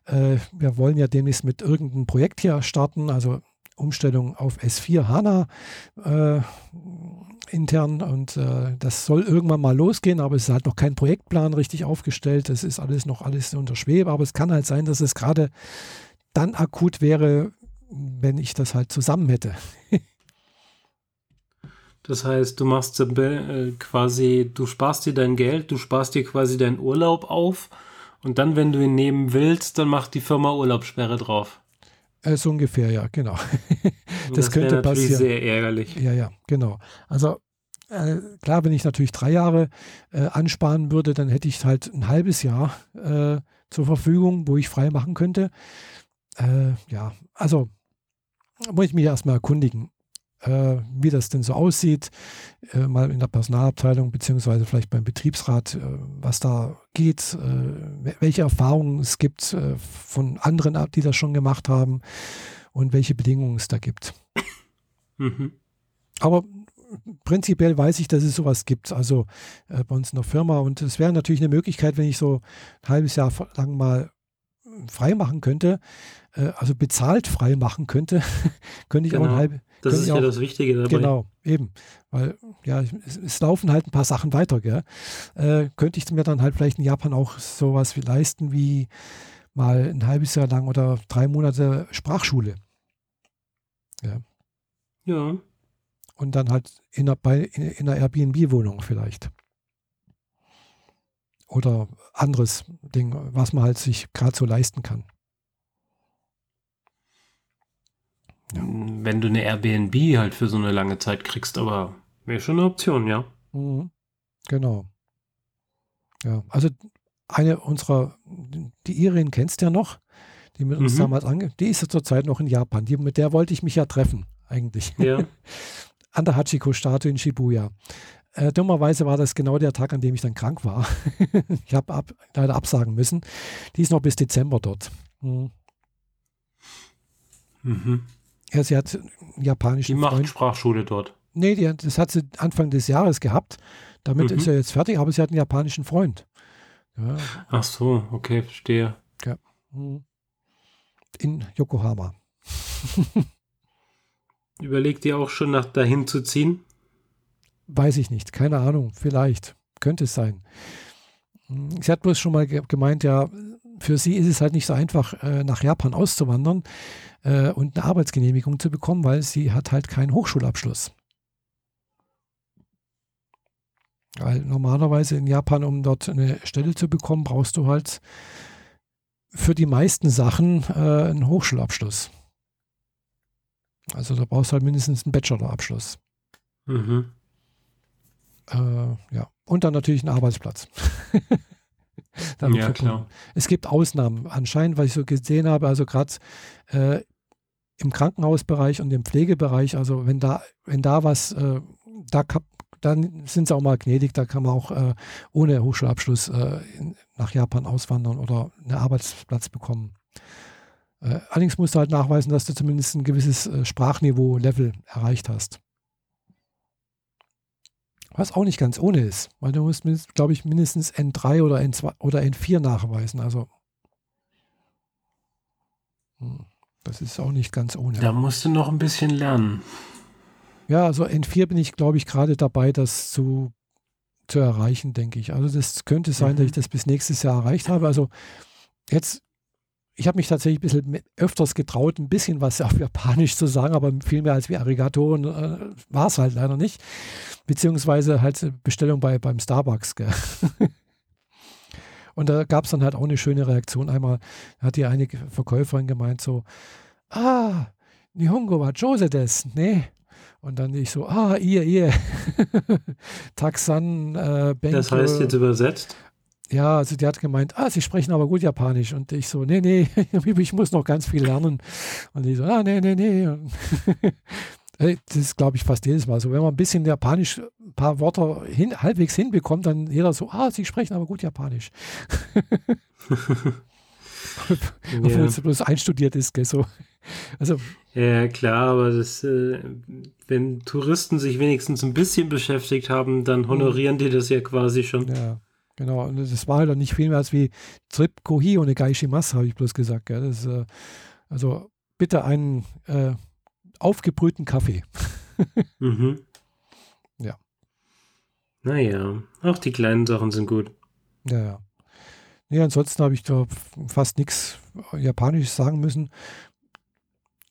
äh, wir wollen ja demnächst mit irgendeinem Projekt hier starten, also Umstellung auf S4 HANA äh, intern und äh, das soll irgendwann mal losgehen, aber es ist halt noch kein Projektplan richtig aufgestellt. Das ist alles noch alles unter Schwebe, aber es kann halt sein, dass es gerade dann akut wäre, wenn ich das halt zusammen hätte. das heißt, du machst äh, quasi, du sparst dir dein Geld, du sparst dir quasi deinen Urlaub auf und dann, wenn du ihn nehmen willst, dann macht die Firma Urlaubssperre drauf. Äh, so ungefähr, ja, genau. das, das könnte passieren. sehr ärgerlich. Ja, ja, genau. Also äh, klar, wenn ich natürlich drei Jahre äh, ansparen würde, dann hätte ich halt ein halbes Jahr äh, zur Verfügung, wo ich frei machen könnte. Äh, ja, also muss ich mich erstmal erkundigen. Äh, wie das denn so aussieht, äh, mal in der Personalabteilung beziehungsweise vielleicht beim Betriebsrat, äh, was da geht, welche Erfahrungen es gibt von anderen, die das schon gemacht haben und welche Bedingungen es da gibt. Mhm. Aber prinzipiell weiß ich, dass es sowas gibt, also bei uns in der Firma. Und es wäre natürlich eine Möglichkeit, wenn ich so ein halbes Jahr lang mal frei machen könnte, also bezahlt frei machen könnte, könnte ich genau. auch ein halbes. Das ist ja auch, das Wichtige dabei. Genau, eben. Weil, ja, es, es laufen halt ein paar Sachen weiter, gell? Äh, könnte ich mir dann halt vielleicht in Japan auch sowas wie leisten wie mal ein halbes Jahr lang oder drei Monate Sprachschule. Ja. Ja. Und dann halt in einer, in, in einer Airbnb-Wohnung vielleicht. Oder anderes Ding, was man halt sich gerade so leisten kann. Ja. Wenn du eine Airbnb halt für so eine lange Zeit kriegst, aber wäre schon eine Option, ja. Mhm. Genau. Ja, also eine unserer, die Irin kennst du ja noch, die mit uns mhm. damals ange, die ist ja zurzeit noch in Japan. Die, mit der wollte ich mich ja treffen, eigentlich. Ja. an der Hachiko-Statue in Shibuya. Äh, dummerweise war das genau der Tag, an dem ich dann krank war. ich habe ab, leider absagen müssen. Die ist noch bis Dezember dort. Mhm. Mhm. Ja, sie hat japanischen Die macht Freund. Sprachschule dort. Nee, die, das hat sie Anfang des Jahres gehabt. Damit mhm. ist er jetzt fertig, aber sie hat einen japanischen Freund. Ja. Ach so, okay, verstehe. Ja. Mhm. In Yokohama. Überlegt ihr auch schon nach dahin zu ziehen? Weiß ich nicht, keine Ahnung, vielleicht. Könnte es sein. Sie hat bloß schon mal gemeint, ja, für sie ist es halt nicht so einfach, äh, nach Japan auszuwandern äh, und eine Arbeitsgenehmigung zu bekommen, weil sie hat halt keinen Hochschulabschluss. Weil normalerweise in Japan, um dort eine Stelle zu bekommen, brauchst du halt für die meisten Sachen äh, einen Hochschulabschluss. Also da brauchst du halt mindestens einen Bachelorabschluss. Mhm. Äh, ja. Und dann natürlich einen Arbeitsplatz. ja, klar. Es gibt Ausnahmen anscheinend, was ich so gesehen habe, also gerade äh, im Krankenhausbereich und im Pflegebereich, also wenn da, wenn da was, äh, da dann sind sie auch mal gnädig, da kann man auch äh, ohne Hochschulabschluss äh, in, nach Japan auswandern oder einen Arbeitsplatz bekommen. Äh, allerdings musst du halt nachweisen, dass du zumindest ein gewisses äh, Sprachniveau-Level erreicht hast. Was auch nicht ganz ohne ist, weil du musst, glaube ich, mindestens N3 oder N2 oder N4 nachweisen. Also hm, das ist auch nicht ganz ohne. Da musst du noch ein bisschen lernen. Ja, also N4 bin ich, glaube ich, gerade dabei, das zu, zu erreichen, denke ich. Also das könnte sein, mhm. dass ich das bis nächstes Jahr erreicht habe. Also jetzt ich habe mich tatsächlich ein bisschen öfters getraut, ein bisschen was auf Japanisch zu sagen, aber viel mehr als wie Arigato äh, war es halt leider nicht. Beziehungsweise halt Bestellung bei, beim Starbucks. Gell. Und da gab es dann halt auch eine schöne Reaktion. Einmal hat die eine Verkäuferin gemeint so, ah, Nihongo wa Jose des, ne? Und dann ich so, ah, ihr, ihr. Taxan, äh, Benko. Das heißt jetzt übersetzt? Ja, also die hat gemeint, ah, sie sprechen aber gut Japanisch. Und ich so, nee, nee, ich muss noch ganz viel lernen. Und die so, ah, nee, nee, nee. das ist, glaube ich, fast jedes Mal so. Wenn man ein bisschen Japanisch, ein paar Wörter hin, halbwegs hinbekommt, dann jeder so, ah, sie sprechen aber gut Japanisch. Obwohl ja. es bloß einstudiert ist, gell, so. Also, ja, klar, aber das, äh, wenn Touristen sich wenigstens ein bisschen beschäftigt haben, dann honorieren die das ja quasi schon. Ja. Genau, und das war halt nicht viel mehr als wie Trip Kohi ohne Gaishimas, habe ich bloß gesagt. Gell? Das, äh, also bitte einen äh, aufgebrühten Kaffee. mhm. Ja. Naja, auch die kleinen Sachen sind gut. Ja, ja. Nee, ansonsten habe ich da fast nichts Japanisch sagen müssen.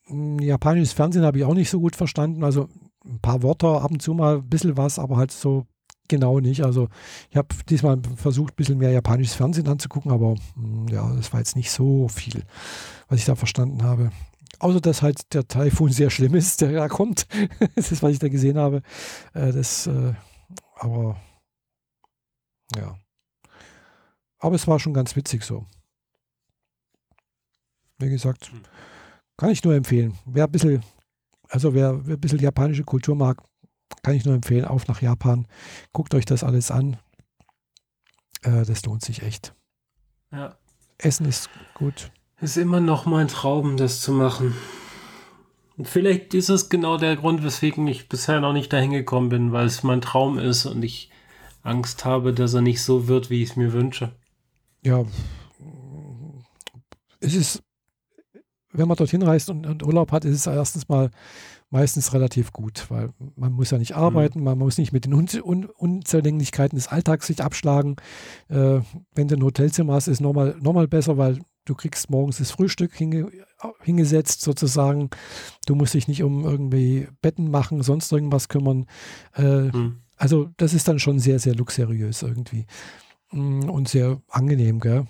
Hm, japanisches Fernsehen habe ich auch nicht so gut verstanden. Also ein paar Wörter, ab und zu mal ein bisschen was, aber halt so genau nicht. Also ich habe diesmal versucht, ein bisschen mehr japanisches Fernsehen anzugucken, aber hm, ja, das war jetzt nicht so viel, was ich da verstanden habe. Außer dass halt der Taifun sehr schlimm ist, der da kommt. das ist, was ich da gesehen habe. Äh, das, äh, aber ja. Aber es war schon ganz witzig so. Wie gesagt, hm. kann ich nur empfehlen. Wer ein bisschen Also wer, wer ein bisschen japanische Kultur mag, kann ich nur empfehlen, auf nach Japan. Guckt euch das alles an. Äh, das lohnt sich echt. Ja. Essen ist gut. Ist immer noch mein Traum, das zu machen. Und vielleicht ist es genau der Grund, weswegen ich bisher noch nicht dahin gekommen bin, weil es mein Traum ist und ich Angst habe, dass er nicht so wird, wie ich es mir wünsche. Ja, es ist, wenn man dorthin reist und, und Urlaub hat, ist es erstens mal meistens relativ gut, weil man muss ja nicht arbeiten, mhm. man muss nicht mit den Un Un Unzulänglichkeiten des Alltags sich abschlagen. Äh, wenn du ein Hotelzimmer hast, ist es nochmal noch mal besser, weil du kriegst morgens das Frühstück hinge hingesetzt sozusagen. Du musst dich nicht um irgendwie Betten machen, sonst irgendwas kümmern. Äh, mhm. Also das ist dann schon sehr, sehr luxuriös irgendwie mm, und sehr angenehm, gell?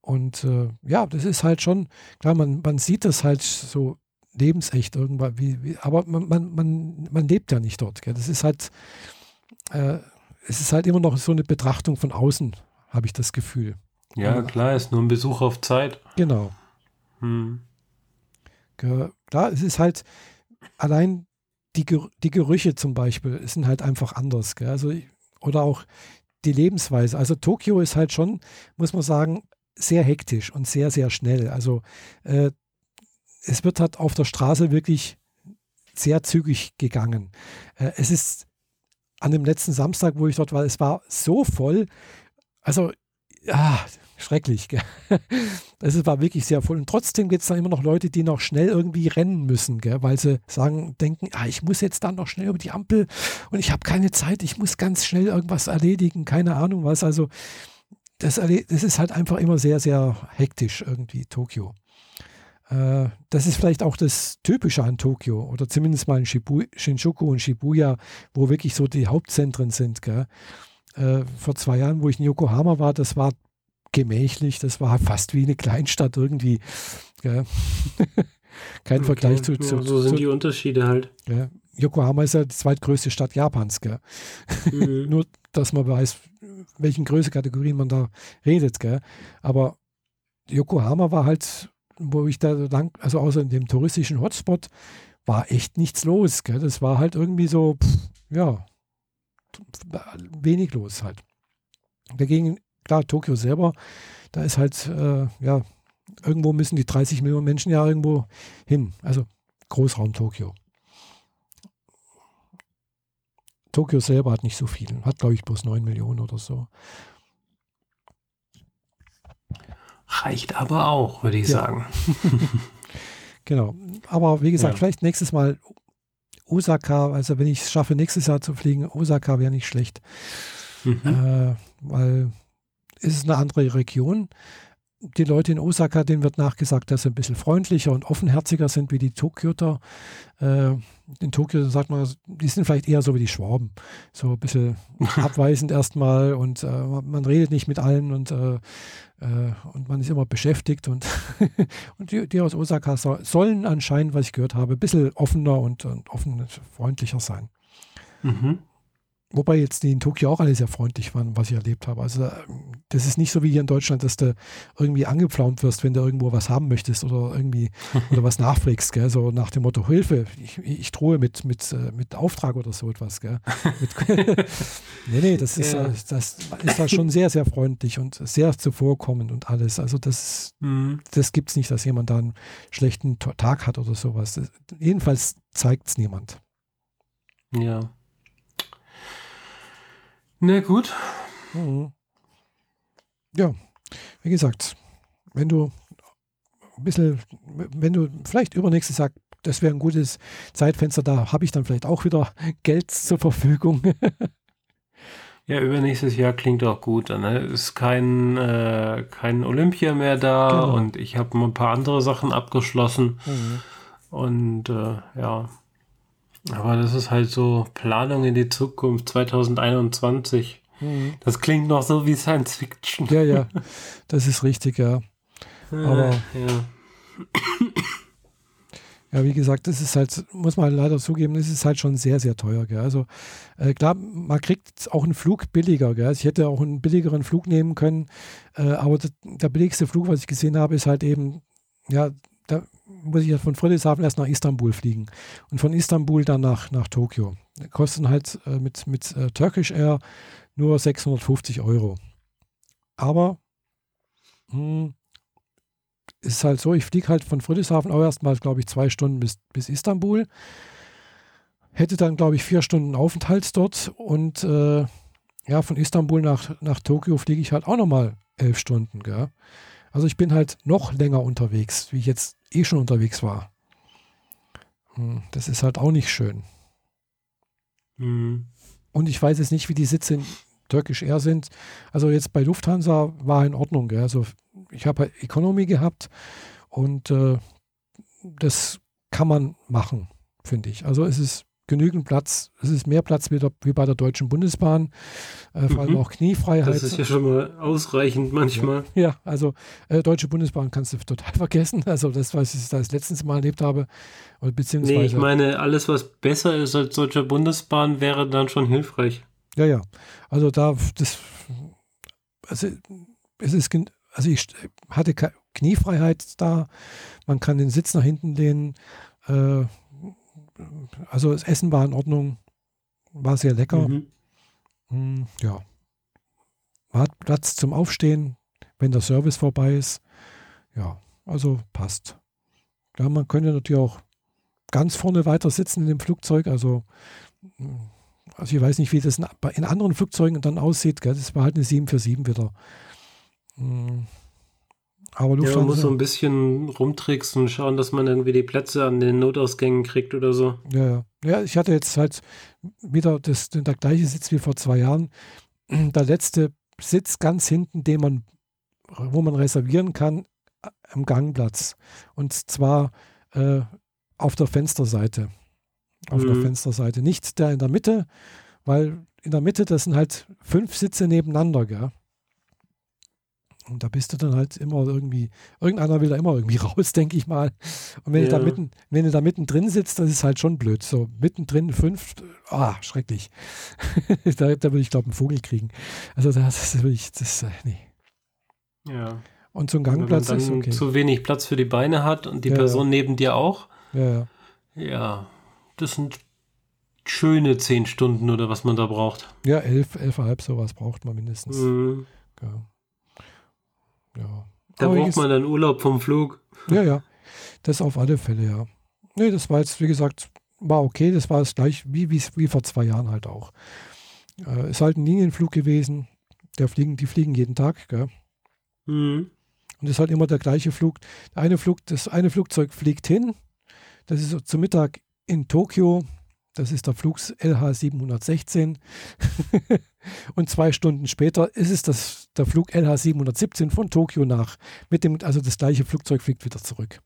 Und äh, ja, das ist halt schon, klar, man, man sieht das halt so lebensecht irgendwann, wie, wie, aber man, man, man, man lebt ja nicht dort. Gell? Das ist halt, äh, es ist halt immer noch so eine Betrachtung von außen, habe ich das Gefühl. Ja, klar, ist nur ein Besuch auf Zeit. Genau. Hm. Klar, es ist halt allein die, die Gerüche zum Beispiel sind halt einfach anders. Gell? Also, oder auch die Lebensweise. Also Tokio ist halt schon, muss man sagen, sehr hektisch und sehr, sehr schnell. Also äh, es wird halt auf der Straße wirklich sehr zügig gegangen. Äh, es ist an dem letzten Samstag, wo ich dort war, es war so voll. Also, ja, schrecklich. Es war wirklich sehr voll. Und trotzdem gibt es da immer noch Leute, die noch schnell irgendwie rennen müssen, gell, weil sie sagen, denken, ah, ich muss jetzt dann noch schnell über die Ampel und ich habe keine Zeit, ich muss ganz schnell irgendwas erledigen, keine Ahnung was. Also, das, das ist halt einfach immer sehr, sehr hektisch irgendwie, Tokio. Äh, das ist vielleicht auch das Typische an Tokio oder zumindest mal in Shibu Shinjuku und Shibuya, wo wirklich so die Hauptzentren sind. Gell? Äh, vor zwei Jahren, wo ich in Yokohama war, das war gemächlich, das war fast wie eine Kleinstadt irgendwie. Gell? Kein okay, Vergleich zu, zu, So sind zu, die Unterschiede halt. Ja. Yokohama ist ja die zweitgrößte Stadt Japans. Gell? Mhm. Nur, dass man weiß, welchen Größekategorien man da redet. Gell? Aber Yokohama war halt wo ich da lang, also außer in dem touristischen Hotspot, war echt nichts los. Gell? Das war halt irgendwie so, pff, ja, wenig los halt. Dagegen, klar, Tokio selber, da ist halt, äh, ja, irgendwo müssen die 30 Millionen Menschen ja irgendwo hin. Also Großraum Tokio. Tokio selber hat nicht so viel, hat glaube ich bloß 9 Millionen oder so. Reicht aber auch, würde ich ja. sagen. genau. Aber wie gesagt, ja. vielleicht nächstes Mal Osaka, also wenn ich es schaffe, nächstes Jahr zu fliegen, Osaka wäre nicht schlecht. Mhm. Äh, weil es ist eine andere Region die Leute in Osaka, denen wird nachgesagt, dass sie ein bisschen freundlicher und offenherziger sind wie die Tokioter. Äh, in Tokio sagt man, die sind vielleicht eher so wie die Schwaben. So ein bisschen abweisend erstmal und äh, man redet nicht mit allen und, äh, äh und man ist immer beschäftigt. Und, und die, die, aus Osaka so, sollen anscheinend, was ich gehört habe, ein bisschen offener und, und offen freundlicher sein. Mhm. Wobei jetzt die in Tokio auch alle sehr freundlich waren, was ich erlebt habe. Also das ist nicht so wie hier in Deutschland, dass du irgendwie angepflaumt wirst, wenn du irgendwo was haben möchtest oder irgendwie oder was nachfragst, gell? so nach dem Motto Hilfe, ich, ich drohe mit, mit, äh, mit Auftrag oder so etwas. Gell? nee, nee, das ist, ja. das ist da schon sehr, sehr freundlich und sehr zuvorkommend und alles. Also das, mhm. das gibt es nicht, dass jemand da einen schlechten Tag hat oder sowas. Das, jedenfalls zeigt es niemand. Ja. Na gut. Mhm. Ja, wie gesagt, wenn du ein bisschen, wenn du vielleicht übernächstes Jahr, das wäre ein gutes Zeitfenster, da habe ich dann vielleicht auch wieder Geld zur Verfügung. ja, übernächstes Jahr klingt auch gut. Dann ne? ist kein, äh, kein Olympia mehr da genau. und ich habe ein paar andere Sachen abgeschlossen. Mhm. Und äh, ja, aber das ist halt so Planung in die Zukunft 2021. Mhm. Das klingt noch so wie Science Fiction. Ja, ja, das ist richtig, ja. Aber ja. ja, wie gesagt, das ist halt, muss man leider zugeben, das ist halt schon sehr, sehr teuer. Gell? Also äh, klar, man kriegt auch einen Flug billiger. Gell? Ich hätte auch einen billigeren Flug nehmen können, äh, aber der billigste Flug, was ich gesehen habe, ist halt eben ja da muss ich ja von Friedrichshafen erst nach Istanbul fliegen und von Istanbul dann nach, nach Tokio. Kosten halt äh, mit, mit äh, Turkish Air nur 650 Euro. Aber mh, hm, ist halt so, ich fliege halt von Friedrichshafen auch erstmal, glaube ich, zwei Stunden bis, bis Istanbul. Hätte dann, glaube ich, vier Stunden Aufenthalt dort und äh, ja, von Istanbul nach, nach Tokio fliege ich halt auch nochmal elf Stunden. Gell? Also ich bin halt noch länger unterwegs, wie ich jetzt eh schon unterwegs war. Hm, das ist halt auch nicht schön. Mhm. Und ich weiß jetzt nicht, wie die Sitze in Turkish Air sind. Also jetzt bei Lufthansa war in Ordnung. Gell? Also ich habe halt Economy gehabt und äh, das kann man machen, finde ich. Also es ist genügend Platz. Es ist mehr Platz wie, der, wie bei der Deutschen Bundesbahn. Äh, vor allem mhm. auch Kniefreiheit. Das ist ja schon mal ausreichend manchmal. Ja, ja also äh, Deutsche Bundesbahn kannst du total vergessen. Also das, was ich das letztes Mal erlebt habe. Oder beziehungsweise, nee, ich meine, alles, was besser ist als Deutsche Bundesbahn, wäre dann schon hilfreich. Ja, ja. Also da, das, also es ist, also ich hatte Kniefreiheit da. Man kann den Sitz nach hinten lehnen. Äh, also das Essen war in Ordnung, war sehr lecker. Mhm. Hm, ja. Man hat Platz zum Aufstehen, wenn der Service vorbei ist. Ja, also passt. Ja, man könnte natürlich auch ganz vorne weiter sitzen in dem Flugzeug. Also, hm, also ich weiß nicht, wie das in anderen Flugzeugen dann aussieht. Gell? Das war halt eine 747 wieder. Hm. Aber Lufthansa. Ja, man muss so ein bisschen rumtricksen und schauen, dass man irgendwie die Plätze an den Notausgängen kriegt oder so. Ja, ja. Ja, ich hatte jetzt halt wieder das, der gleiche Sitz wie vor zwei Jahren. Der letzte Sitz ganz hinten, den man, wo man reservieren kann, am Gangplatz. Und zwar äh, auf der Fensterseite. Auf mhm. der Fensterseite. Nicht der in der Mitte, weil in der Mitte, das sind halt fünf Sitze nebeneinander, gell? Und da bist du dann halt immer irgendwie, irgendeiner will da immer irgendwie raus, denke ich mal. Und wenn, ja. du da mitten, wenn du da mittendrin sitzt, das ist halt schon blöd. So mittendrin fünf, ah, schrecklich. da, da würde ich, glaube ich, einen Vogel kriegen. Also das, das würde ich, das, äh, nee. Ja. Und so ein Gangplatz wenn man dann okay. zu wenig Platz für die Beine hat und die ja, Person ja. neben dir auch. Ja, ja. Ja, das sind schöne zehn Stunden oder was man da braucht. Ja, elf, elfeinhalb sowas braucht man mindestens. Mhm. Ja. Ja. Da Aber braucht man dann Urlaub vom Flug. Ja, ja. Das auf alle Fälle, ja. Nee, das war jetzt, wie gesagt, war okay. Das war es gleich wie, wie, wie vor zwei Jahren halt auch. Äh, ist halt ein Linienflug gewesen. Der fliegen, die fliegen jeden Tag, gell? Mhm. Und ist halt immer der gleiche Flug. Der eine Flug, das eine Flugzeug fliegt hin. Das ist zum Mittag in Tokio. Das ist der Flug LH 716. Und zwei Stunden später ist es das, der Flug LH 717 von Tokio nach. Mit dem, also das gleiche Flugzeug fliegt wieder zurück.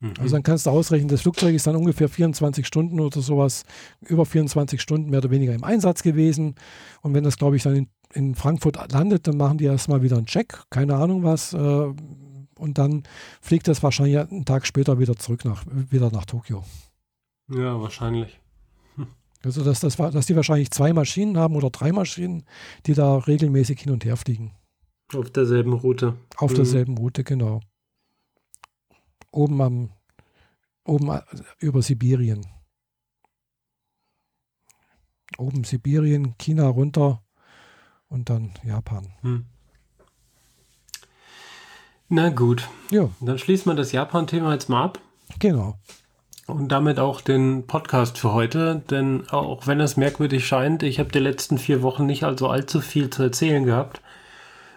Mhm. Also dann kannst du ausrechnen, das Flugzeug ist dann ungefähr 24 Stunden oder sowas, über 24 Stunden mehr oder weniger im Einsatz gewesen. Und wenn das, glaube ich, dann in, in Frankfurt landet, dann machen die erstmal wieder einen Check, keine Ahnung was. Äh, und dann fliegt das wahrscheinlich einen Tag später wieder zurück nach, wieder nach Tokio. Ja, wahrscheinlich. Also, dass, das, dass die wahrscheinlich zwei Maschinen haben oder drei Maschinen, die da regelmäßig hin und her fliegen. Auf derselben Route. Auf mhm. derselben Route, genau. Oben am, oben äh, über Sibirien. Oben Sibirien, China runter und dann Japan. Mhm. Na gut. Ja. Dann schließt man das Japan-Thema jetzt mal ab. Genau. Und damit auch den Podcast für heute, denn auch wenn es merkwürdig scheint, ich habe die letzten vier Wochen nicht also allzu viel zu erzählen gehabt.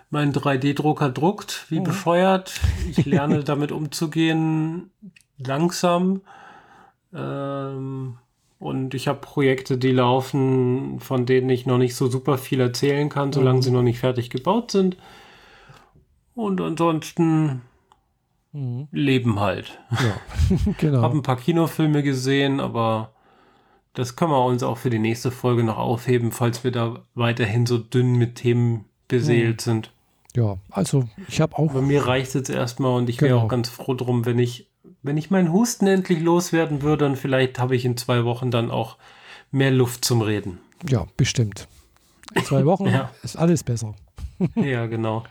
Mein 3D-Drucker druckt, wie oh. bescheuert. Ich lerne damit umzugehen, langsam. Ähm, und ich habe Projekte, die laufen, von denen ich noch nicht so super viel erzählen kann, solange mhm. sie noch nicht fertig gebaut sind. Und ansonsten Mhm. Leben halt. Ja, genau. Hab ein paar Kinofilme gesehen, aber das können wir uns auch für die nächste Folge noch aufheben, falls wir da weiterhin so dünn mit Themen beseelt mhm. sind. Ja, also ich habe auch. Bei mir reicht es jetzt erstmal und ich genau. wäre auch ganz froh drum, wenn ich, wenn ich meinen Husten endlich loswerden würde, dann vielleicht habe ich in zwei Wochen dann auch mehr Luft zum Reden. Ja, bestimmt. In zwei Wochen ja. ist alles besser. ja, genau.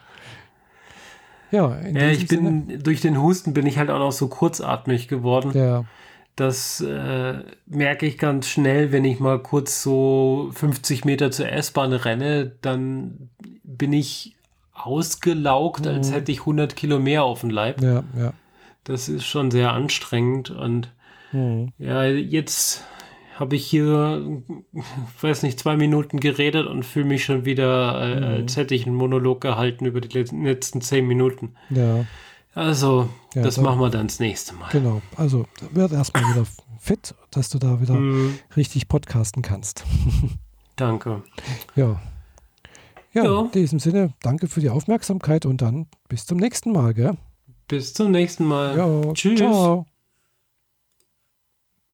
Ja, diesem ich bin durch den Husten bin ich halt auch noch so kurzatmig geworden. Ja, Das äh, merke ich ganz schnell, wenn ich mal kurz so 50 Meter zur S-Bahn renne, dann bin ich ausgelaugt, als Mhm. hätte ich 100 Kilo mehr auf dem Leib. ja, ja. Das ist schon sehr anstrengend und Mhm. ja, jetzt habe ich hier, weiß nicht, zwei Minuten geredet und fühle mich schon wieder, äh, Mhm. als hätte ich einen Monolog gehalten über die letzten- zehn Minuten. ja. Also, Ja, das dann- machen wir dann das nächste Mal. Genau, also wird erstmal wieder fit, dass du da wieder Mhm, richtig podcasten kannst. danke. Ja. Ja, Ja. in diesem Sinne, danke für die Aufmerksamkeit und dann bis zum nächsten Mal, gell? Bis zum nächsten Mal. Ja, Tschüss. Ciao.